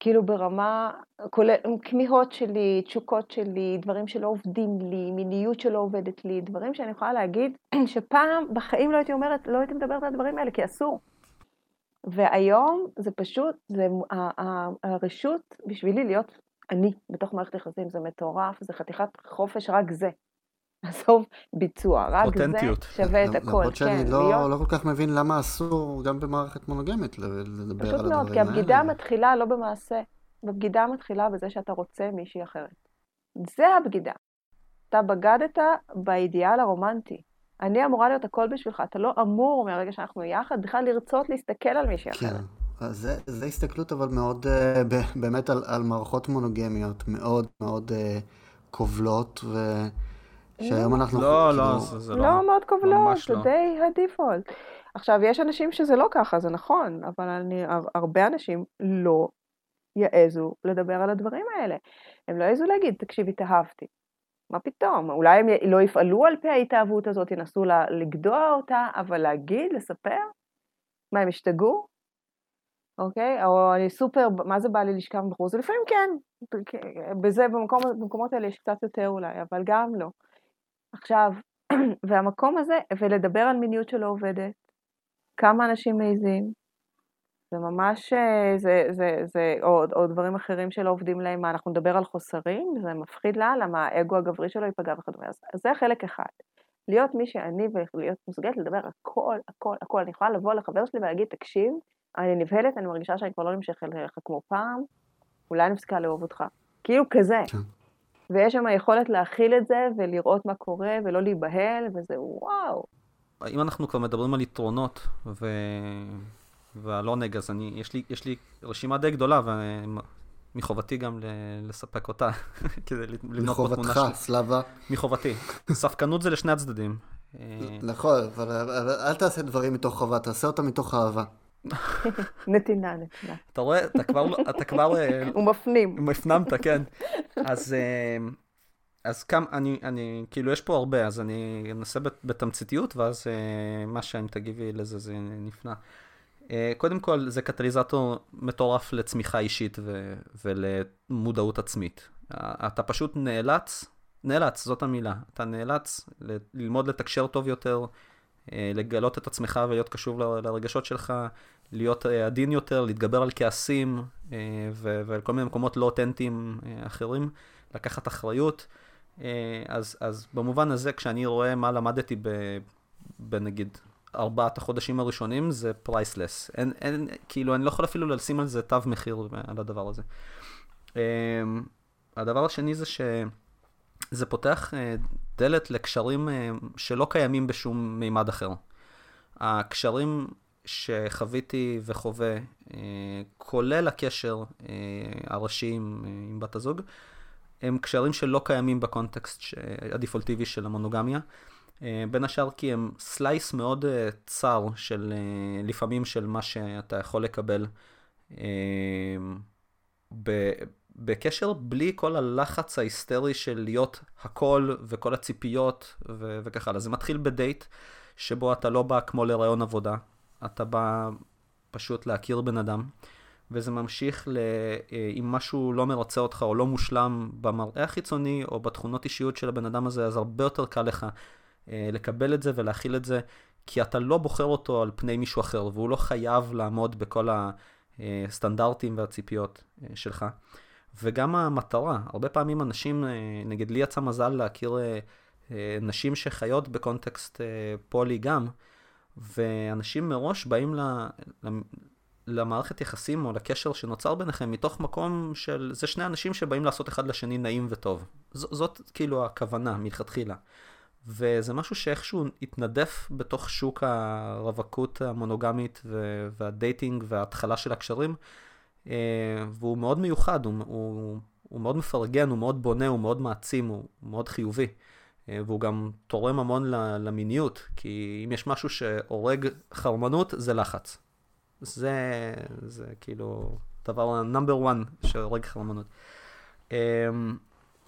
כאילו ברמה, כולל כמיהות שלי, תשוקות שלי, דברים שלא עובדים לי, מיניות שלא עובדת לי, דברים שאני יכולה להגיד שפעם בחיים לא הייתי אומרת, לא הייתי מדברת על הדברים האלה, כי אסור. והיום זה פשוט, זה הרשות בשבילי להיות אני בתוך מערכת יחסים, זה מטורף, זה חתיכת חופש, רק זה. עזוב ביצוע, רק אותנטיות. זה שווה את הכל. למרות שאני כן, לא, להיות... לא כל כך מבין למה אסור גם במערכת מונוגמית לדבר על הדברים האלה. פשוט מאוד, כי הבגידה מתחילה לא במעשה, הבגידה מתחילה בזה שאתה רוצה מישהי אחרת. זה הבגידה. אתה בגדת באידיאל הרומנטי. אני אמורה להיות הכל בשבילך, אתה לא אמור מהרגע שאנחנו יחד בכלל לרצות להסתכל על מישהי אחרת. כן, אז זה, זה הסתכלות אבל מאוד, uh, ב- באמת על, על מערכות מונוגמיות, מאוד מאוד uh, כובלות, ושהיום אנחנו... לא, לא, זה, זה לא. לא מאוד כובלות, ממש זה לא. די הדיפולט. עכשיו, יש אנשים שזה לא ככה, זה נכון, אבל אני, הרבה אנשים לא יעזו לדבר על הדברים האלה. הם לא יעזו להגיד, תקשיב, התאהבתי. מה פתאום? אולי הם לא יפעלו על פי ההתאהבות הזאת, ינסו לה- לגדוע אותה, אבל להגיד, לספר? מה, הם השתגעו? אוקיי? או אני סופר, מה זה בא לי לשכב עם בחור? זה לפעמים כן. בזה, במקומות האלה יש קצת יותר אולי, אבל גם לא. עכשיו, והמקום הזה, ולדבר על מיניות שלא עובדת, כמה אנשים מעיזים, זה ממש, אה, זה, זה, זה, או, או דברים אחרים שלא עובדים להם, מה, אנחנו נדבר על חוסרים, זה מפחיד לה, למה האגו הגברי שלו ייפגע וכדומה. אז זה חלק אחד. להיות מי שאני ולהיות מסוגלת לדבר הכל, הכל, הכל. אני יכולה לבוא לחבר שלי ולהגיד, תקשיב, אני נבהלת, אני מרגישה שאני כבר לא נמשכת אליך כמו פעם, אולי אני מפסיקה לאהוב אותך. כאילו כזה. ויש שם יכולת להכיל את זה ולראות מה קורה ולא להיבהל, וזה וואו. אם אנחנו כבר מדברים על יתרונות ו... ועל עונג, אז אני, יש לי, יש לי רשימה די גדולה, ומחובתי גם ל... לספק אותה, כדי לבנות פה תמונה מחובתך, שלי. סלאבה. מחובתי. ספקנות זה לשני הצדדים. נכון, אבל אבל אל תעשה דברים מתוך חובה, תעשה אותם מתוך אהבה. נתינה, נתינה. אתה רואה, אתה כבר, לא- אתה כבר אה, הוא מפנים. הפנמת, כן. אז, אה, אז כמה, אני, אני, כאילו, יש פה הרבה, אז אני אנסה בת- בתמציתיות, ואז אה, מה שאם תגיבי לזה, זה נפנע. אה, קודם כל, זה קטליזטור מטורף לצמיחה אישית ו- ולמודעות עצמית. אתה פשוט נאלץ, נאלץ, זאת המילה, אתה נאלץ ללמוד לתקשר טוב יותר, לגלות את עצמך ולהיות קשוב לרגשות שלך, להיות אה, עדין יותר, להתגבר על כעסים אה, ועל כל מיני מקומות לא אותנטיים אה, אחרים, לקחת אחריות. אה, אז, אז במובן הזה, כשאני רואה מה למדתי ב, בנגיד ארבעת החודשים הראשונים, זה פרייסלס. אין, אין, כאילו, אני לא יכול אפילו לשים על זה תו מחיר על הדבר הזה. אה, הדבר השני זה שזה פותח אה, דלת לקשרים אה, שלא קיימים בשום מימד אחר. הקשרים שחוויתי וחווה, אה, כולל הקשר הראשי עם, עם בת הזוג, הם קשרים שלא קיימים בקונטקסט הדפולטיבי של המונוגמיה. בין השאר כי הם סלייס מאוד צר של לפעמים של מה שאתה יכול לקבל בקשר בלי כל הלחץ ההיסטרי של להיות הכל וכל הציפיות ו- וכך הלאה. זה מתחיל בדייט שבו אתה לא בא כמו לרעיון עבודה, אתה בא פשוט להכיר בן אדם. וזה ממשיך ל... אה, אם משהו לא מרצה אותך או לא מושלם במראה החיצוני או בתכונות אישיות של הבן אדם הזה, אז הרבה יותר קל לך אה, לקבל את זה ולהכיל את זה, כי אתה לא בוחר אותו על פני מישהו אחר, והוא לא חייב לעמוד בכל והציפיות אה, שלך. וגם המטרה, הרבה פעמים אנשים, אה, נגיד לי יצא מזל להכיר אה, אה, נשים שחיות בקונטקסט פולי גם, ואנשים מראש באים למערכת יחסים או לקשר שנוצר ביניכם מתוך מקום של זה שני אנשים שבאים לעשות אחד לשני נעים וטוב. ז, זאת כאילו הכוונה מלכתחילה. וזה משהו שאיכשהו התנדף בתוך שוק הרווקות המונוגמית והדייטינג וההתחלה של הקשרים, והוא מאוד מיוחד, הוא, הוא, הוא מאוד מפרגן, הוא מאוד בונה, הוא מאוד מעצים, הוא מאוד חיובי. אה, והוא גם תורם המון למיניות, כי אם יש משהו שהורג חרמנות, זה לחץ. זה, זה כאילו דבר נאמבר 1 שהורג חרמנות. אמ,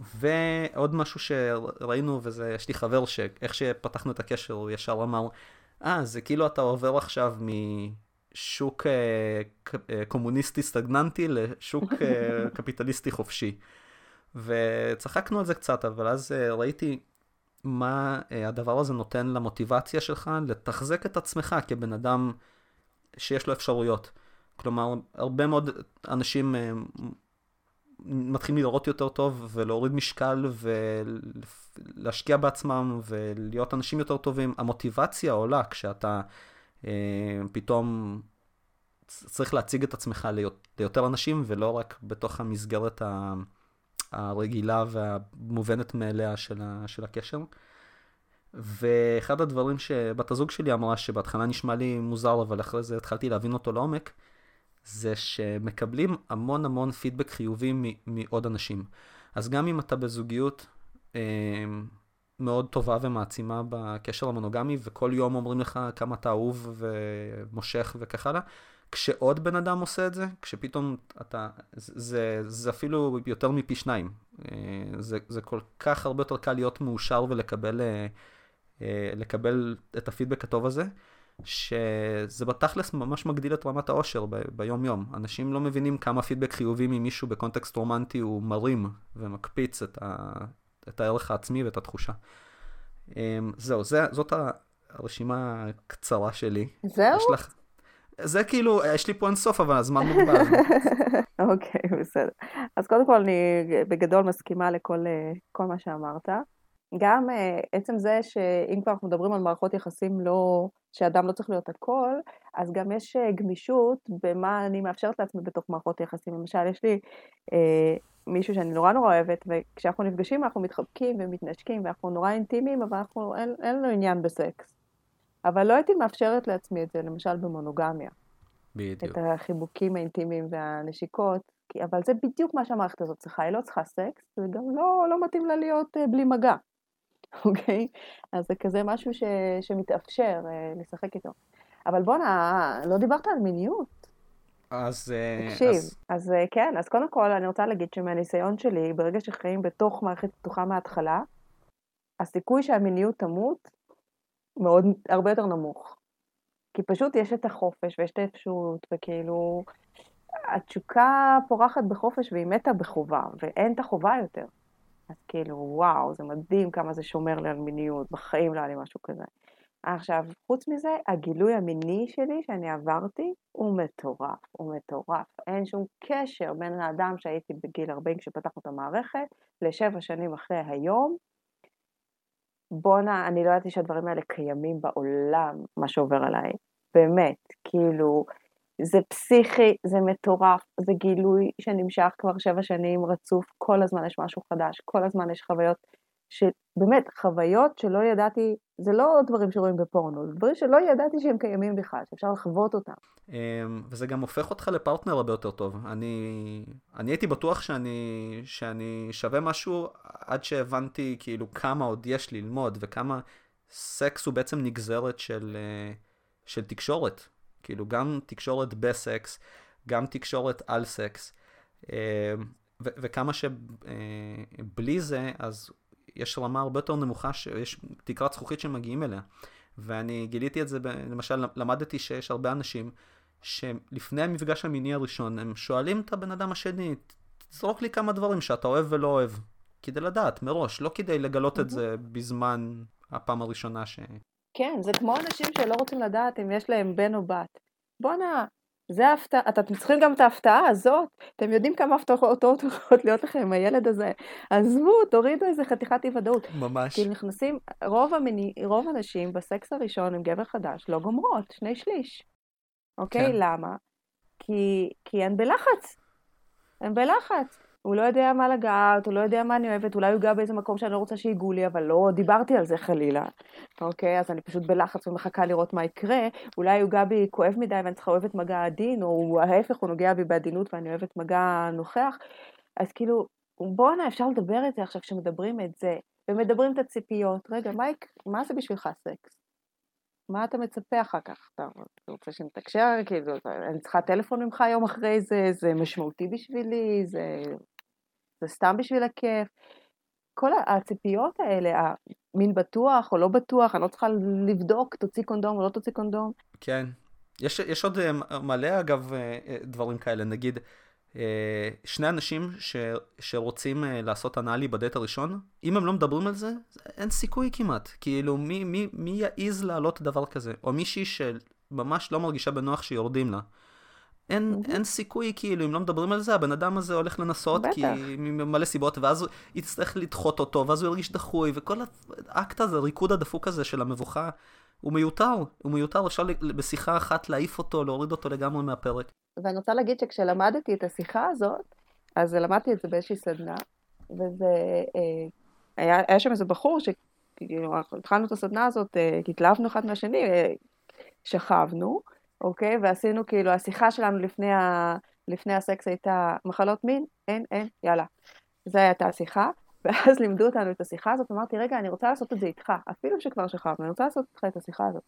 ועוד משהו שראינו, וזה, יש לי חבר שאיך שפתחנו את הקשר, הוא ישר אמר, אה, ah, זה כאילו אתה עובר עכשיו משוק אה, אה, קומוניסטי סטגננטי לשוק אה, קפיטליסטי חופשי. וצחקנו על זה קצת, אבל אז ראיתי מה הדבר הזה נותן למוטיבציה שלך לתחזק את עצמך כבן אדם שיש לו אפשרויות. כלומר, הרבה מאוד אנשים מתחילים לראות יותר טוב ולהוריד משקל ולהשקיע בעצמם ולהיות אנשים יותר טובים. המוטיבציה עולה כשאתה פתאום צריך להציג את עצמך ליותר אנשים ולא רק בתוך המסגרת. הרגילה והמובנת מאליה של הקשר. ואחד הדברים שבת הזוג שלי אמרה, שבהתחלה נשמע לי מוזר, אבל אחרי זה התחלתי להבין אותו לעומק, זה שמקבלים המון המון פידבק חיובי מעוד אנשים. אז גם אם אתה בזוגיות אה, מאוד טובה ומעצימה בקשר המונוגמי, וכל יום אומרים לך כמה אתה אהוב ומושך וכך הלאה, כשעוד בן אדם עושה את זה, כשפתאום אתה, זה, זה אפילו יותר מפי שניים. זה, זה כל כך הרבה יותר קל להיות מאושר ולקבל לקבל את הפידבק הטוב הזה, שזה בתכלס ממש מגדיל את רמת האושר ב- ביום יום. אנשים לא מבינים כמה פידבק חיובי ממישהו בקונטקסט רומנטי הוא מרים ומקפיץ את, ה, את הערך העצמי ואת התחושה. זהו, זה, זאת הרשימה הקצרה שלי. זהו? לך... זה כאילו, יש לי פה אינסוף, אבל הזמן מוגבל. אוקיי, בסדר. אז קודם כל, אני בגדול מסכימה לכל אה, מה שאמרת. גם אה, עצם זה שאם כבר אנחנו מדברים על מערכות יחסים לא, שאדם לא צריך להיות הכל, אז גם יש אה, גמישות במה אני מאפשרת לעצמי בתוך מערכות יחסים. למשל, יש לי אה, מישהו שאני נורא נורא אוהבת, וכשאנחנו נפגשים אנחנו מתחבקים ומתנשקים ואנחנו נורא אינטימיים, אבל אנחנו, אין, אין לנו עניין בסקס. אבל לא הייתי מאפשרת לעצמי את זה, למשל במונוגמיה. בדיוק. את החיבוקים האינטימיים והנשיקות, אבל זה בדיוק מה שהמערכת הזאת צריכה, היא לא צריכה סקס, וגם לא, לא מתאים לה להיות uh, בלי מגע, אוקיי? אז זה כזה משהו ש, שמתאפשר uh, לשחק איתו. אבל בואנה, לא דיברת על מיניות. אז... אה, תקשיב, אז... אז כן, אז קודם כל אני רוצה להגיד שמהניסיון שלי, ברגע שחיים בתוך מערכת פתוחה מההתחלה, הסיכוי שהמיניות תמות מאוד, הרבה יותר נמוך. כי פשוט יש את החופש ויש את האפשרות, וכאילו, התשוקה פורחת בחופש והיא מתה בחובה, ואין את החובה יותר. אז כאילו, וואו, זה מדהים כמה זה שומר לי על מיניות, בחיים לא היה לי משהו כזה. עכשיו, חוץ מזה, הגילוי המיני שלי שאני עברתי הוא מטורף, הוא מטורף. אין שום קשר בין האדם שהייתי בגיל 40 כשפתחנו את המערכת, לשבע שנים אחרי היום, בואנה, אני לא ידעתי שהדברים האלה קיימים בעולם, מה שעובר עליי. באמת, כאילו, זה פסיכי, זה מטורף, זה גילוי שנמשך כבר שבע שנים רצוף, כל הזמן יש משהו חדש, כל הזמן יש חוויות, שבאמת, חוויות שלא ידעתי, זה לא דברים שרואים בפורנו, זה דברים שלא ידעתי שהם קיימים בכלל, שאפשר לחוות אותם. אמ, וזה גם הופך אותך לפרטנר הרבה יותר טוב. אני, אני הייתי בטוח שאני, שאני שווה משהו עד שהבנתי כאילו כמה עוד יש ללמוד וכמה סקס הוא בעצם נגזרת של, אה, של תקשורת. כאילו גם תקשורת בסקס, גם תקשורת על סקס. אמ, וכמה שבלי זה, אז יש רמה הרבה יותר נמוכה, שיש תקרת זכוכית שמגיעים אליה. ואני גיליתי את זה, ב, למשל, למדתי שיש הרבה אנשים שלפני המפגש המיני הראשון, הם שואלים את הבן אדם השני, תזרוק לי כמה דברים שאתה אוהב ולא אוהב. כדי לדעת מראש, לא כדי לגלות את זה בזמן הפעם הראשונה ש... כן, זה כמו אנשים שלא רוצים לדעת אם יש להם בן או בת. בואנה, זה ההפתעה, אתם צריכים גם את ההפתעה הזאת, אתם יודעים כמה הפתעות יכולות להיות לכם עם הילד הזה, עזבו, תורידו איזה חתיכת אי ודאות. ממש. כי נכנסים, רוב, המיני, רוב הנשים בסקס הראשון עם גבר חדש לא גומרות, שני שליש. אוקיי? כן. למה? כי, כי הן בלחץ. הן בלחץ. הוא לא יודע מה לגעת, הוא לא יודע מה אני אוהבת, אולי הוא ייגע באיזה מקום שאני לא רוצה שיגעו לי, אבל לא דיברתי על זה חלילה. אוקיי, אז אני פשוט בלחץ ומחכה לראות מה יקרה. אולי הוא ייגע בי כואב מדי ואני צריכה אוהבת מגע עדין, או ההפך, הוא נוגע בי בעדינות ואני אוהבת מגע נוכח. אז כאילו, בואנה, אפשר לדבר את זה עכשיו כשמדברים את זה, ומדברים את הציפיות. רגע, מה, מה זה בשבילך סקס? מה אתה מצפה אחר כך? אתה רוצה שנתקשר? כאילו, אני צריכה טלפון ממך יום אחרי זה, זה משמעותי בשבילי, זה זה סתם בשביל הכיף. כל הציפיות האלה, המין בטוח או לא בטוח, אני לא צריכה לבדוק, תוציא קונדום או לא תוציא קונדום. כן. יש, יש עוד אה, מלא, אגב, אה, אה, דברים כאלה. נגיד, שני אנשים ש, שרוצים לעשות אנאלי בדייט הראשון, אם הם לא מדברים על זה, אין סיכוי כמעט. כאילו, מי, מי, מי יעז להעלות דבר כזה? או מישהי שממש לא מרגישה בנוח שיורדים לה. אין, mm-hmm. אין סיכוי, כאילו, אם לא מדברים על זה, הבן אדם הזה הולך לנסות, בטח. כי ממלא סיבות, ואז הוא יצטרך לדחות אותו, ואז הוא ירגיש דחוי, וכל האקט הזה, הריקוד הדפוק הזה של המבוכה, הוא מיותר, הוא מיותר, אפשר בשיחה אחת להעיף אותו, להוריד אותו לגמרי מהפרק. ואני רוצה להגיד שכשלמדתי את השיחה הזאת, אז למדתי את זה באיזושהי סדנה, וזה, אה, היה, היה שם איזה בחור שכאילו, התחלנו את הסדנה הזאת, אה, התלהבנו אחד מהשני, אה, שכבנו, אוקיי? ועשינו כאילו, השיחה שלנו לפני, ה, לפני הסקס הייתה מחלות מין? אין, אין, יאללה. זו הייתה השיחה. ואז לימדו אותנו את השיחה הזאת, אמרתי, רגע, אני רוצה לעשות את זה איתך, אפילו שכבר שכבנו, אני רוצה לעשות איתך את השיחה הזאת.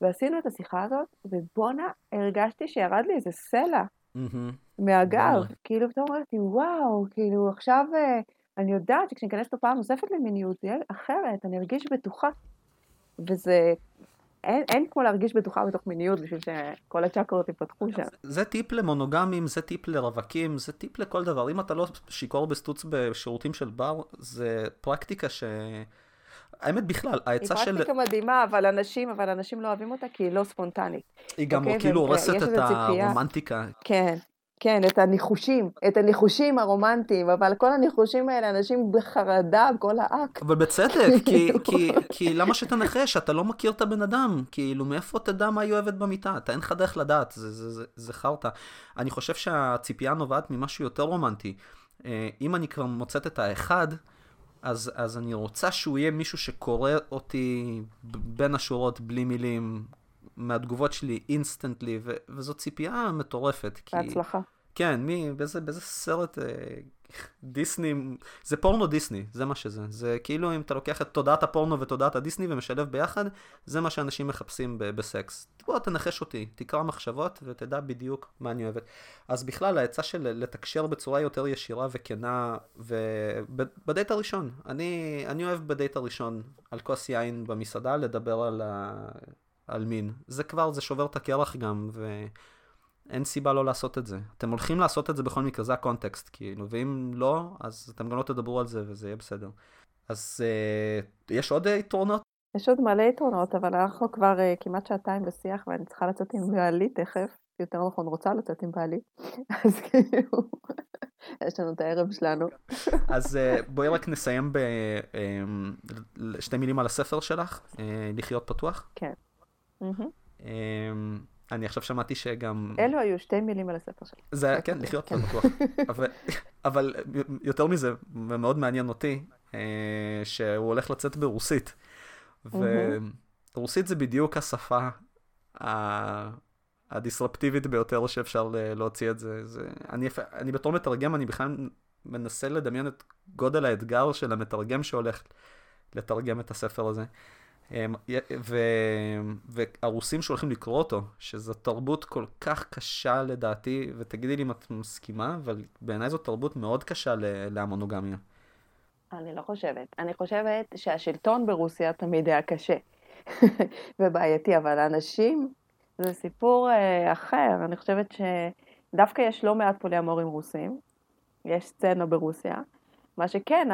ועשינו את השיחה הזאת, ובואנה, הרגשתי שירד לי איזה סלע מהגב. כאילו, פתאום אמרתי, וואו, כאילו, עכשיו אה, אני יודעת שכשאני אכנס פה פעם נוספת למיניות, זה יהיה אחרת, אני ארגיש בטוחה. וזה אין, אין כמו להרגיש בטוחה בתוך מיניות בשביל שכל הצ'קרות ייפתחו שם. זה טיפ למונוגמים, זה טיפ לרווקים, זה טיפ לכל דבר. אם אתה לא שיכור בסטוץ בשירותים של בר, זה פרקטיקה ש... האמת בכלל, העצה של... היא פרקטיקה מדהימה, אבל אנשים, אבל אנשים לא אוהבים אותה כי היא לא ספונטנית. היא גם אוקיי? כאילו הורסת את הרומנטיקה. כן, כן, את הניחושים, את הניחושים הרומנטיים, אבל כל הניחושים האלה, אנשים בחרדה כל האקט. אבל בצדק, כי, כי, כי למה שתנחש? אתה לא מכיר את הבן אדם, כאילו, מאיפה תדע מה היא אוהבת במיטה? אתה אין לך דרך לדעת, זה, זה, זה, זה חרטא. אני חושב שהציפייה נובעת ממשהו יותר רומנטי. אה, אם אני כבר מוצאת את האחד, אז, אז אני רוצה שהוא יהיה מישהו שקורא אותי בין השורות, בלי מילים, מהתגובות שלי instantly, ו- וזו ציפייה מטורפת. כי... בהצלחה. כן, מי, באיזה, באיזה סרט אה, דיסני, זה פורנו דיסני, זה מה שזה. זה כאילו אם אתה לוקח את תודעת הפורנו ותודעת הדיסני ומשלב ביחד, זה מה שאנשים מחפשים ב- בסקס. בוא תנחש אותי, תקרא מחשבות ותדע בדיוק מה אני אוהבת. אז בכלל, העצה של לתקשר בצורה יותר ישירה וכנה, ובדייט הראשון, אני, אני אוהב בדייט הראשון, על כוס יין במסעדה, לדבר על ה... על מין. זה כבר, זה שובר את הקרח גם, ואין סיבה לא לעשות את זה. אתם הולכים לעשות את זה בכל מקרה, זה הקונטקסט, כאילו, ואם לא, אז אתם גם לא תדברו על זה וזה יהיה בסדר. אז אה, יש עוד יתרונות? יש עוד מלא יתרונות, אבל אנחנו כבר אה, כמעט שעתיים בשיח ואני צריכה לצאת עם בעלי תכף, יותר נכון רוצה לצאת עם בעלי, אז כאילו, יש לנו את הערב שלנו. אז אה, בואי רק נסיים בשתי אה, מילים על הספר שלך, אה, לחיות פתוח. כן. אמ, אני עכשיו שמעתי שגם... אלו היו שתי מילים על הספר שלי. זה היה, כן, לחיות כן. בטוח. אבל יותר מזה, ומאוד מעניין אותי, אה, שהוא הולך לצאת ברוסית. ורוסית זה בדיוק השפה הדיסרפטיבית ביותר שאפשר להוציא את זה. זה אני, אני בתור מתרגם, אני בכלל מנסה לדמיין את גודל האתגר של המתרגם שהולך לתרגם את הספר הזה. אמ, ו... והרוסים שהולכים לקרוא אותו, שזו תרבות כל כך קשה לדעתי, ותגידי לי אם את מסכימה, אבל בעיניי זו תרבות מאוד קשה להמונוגמיה. אני לא חושבת. אני חושבת שהשלטון ברוסיה תמיד היה קשה ובעייתי, אבל האנשים, זה סיפור אה, אחר. אני חושבת שדווקא יש לא מעט פוליאמורים רוסים, יש סצנה ברוסיה, מה שכן,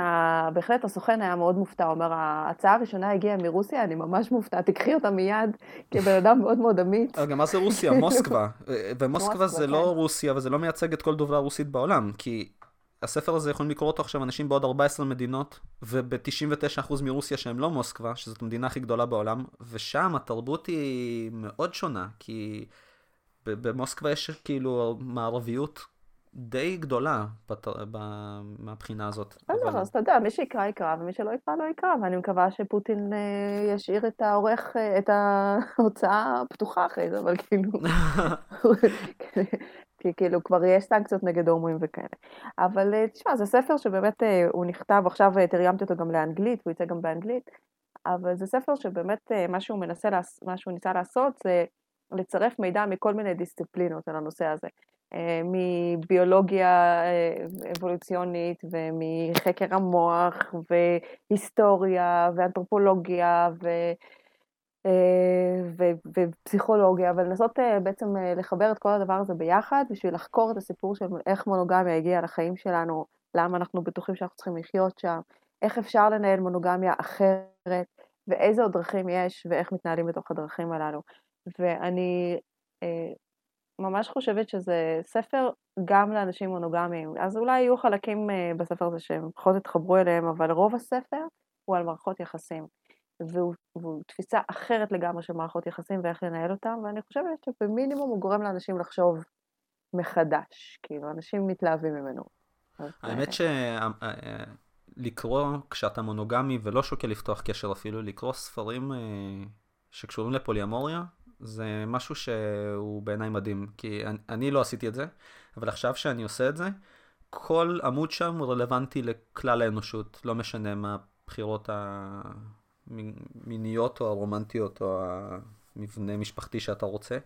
בהחלט הסוכן היה מאוד מופתע, הוא אומר, ההצעה הראשונה הגיעה מרוסיה, אני ממש מופתע, תקחי אותה מיד, כבן אדם מאוד מאוד אמיץ. רגע, מה זה רוסיה? מוסקבה. ומוסקבה זה לא כן. רוסיה, וזה לא מייצג את כל דוברי הרוסית בעולם, כי הספר הזה יכולים לקרוא אותו עכשיו אנשים בעוד 14 מדינות, וב-99% מרוסיה שהם לא מוסקבה, שזאת המדינה הכי גדולה בעולם, ושם התרבות היא מאוד שונה, כי במוסקבה יש כאילו מערביות די גדולה בת... ב... מהבחינה הזאת. אז אבל... אז אתה יודע, מי שיקרא יקרא, ומי שלא יקרא לא יקרא, ואני מקווה שפוטין אה, ישאיר את העורך, אה, את ההוצאה פתוחה אחרי זה, אבל כאילו... כי כאילו כבר יש סנקציות נגד הומואים וכאלה. אבל אה, תשמע, זה ספר שבאמת הוא נכתב, עכשיו תרגמתי אותו גם לאנגלית, הוא יצא גם באנגלית, אבל זה ספר שבאמת מה שהוא מנסה, מה שהוא ניסה לעשות זה לצרף מידע מכל מיני דיסציפלינות על הנושא הזה. אה, מביולוגיה אה, אבולוציונית ומחקר המוח והיסטוריה ואנתרופולוגיה ו... ו- ופסיכולוגיה, ולנסות בעצם לחבר את כל הדבר הזה ביחד בשביל לחקור את הסיפור של איך מונוגמיה הגיעה לחיים שלנו, למה אנחנו בטוחים שאנחנו צריכים לחיות שם, איך אפשר לנהל מונוגמיה אחרת, ואיזה עוד דרכים יש, ואיך מתנהלים בתוך הדרכים הללו. ואני אה, ממש חושבת שזה ספר גם לאנשים מונוגמיים. אז אולי יהיו חלקים אה, בספר הזה שהם פחות יתחברו אליהם, אבל רוב הספר הוא על מערכות יחסים. והוא, והוא תפיסה אחרת לגמרי של מערכות יחסים ואיך לנהל אותם, ואני חושבת שבמינימום הוא גורם לאנשים לחשוב מחדש. כאילו, אנשים מתלהבים ממנו. האמת אה, שלקרוא כשאתה מונוגמי ולא שוקל לפתוח קשר אפילו, לקרוא ספרים שקשורים לפוליאמוריה, זה משהו שהוא בעיניי מדהים, כי אני, אני לא עשיתי את זה, אבל עכשיו שאני עושה את זה, כל עמוד שם הוא רלוונטי לכלל האנושות, לא משנה מה הבחירות המיניות או הרומנטיות או המבנה משפחתי שאתה רוצה.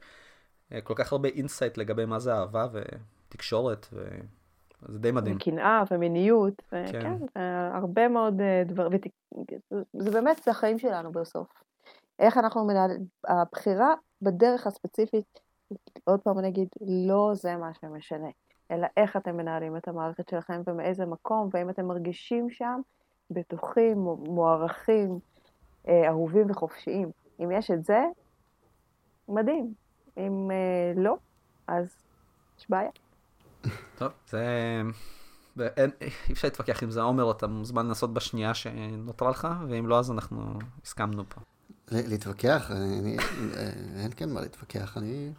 כל כך הרבה insight לגבי מה זה אהבה ותקשורת, וזה די מדהים. וקנאה ומיניות, כן, כן הרבה מאוד אה, דברים, זה באמת, זה החיים שלנו בסוף. איך אנחנו מנהלים, הבחירה בדרך הספציפית, עוד פעם אני אגיד, לא זה מה שמשנה, אלא איך אתם מנהלים את המערכת שלכם ומאיזה מקום, והאם אתם מרגישים שם בטוחים, מוערכים, אה, אהובים וחופשיים. אם יש את זה, מדהים. אם אה, לא, אז יש בעיה. טוב, זה... ואין, אי אפשר להתווכח עם זה, עומר, אתה מוזמן לנסות בשנייה שנותרה לך, ואם לא, אז אנחנו הסכמנו פה. להתווכח? אין כן מה להתווכח, אני...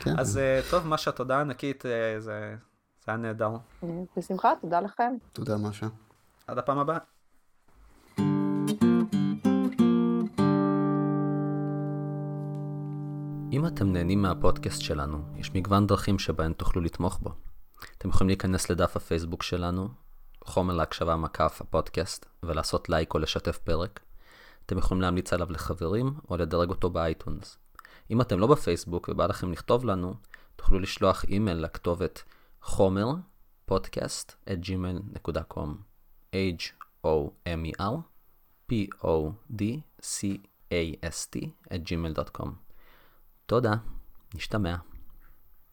כן. אז אה, טוב, משה, תודה ענקית, אה, זה היה נהדר. בשמחה, תודה לכם. תודה, משה. עד הפעם הבאה. אם אתם נהנים מהפודקאסט שלנו, יש מגוון דרכים שבהן תוכלו לתמוך בו. אתם יכולים להיכנס לדף הפייסבוק שלנו, חומר להקשבה מקף הפודקאסט, ולעשות לייק או לשתף פרק. אתם יכולים להמליץ עליו לחברים או לדרג אותו באייטונס. אם אתם לא בפייסבוק ובא לכם לכתוב לנו, תוכלו לשלוח אימייל לכתובת חומר podcast at gmail.com h-o-m-e-r p-o-d-c-a-s-t at gmail.com תודה, נשתמע.